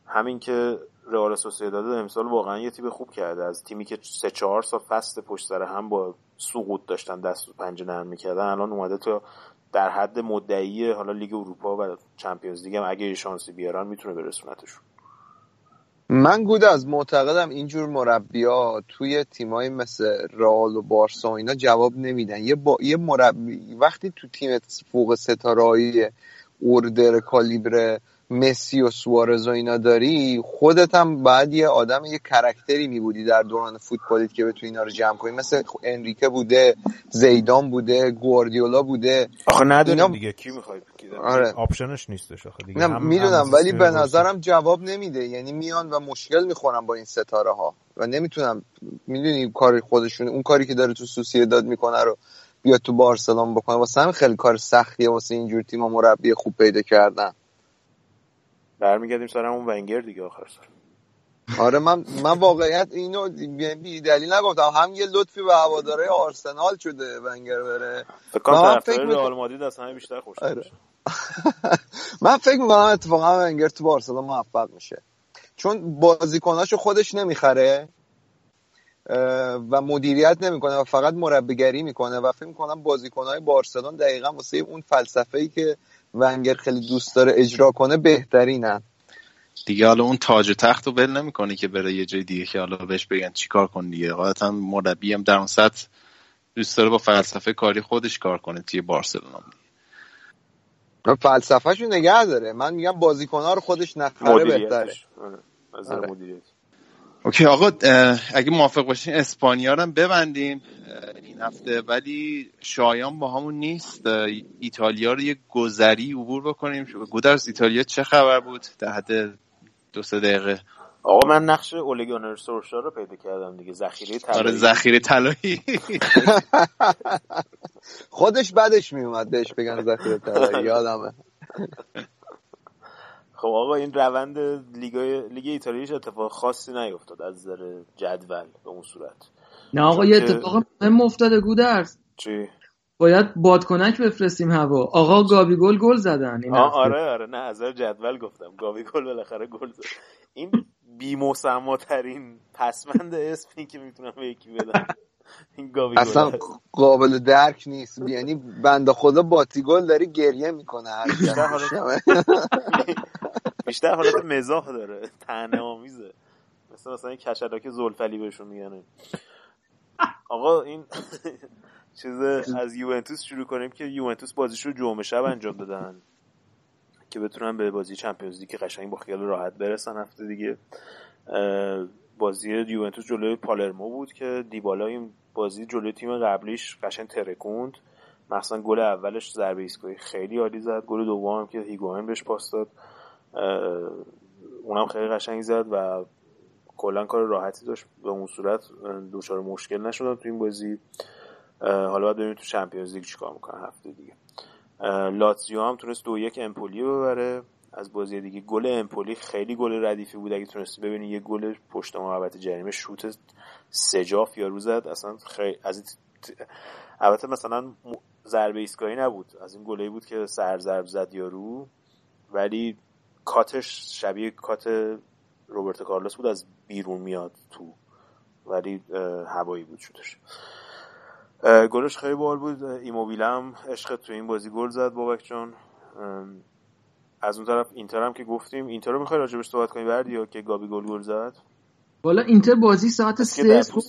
همین که رئال سوسییداد امسال واقعا یه تیم خوب کرده. از تیمی که سه چهار سال فست پشت سر هم با سقوط داشتن دست و پنجه نرم می‌کردن الان اومده تو در حد مدعی حالا لیگ اروپا و Champions League هم اگه شانسی بیارن می‌تونه برسونتشون من گود از معتقدم اینجور مربیا توی تیمایی مثل رئال و بارسا و اینا جواب نمیدن. یه, با... یه مربی وقتی تو تیم فوق ستاره‌ای در کالیبر مسی و سوارز و اینا داری خودت هم باید یه آدم یه character ی می بودی در دوران فوتبالیت که بتونی اینا رو جمع کنی. مثل انریکه بوده زیدان بوده گواردیولا بوده. آخه نداریم اینا... دیگه. کی می‌خوای آره. آپشنش نیستش آخه دیگه. هم می‌دونم ولی به نظرم جواب نمیده. یعنی میان و مشکل می‌خورن با این ستاره ها. و نمی‌تونم می‌دونی کار خودشون اون کاری که داره تو سوسیه داد می‌کنه رو بیاد تو بارسلون بکنه واسه هم خیلی کار سختیه واسه اینجور تیم مربی خوب پیدا کردن. برمیگردیم سر اون ونگر دیگه آخر سر آره من من واقعیت اینو بی دلیل نگفتم. هم یه لطفی به هواداره آرسنال شده ونگر بره. من فکر رئال مادرید از همه بیشتر خوش آره. من فکر می‌کنم اتفاقا ونگر تو بارسلون موفق میشه. چون بازیکناشو خودش نمی‌خره و مدیریت نمی‌کنه و فقط مربیگری می‌کنه و فکر می‌کنم بازیکنهای بارسلون دقیقا واسه اون فلسفه ای که ونگر خیلی دوست داره اجرا کنه بهترینن دیگه حالا اون تاج و تخت رو ول نمی‌کنه که بره یه جای دیگه که حالا بهش بگن چیکار کن دیگه. هم مربی هم در اون سطح دوست داره با فلسفه کاری خودش کار کنه توی بارسلونا. فلسفهشو نگه داره. من میگم بازیکنها رو خودش نخره بهتره. آره. اوکی آقا اگه موافق باشین اسپانیا رو ببندیم. این هفته ولی شایان با همون نیست. ایتالیا رو یه گذری عبور بکنیم. گودرز ایتالیا چه خبر بود؟ در حد دو سه دقیقه. آقا من نقش اولیگانر سورشا رو پیدا کردم دیگه. ذخیره طلایی. آره ذخیره طلایی. خودش بعدش میومد بهش بگن ذخیره طلایی. یادمه. خب آقا این روند لیگ لیگ ایتالیاش اتفاق خاصی نیفتاد از نظر جدول به اون صورت. نه آقا یه اتفاق مهم افتاده گودرز. چی؟ باید بادکنک بفرستیم هوا. آقا گابی گل گل زدن این آره آره. نه از جدول گفتم. گابی گل بالاخره گل زد. این بی ترین پسمند اسمی که می‌تونم به یکی بدم. این گابی اصلا قابل درک نیست. یعنی بنده خدا باتی گل داری گریه می‌کنه بیشتر حالت مزاح داره. تنه آمیزه. مثل مثلا کشداک زلفلی بهشون میگن. آقا این چیز از یوونتوس شروع کنیم که یوونتوس بازیش رو جمعه شب انجام دادن. که بتونن به بازی چمپیونز لیگ قشنگ با خیال راحت برسن هفته دیگه. بازی یوونتوس جلوی پالرمو بود که دیبالا این بازی جلوی تیم قبلیش قشنگ ترکوند. مثلا گل اولش ضربه ایستگاهی خیلی عالی زد. گل دوم که هیگوئن بهش پاس داد. اونم خیلی قشنگ زد و کلا کار راحتی داشت. به اون صورت دچار مشکل نشدن تو این بازی. حالا باید ببینیم تو چمپیونز لیگ چیکار می‌کنن هفته دیگه. لاتزیو هم تونست دو یک امپولی ببره. از بازی دیگه گل امپولی خیلی گل ردیفی بود. اگه تونستی ببینی یه گل پشت محوطه جریمه شوت سجاف یا زد اصلا خیلی از البته مثلا ضربه ایستگاهی نبود. از این گلی بود که سر ضرب زد یارو. ولی کاتش شبیه کات روبرت کارلوس بود از بیرون میاد تو ولی هوایی بود شدش گلش خیلی بال بود ایموبیل هم عشق تو این بازی گل زد بابک جان. از اون طرف اینتر هم که گفتیم اینتر رو می‌خوای راجبش صحبت کنی بردی یا که گابی گل گل زد؟ والا اینتر بازی ساعت سه خود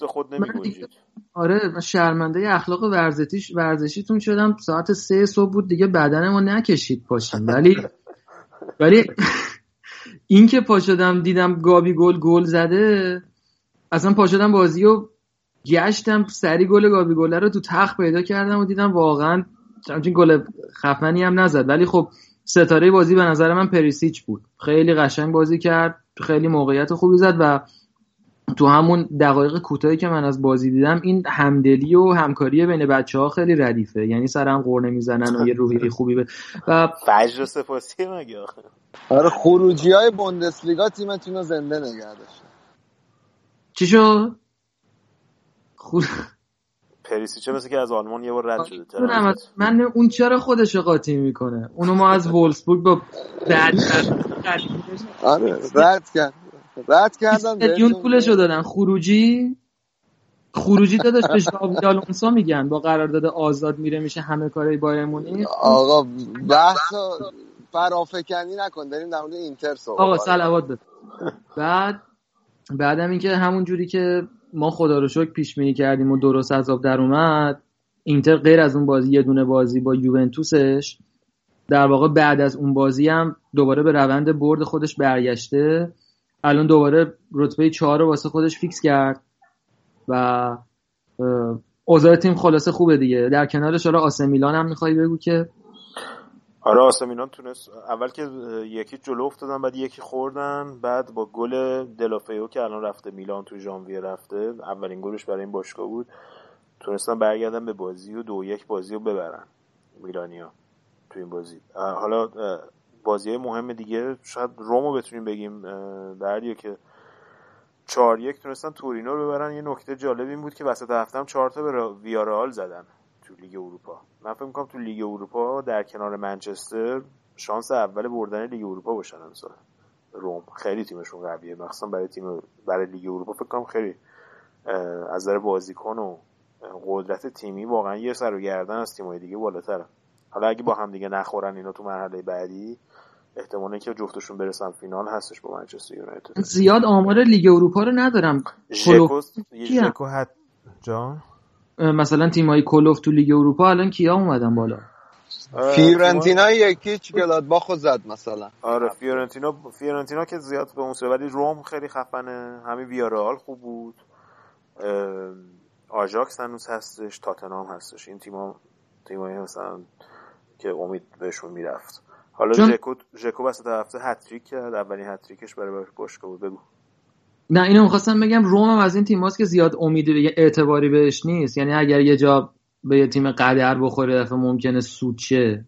آره من شرمنده اخلاق ورزشیش ورزشیتون شدم ساعت سه صبح بود دیگه بدن ما نکشید پاشیم. ولی ولی این که پا شدم دیدم گابی گل گل زده اصلا پا شدم بازی و گشتم سری گل گابی گله رو تو تخت پیدا کردم و دیدم واقعا همچین گل خفنی هم نزد. ولی خب ستاره بازی به نظر من پریسیچ بود. خیلی قشنگ بازی کرد خیلی موقعیت خوبی زد و تو همون دقایق کوتاهی که من از بازی دیدم این همدلی و همکاری بین بچه ها خیلی ردیفه. یعنی سرم قرنه می‌زنن و یه روحی خوبی به و فجر سپاسی مگه آره خروجی های بوندسلیگا تیمتون رو زنده نگه چی شد؟ خور... چه مثل که از آلمان یه بار رد شده من اون چرا خودش قاطی می‌کنه. اونو ما از وولسبورگ با رد آره رد کرد. رد کردن میلیون پولشو دادن. خروجی؟ خروجی داداش به ژاوی آلونسو میگن. با قرارداد آزاد میره میشه همه کارهای بایر مونیخ آقا بحث فرافکنی نکن. داریم در مورد اینتر صحبت آقا صلوات بده بعد بعدم اینکه همون جوری که ما خدا رو شکر پیش بینی کردیم و درست از آب در اومد اینتر غیر از اون بازی یه دونه بازی با یوونتوسش در واقع بعد از اون بازی هم دوباره به روند برد خودش برگشته. الان دوباره رتبه چهار رو واسه خودش فیکس کرد و اوضاع تیم خلاصه خوبه دیگه. در کنارش آره آسمیلان هم می‌خوای بگو که؟ آره آسمیلان تونست اول که یکی جلو افتادن بعد یکی خوردن بعد با گل دلافیو که الان رفته میلان تو ژانویه رفته اولین گلش برای این باشگاه بود تونستن برگردن به بازی و دو یک بازی رو ببرن میلانیا تو این بازی. حالا بازی مهم دیگه. شاید رومو بتونیم بگیم بردیو که چهار یک تونستن تورینو رو ببرن. یه نکته جالب این بود که وسط هفته هم چهار تا به ویارال زدن تو لیگ اروپا. من فکر می‌کنم تو لیگ اروپا در کنار منچستر شانس اول بردن لیگ اروپا باشن امسال. روم. خیلی تیمشون قویه. مخصوصا برای تیم برای لیگ اروپا فکر کنم خیلی از نظر بازیکن و قدرت تیمی واقعا یه سر و گردن از تیمای دیگه بالاتره. حالا اگه با هم دیگه نخورن اینا تو مرحله بعدی احتمالی که جفتشون برسن فینال هستش با منچستر یونایتد. زیاد آمار لیگ اروپا رو ندارم. ژکو حد جان؟ مثلا تیمای کلفت تو لیگ اروپا الان کیا اومدن بالا؟ فیورنتینا یکی چی گلادباخو زد مثلا. آره فیورنتینا فیورنتینا که زیاد به اون ولی روم خیلی خفنه. همین ویارال خوب بود. آژاکس هنوز هستش تاتنام هستش. این تیما تیمایی مثلا که امید بهشون می‌رفت. حالا. ژکو ژکو وسط هفته هتریک کرد. اولین هتریکش برای باشگاه بود. بگو. نه اینو می‌خواستم بگم روم هم از این تیماست که زیاد امید به اعتباری بهش نیست. یعنی اگر یه جا به یه تیم قدر بخوره دفعه ممکنه سود شه.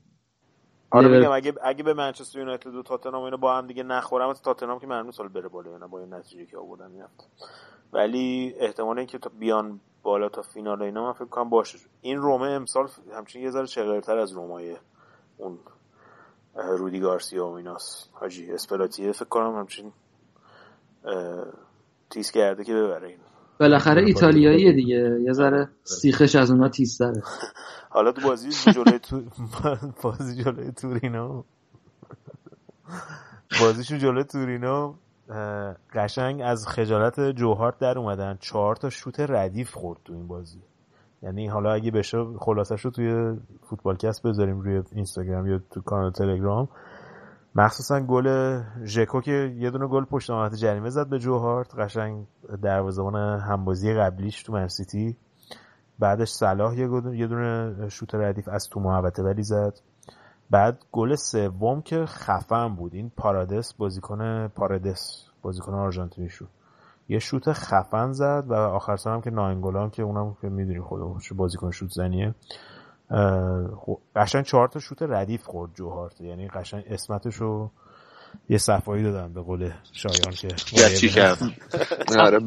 آره میگم اگه اگه به منچستر یونایتد و تاتنهام اینا با هم دیگه نخورم تاتنهام که معلومه سال بره بالا اینا با این نتیجه که آوردن میافت ولی احتمال اینکه تا بیان بالا تا فینال اینا من فکر کنم باشه. این رومه امسال همچین یه ذره چغرتر از رومای اون رودی گارسیا و ایناس حاجی اسپلاتیه فکر کنم همچین تیز کرده که ببره این. بالاخره ایتالیاییه دیگه. یه ذره سیخش از اونا تیز داره حالا تو بازی جلوی تو بازی جلوی تورینو. بازیشون جلوی تورینو قشنگ از خجالت جوهارت در اومدن. چهار تا شوت ردیف خورد تو این بازی. یعنی حالا اگه بشه خلاصش رو توی فوتبالکست بذاریم روی اینستاگرام یا تو کانال تلگرام. مخصوصا گل ژکو که یه دونه گل پشت محوطه جریمه زد به جوهارت قشنگ دروازه‌بان همبازی قبلیش تو منسیتی بعدش صلاح یه دونه شوت ردیف از تو محوطه ولی زد. بعد گل سوم که خفن بود. این پارادس بازیکن پارادس بازیکن آرژانتینی شد یه شوت خفن زد و آخر هم که ناینگولان که اونم که می‌دونی خودمون بازیکن شوت زنیه. قشنگ چهار تا شوت ردیف خورد جوهارت. یعنی قشنگ اسمتش رو یه صفایی دادن به قول شایان که گچی کردن آره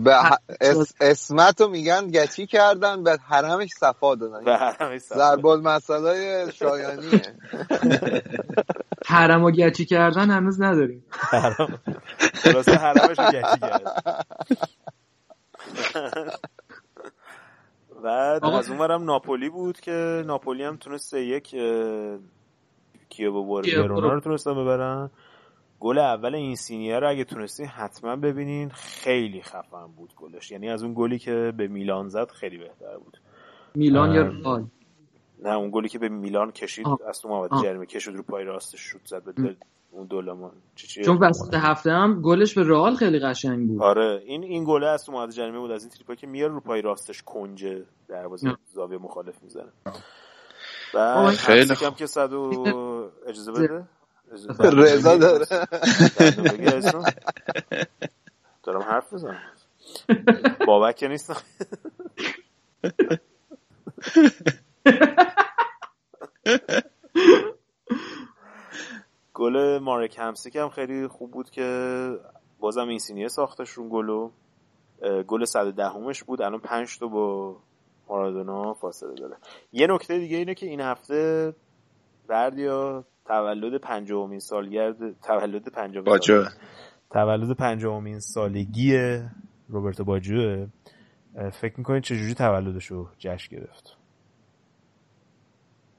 اسمت رو میگن گچی کردن به حرمش صفا دادن. زربال مسئله شایانیه. حرم و گچی کردن هنوز نداریم. خلاصه حرمش رو گچی کردن بعد از اونورم ناپولی بود که ناپولی هم تونست یک کیو ببره. ورونا رو تونستن ببرن. گل اول این سینیه رو اگه تونستی حتما ببینین خیلی خفن بود گلش. یعنی از اون گلی که به میلان زد خیلی بهتر بود. میلان یا رئال؟ نه اون گلی که به میلان کشید از تو محوطه جریمه کشید رو پای راستش شوت زد به اون دولمان چون وسط هفته هم گلش به رئال خیلی قشنگ بود. آره این این گل از تو محوطه جریمه بود از این تریپا که میاره رو پای راستش کنجه دروازه زاویه مخالف می‌زنه. و خیلی کم که صد و اجازه بده؟ رضا داره. دارم حرف بزنم. بابک که نیستم. گل مارک همسیک هم خیلی خوب بود که بازم این سینیه ساختش رو گلو گل 110 همش بود. الان 5 تا با مارادونا فاصله داره. یه نکته دیگه اینه که این هفته بردیا تولد پنجمین سالگرد تولد پنجمین باجو تولد پنجمین سالگی روبرتو باجوه. فکر می‌کنید چجوری تولدش رو جشن گرفت؟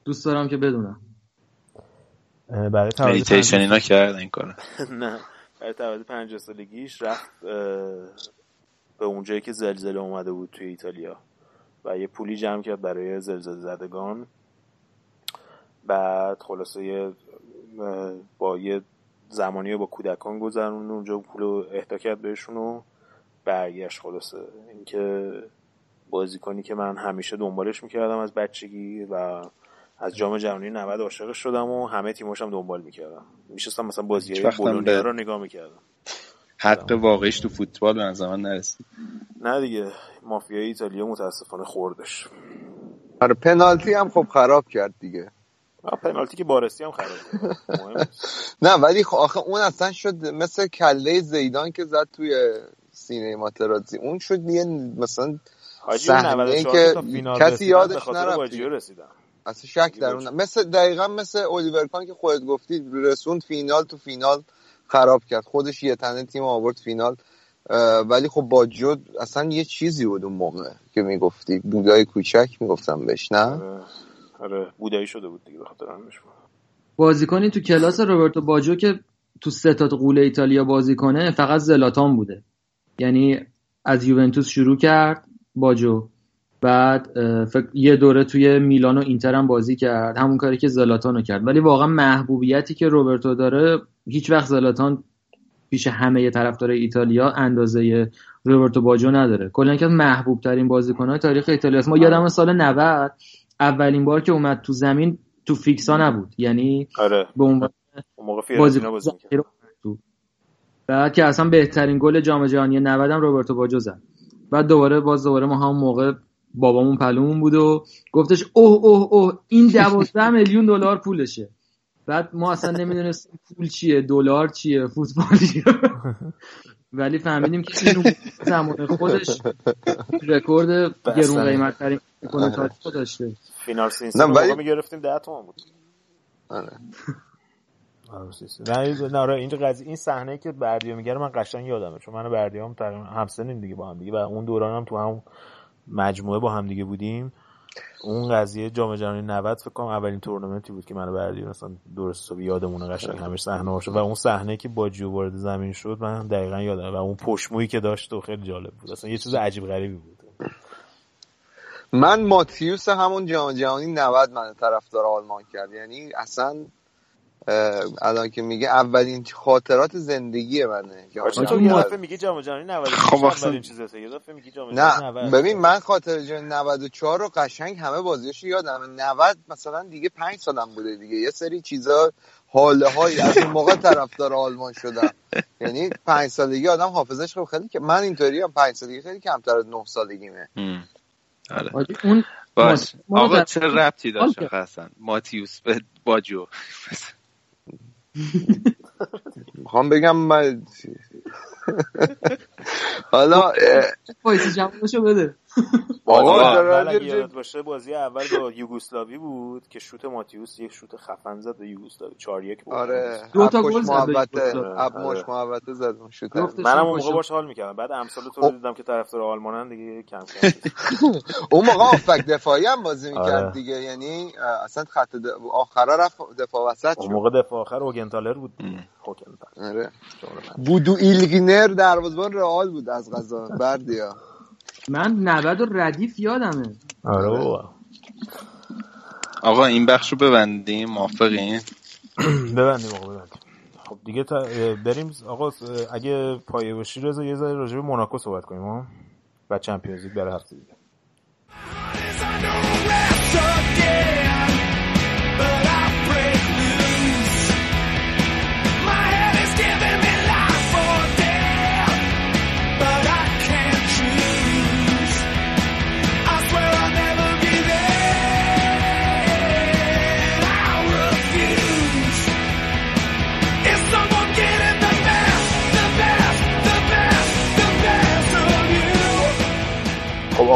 دوست دارم که بدونم. برای تولد مدیتیشن اینا کرد این کارو. نه. برای تولد پنج سالگیش رفت به اونجایی که زلزله اومده بود توی ایتالیا. و یه پولی جمع کرد برای زلزله زدگان. بعد خلاصه با یه زمانی با کودکان گذرون اونجا پول اهدا کرد بهشون و برگشت خلاصه. اینکه بازیکنی که من همیشه دنبالش می‌کردم از بچگی و از جام جهانی 90 عاشق شدم و همه تیماشم دنبال می‌کردم. میشستم مثلا بازی بولونیا رو نگاه می‌کردم. حق واقعیش تو فوتبال به زمان نرسید. نه دیگه مافیای ایتالیا متاسفانه خوردش. آره پنالتی هم خب خراب کرد دیگه. پنالتی که بارسی هم خراب نه ولی خب آخه اون اصلا شد مثل کله زیدان که زد توی سینه ماترازی. اون شد یه مثلا صحنه که کسی یادش نرفت اصلا شک در اون مثل دقیقا مثل الیور کان که خودت گفتی رسوند فینال تو فینال خراب کرد. خودش یه تنه تیم آورد فینال. ولی خب با جد اصلا یه چیزی بود اون موقع که می‌گفتی. بودای کوچک می‌گفتم بهش نه؟ آره, آره. بودایی شده بود دیگه بخاطر همش بازیکنی تو کلاس روبرتو باجو که تو ستاد قول ایتالیا بازی کنه فقط زلاتان بوده. یعنی از یوونتوس شروع کرد باجو بعد یه دوره توی میلان و اینتر هم بازی کرد. همون کاری که زلاتان کرد. ولی واقعا محبوبیتی که روبرتو داره هیچ وقت زلاتان پیش همه طرفدار ایتالیا اندازه روبرتو باجو نداره. کلا که محبوب ترین بازیکن‌های تاریخ ایتالیا ما یادم سال 90 اولین بار که اومد تو زمین تو فیکسا نبود. یعنی آره. به عنوان بازی بعد که اصلا بهترین گل جام جهانی 90 هم روبرتو باجو زد. بعد دوباره باز دوباره ما هم موقع بابامون پلومون بود و گفتش اوه اوه اوه این دوازده میلیون دلار پولشه. بعد ما اصلا نمی‌دونستیم پول چیه دلار چیه فوتبال چیه. ولی فهمیدیم که این زمان خودش رکورد گرون قیمت ترین تاریخ داشته. فینال سینسی ولی می‌گرفتیم 10 تومن بود. آره. نه آره اینجا قضیه این صحنه که بردیا میگه من قشنگ یادمه چون من بردیام تقریبا همسنیم دیگه با هم دیگه و اون دوران هم تو هم مجموعه با هم دیگه بودیم. اون قضیه جام جهانی 90 فکر کنم اولین تورنمنتی بود که من و بردیا مثلا درست حسابی یادمونه قشنگ همش صحنه باشه و اون صحنه که باجیو وارد زمین شد من دقیقا یادم. و اون پشت مویی که داشت و خیلی جالب بود. اصلا یه چیز عجیب غریبی بود. من ماتیوس همون جام جهانی 90 من طرفدار آلمان کرد. یعنی اصلا الان که میگه اولین خاطرات زندگی منه. تو یه دفعه میگی جام جهانی 96 خب اولین چیزه؟ یه دفعه میگی جام نه ببین من خاطر جام 94 رو قشنگ همه بازیاشو یادم 90 مثلا دیگه 5 سالم بوده دیگه. یه سری چیزا حاله هایی از اون موقع طرفدار آلمان شدم. یعنی 5 سالگی آدم حافظش خب خیلی که من اینطوری هم 5 سالگی خیلی کمتر از 9 سالگیمه. آره. اون باش. آقا چه ربطی داشت؟ حسن ماتیوس به باجو می‌خوام بگم من حالا وایسی جمعشو بده. آقا یاد باشه بازی اول با یوگسلاوی بود که شوت ماتیوس یک شوت خفن زد به یوگسلاوی 4 1 بود آره دو تا گل زد اب مش محبت زد شوت. منم اون موقع باش حال می‌کردم. بعد امسال تو رو دیدم که طرفدار آلمانن دیگه کم کم اون موقع آفک دفاعی هم بازی می‌کرد آره. دیگه. یعنی اصلا خط آخرا رفت دفاع وسط اون موقع دفاع آخر اوگنتالر بود آره. بودو ایلگنر دروازه‌بان رئال بود از قضا بردیا. من 90 و ردیف یادمه. آره آقا این بخش رو ببندیم موافقین؟ ببندیم آقا ببندیم. خب دیگه تا بریم آقا اگه پایه باشی رضا یه ذره راجع به موناکو صحبت کنیم ها؟ و Champions League برای هفته دیگه.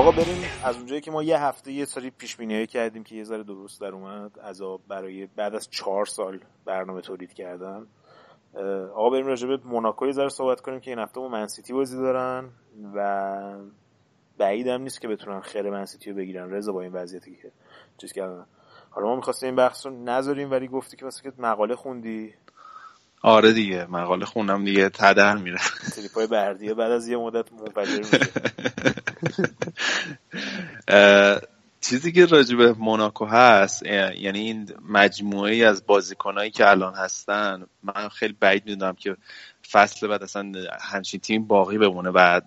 آقا بریم از اونجایی که ما یه هفته یه سری پیش بینی کردیم که یه ذره درست در اومد عذاب برای بعد از چهار سال برنامه تولید کردن. آقا بریم راجع به موناکو یه ذره صحبت کنیم که این هفته ما منسیتی بازی دارن و بعید هم نیست که بتونن خیر منسیتی رو بگیرن. رضا با این وضعیتی که چیز کردن. حالا ما می‌خواستیم این بحث رو نذاریم ولی گفتی که واسه که مقاله خوندی. آره دیگه مقاله خونم دیگه تدر میره. تلیپای بردیه بعد از یه مدت منفجر میشه. چیزی که راجع به موناکو هست یعنی این مجموعه ای از بازیکنایی که الان هستن من خیلی بعید می‌دونم که فصل بعد اصلا همچین تیم باقی بمونه و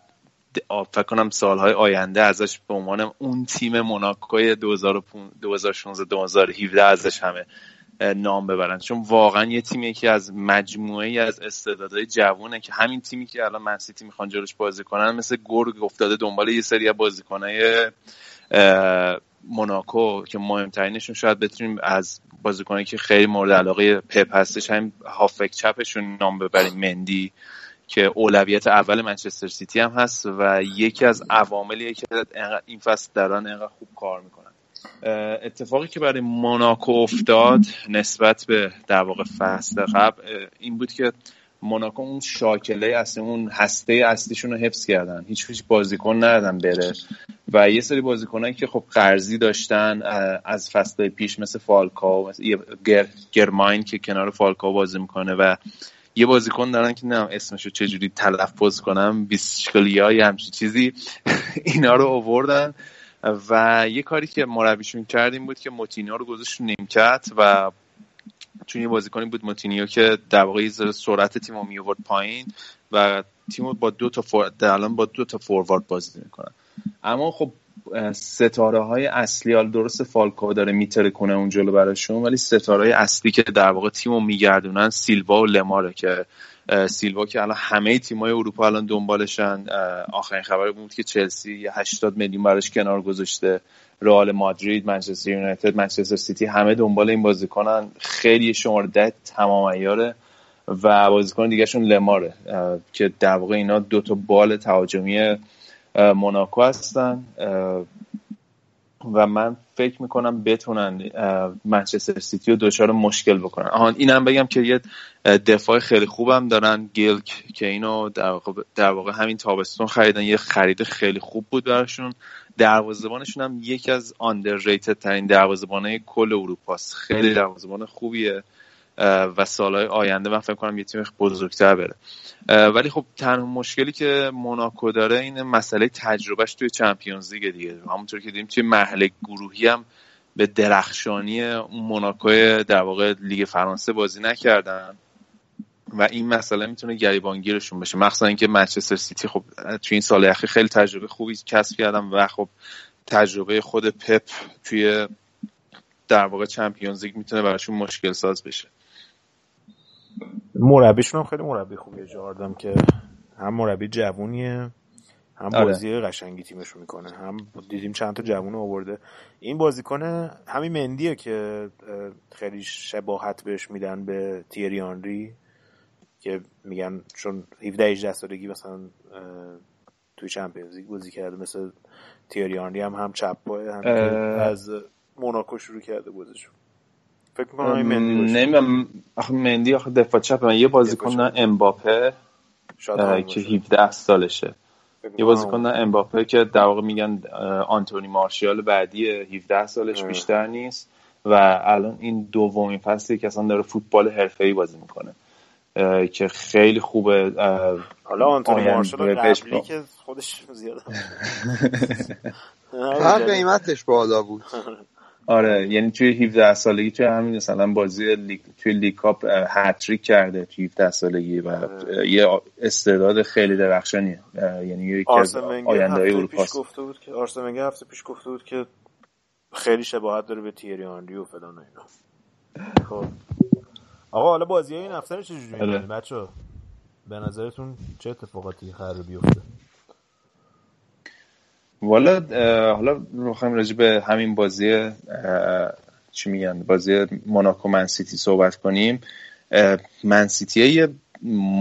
فکر کنم سالهای آینده ازش به عنوان اون تیم موناکوی 2016 2017 ازش همه نام ببرن. چون واقعا یه تیمی که از مجموعه ای از استعدادهای جوونه که همین تیمی که الان منسیتی می‌خوان جلوش بازی کنن مثل گرگ افتاده دنبال یه سری بازیکنهای موناکو که مهمترینشون شاید بتونیم از بازیکنایی که خیلی مورد علاقه پپ هستش همین هافک چپشون نام ببریم. مندی که اولویت اول منچستر سیتی هم هست و یکی از عواملیه که این فصل دران اینقدر خوب کار می‌کنه. اتفاقی که برای موناکو افتاد نسبت به در واقع فصل قبل این بود که موناکو اون شاکله اصلی اون هسته اصلیشون رو حفظ کردن. هیچ هیچ بازیکن ندادن بره. و یه سری بازیکنایی که خب قرضی داشتن از فصل پیش مثل فالکاو مثل گر، گرماین که کنار فالکاو بازی می‌کنه و یه بازیکن دارن که نه اسمشو چجوری تلفظ کنم بیسکلیا یا همچین چیزی اینا رو آوردن. و یه کاری که مربیشون کرد این بود که موتینیو رو گذاشت نیمکت و چون یه بازیکنی بود موتینیو که در واقع سرعت تیم رو می آورد پایین و تیم با دو تا فور... الان با دو تا فوروارد بازی می‌کنن اما خب ستاره های اصلی حال درست فالکو داره میتره کنه اون جلو براشون ولی ستاره های اصلی که در واقع تیم رو میگردونن سیلوا و لماره که سیلوا که الان همه تیمای اروپا الان دنبالشن. آخرین خبر بود که چلسی یه 80 میلیون براش کنار گذاشته. رئال مادرید منچستر یونایتد منچستر سیتی همه دنبال این بازیکنن. خیلی شماره ده تمام ایاره و بازیکن دیگهشون لماره که در واقع اینا دو تا بال تهاجمی موناکو هستن. و من فکر می‌کنم بتونن منچستر سیتی رو دچار مشکل بکنن. آهان اینم بگم که یه دفاع خیلی خوبم دارن. گیلک که اینو در واقع, در واقع همین تابستون خریدن. یه خرید خیلی خوب بود براشون. دروازه‌بانشون هم یکی از آندرریتد ترین دروازه‌بانای کل اروپاست. خیلی. دروازه‌بان خوبیه. و سالهای آینده من فکر کنم یه تیم بزرگتر بره. ولی خب تنها مشکلی که موناکو داره این مسئله تجربهش توی چمپیونز لیگ دیگه. همونطور که دیدیم توی مرحله گروهی هم به درخشانی اون موناکو در واقع لیگ فرانسه بازی نکردن و این مسئله می‌تونه گریبانگیرشون بشه. مخصوصا اینکه منچستر سیتی خب توی این سال اخیر خیلی تجربه خوبی کسب کردن و خب تجربه خود پپ توی در واقع چمپیونز لیگ می‌تونه براشون مشکل ساز بشه. مربیشون هم خیلی مربی خوبیه جاردم که هم مربی جوونیه هم آره. بازی قشنگی تیمشون می‌کنه. هم دیدیم چند تا جوون آورده. این بازیکن همین مندیه که خیلی شباهت بهش میدن به تیری آنری که میگن چون 17 18 سالگی مثلا توی چمپیونز لیگ بازی کرده. مثل تیری آنری هم هم چپ پای هم از موناکو شروع کرده بازیشون. فکر می‌کنم این مندی نمی‌دونم. آخه مندی آخه دفاع چپ من یه بازیکن امباپه که 17 سالشه. یه بازیکن امباپه که در واقع میگن آنتونی مارشیال بعدی 17 سالش بیشتر نیست. و الان این دومین فصلی که اصلا داره فوتبال حرفه‌ای بازی می‌کنه. که خیلی خوبه حالا آنتونی مارسیال قبلی که خودش زیاد هم قیمتش بالا بود. آره یعنی توی 17 سالگی توی همین مثلا بازی لیگ توی لیگ کاپ هت‌تریک کرده توی 17 سالگی و یه استعداد خیلی درخشانیه یعنی یکی از آینده های اروپا گفته بود که آرسن هفته پیش گفته بود که خیلی شباهت داره به تیری آنری و فلان اینا. خب. آقا حالا بازی این هفته رو چجوری می‌بینید آره. بچه‌ها به نظرتون چه اتفاقاتی قرار بیفته؟ والا حالا می‌خوایم راجع به همین بازی چی میگن بازی موناکو منسیتی صحبت کنیم. منسیتی یه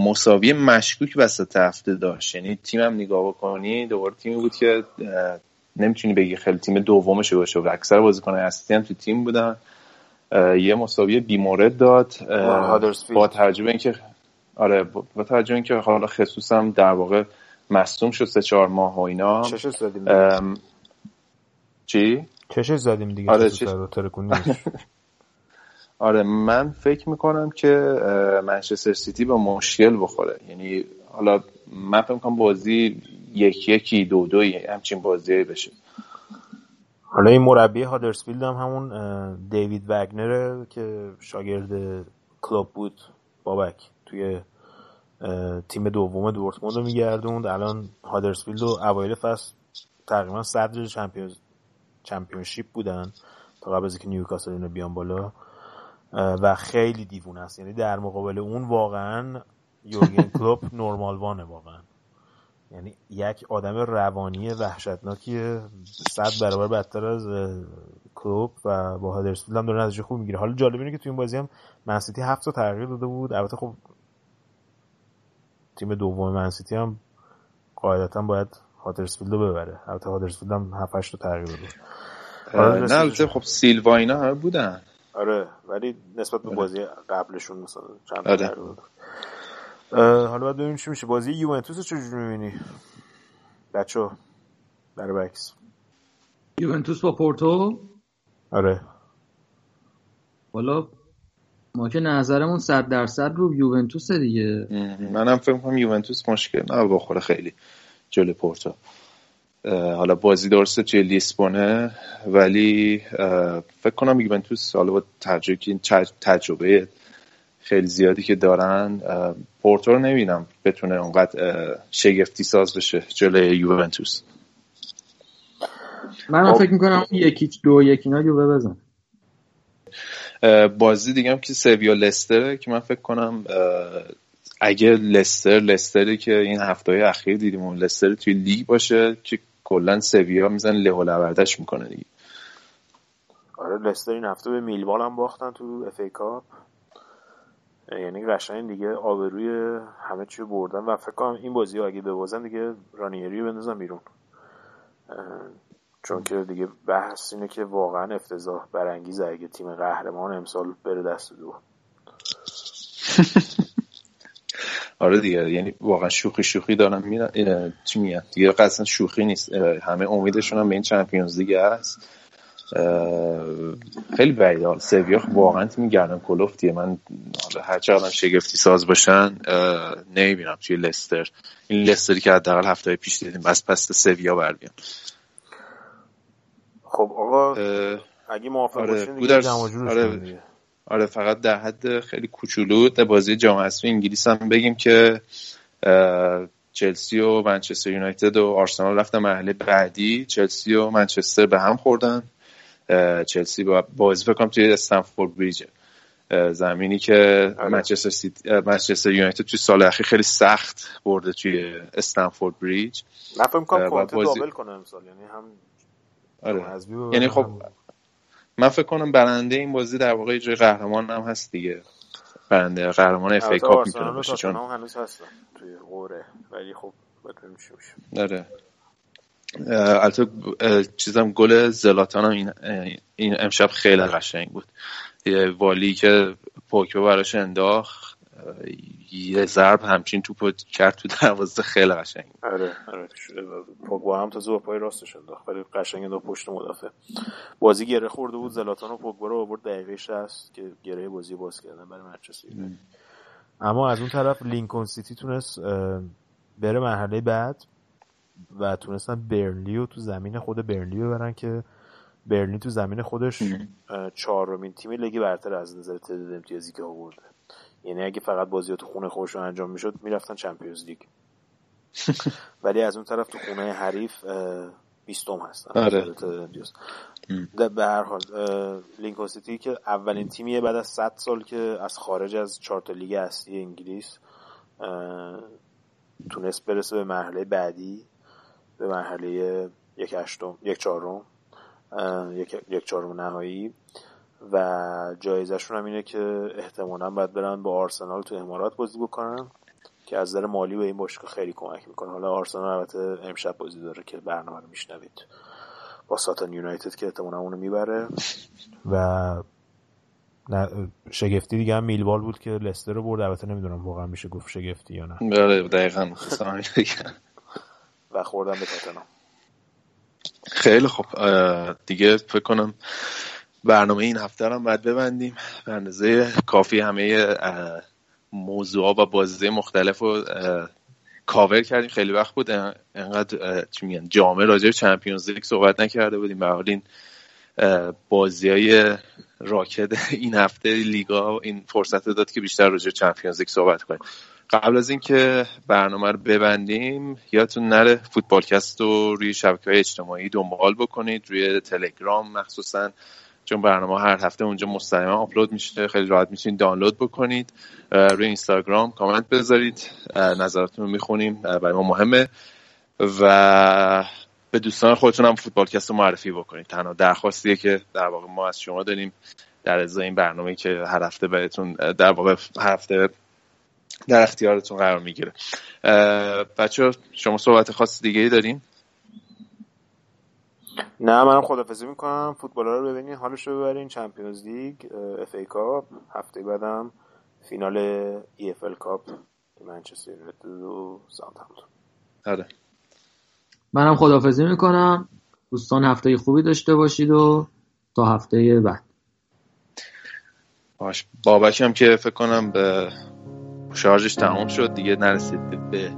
مساوی مشکوک وسط هفته داشت. یعنی تیمم نگاه بکنی دوباره تیمی بود که نمی‌تونی بگی خیلی تیم دومش باشه. و اکثر بازیکنان اصلی هم تو تیم بودن. یه مساوی بیمورد داد. با ترجمه اینکه آره با ترجمه اینکه حالا خصوصا در واقع مصوم شد سه چهار ماه و اینا. چشش زدیم چی؟ چشش زدیم دیگه. آره چش... آره من فکر می‌کنم که منچستر سیتی با مشکل بخوره. یعنی حالا من فکر می‌کنم بازی یک یکی دو دوی همچین بازی بشه. حالا این مربی هادرسفیلد هم همون دیوید وگنره که شاگرد کلوب بود بابک توی تیم دوم دورتموند رو میگردوند. الان هادرسفیلد و اوایل فصل تقریبا صدر چمپیونز چمپیونشیپ بودن تا قبل از اینکه نیوکاسل اینو بیان بالا. و خیلی دیوونه است. یعنی در مقابل اون واقعا یورگن کلوپ نورمال وانه واقعا. یعنی یک آدم روانی وحشتناکی صد برابر بدتر از کلوب و با هادرسفیلد هم داره نتیجه خوب می‌گیره. حالا جالب اینه که تو این بازی هم منسیتی هفت تا تغییر داده بود. البته خب تیم دوم منسیتی هم قاعدتا باید هادرسفیلد رو ببره. البته هادرسفیلد هم 7 8 تا تغییر داده. نه البته خب سیلوا اینا همه بودن. آره ولی نسبت به آره. بازی قبلشون مثلا چند آره. حالا باید ببینیم چی میشه. بازی یوونتوس رو چجوری می‌بینی؟ بچه در بکس یوونتوس با پورتو؟ آره. والا ما که نظرمون صد درصد رو یوونتوس دیگه. منم فکر کنم یوونتوس مشکل نه بخوره خیلی جلو پورتو. حالا بازی درسته توی لیسبونه ولی فکر کنم یوونتوس حالا با تجربه تجربه خیلی زیادی که دارن پورتو رو نمیدم بتونه اونقدر شگفتی ساز بشه جلوی یوونتوس. من خب. فکر می‌کنم یکی دو یکی اینا یووه بزن. بازی دیگه هم که سویا لستره که من فکر کنم اگه لستر لستری که این هفته های اخیر دیدیم اون لستر توی لیگ باشه که کلا سویا میزن له و می‌کنه دیگه. آره لستر این هفته به میلوان هم باختن تو اف ای کاپ. یعنی قشنگ دیگه آبروی همه چی بردن. و فکر کنم این بازی اگه ببازن دیگه رانیری بندازن بیرون. چون که دیگه بحث اینه که واقعا افتضاح برانگیزه اگه تیم قهرمان امسال بره دست دو. آره دیگه یعنی واقعا شوخی شوخی دارن میرن چی میگن؟ دیگه قصلا شوخی نیست همه امیدشون هم به این چمپیونز لیگ هست خیلی بعید. سویا واقعا تیم گردن کلوفتیه. من حالا هر چقدر شگفتی ساز باشن نمی‌بینم توی لستر. این لستری که حداقل هفته پیش دیدیم بس پس سویا بر خب آقا اگه موافق آره باشین آره آره فقط در حد خیلی کوچولو در بازی جام حذفی انگلیس هم بگیم که چلسی و منچستر یونایتد و آرسنال رفتن مرحله بعدی. چلسی و منچستر به هم خوردن. چلسی با بازی فکر کنم توی استنفورد بریج زمینی که آره. منچستر سیتی منچستر یونایتد توی سال اخیر خیلی سخت برده توی استنفورد بریج. فکر کنم بازی... دابل کنه امسال یعنی هم آره. یعنی خب من فکر کنم برنده این بازی در واقع جای قهرمان هم هست دیگه. برنده قهرمان اف ای کاپ می‌تونه باشه چون هنوز هستن توی قوره ولی خب آره. البته چیزم گل زلاتان هم این, این امشب خیلی قشنگ بود. یه والی که پوکبه براش انداخت. یه ضرب همچین توپ کرد تو دروازه خیلی قشنگ. آره آره پوگبا هم تا پای راستش انداخت ولی قشنگ انداخت پشت مدافع. بازی گره خورده بود. زلاتان و پوگبا رو آورد دقیقه 60 که گره بازی باز کردن برای منچستر اما از اون طرف لینکن سیتی تونست بره مرحله بعد و تونستن برنلی رو تو زمین خود برنلی ببرن که برنلی تو زمین خودش چهارمین تیم لیگ برتر از نظر تعداد امتیازی که آورده. یعنی اگه فقط بازی تو خونه خودشون انجام می‌شد می‌رفتن چمپیونز لیگ. ولی از اون طرف تو خونه حریف بیستم هستن. آره. به هر حال لینکو سیتی که اولین تیمیه بعد از 100 سال که از خارج از چارت لیگ اصلی انگلیس تونست برسه به مرحله بعدی به مرحله یک هشتم یک چهارم یک یک چهارم نهایی. و جایزشون هم اینه که احتمالا باید برن با آرسنال تو امارات بازی بکنن که از نظر مالی به این باشگاه خیلی کمک می‌کنه. حالا آرسنال البته امشب بازی داره که برنامه رو میشنوید. با ساتن یونایتد که احتمالا اونو می‌بره. و شگفتی دیگه هم میلوال بود که لستر رو برد. البته نمی‌دونم واقعا میشه گفت شگفتی یا نه. بله دقیقا. و خوردم به تاتنام خیلی خب دیگه فکر کنم برنامه این هفته رو باید ببندیم. به کافی همه موضوع و بازی مختلف رو کاور کردیم. خیلی وقت بود انقدر چی میگن جامعه راجع به Champions League صحبت نکرده بودیم. به هر حال این بازی های راکد این هفته لیگا این فرصت داد که بیشتر راجع به Champions League صحبت کنیم. قبل از اینکه برنامه رو ببندیم یادتون نره فوتبالکست رو روی شبکه های اجتماعی دنبال بکنید. روی تلگرام مخصوصا چون برنامه هر هفته اونجا مستقیما آپلود میشه. خیلی راحت می‌تونید دانلود بکنید. روی اینستاگرام کامنت بذارید. نظراتتون رو می‌خونیم. برای ما مهمه. و به دوستان خودتون هم فوتبالکست رو معرفی بکنید. تنها درخواستیه که در واقع ما از شما داریم در ازای این برنامه که هر هفته بهتون در واقع هفته در اختیارتون قرار می‌گیره. بچه شما صحبت خاص دیگه ای داریم نه منم خدافزی می‌کنم. فوتبال رو ببینین حالش رو ببرین. چمپیونز لیگ FA Cup. هفته بعدم فینال EFL Cup. منچستر یونایتد و ساوثهامپتون. آره. منم خدافزی می‌کنم. دوستان هفته خوبی داشته باشید و تا هفته بعد. باش. بابک هم که فکر کنم به شارژش تمام شد. دیگه نرسید به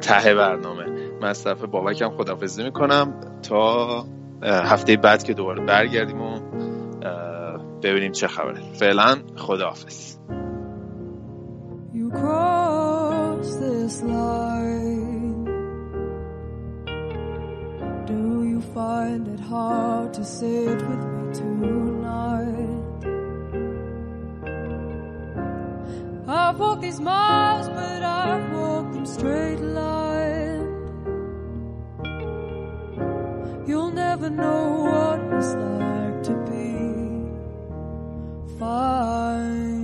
ته برنامه. من از طرف بابکم خدافزی می‌کنم تا هفته بعد که دوباره برگردیم و ببینیم چه خبره فعلا خداحافظ You cross this line Do you find it hard to sit with me tonight I've walked these miles but I've walked them straight line never know what it's like to be fine.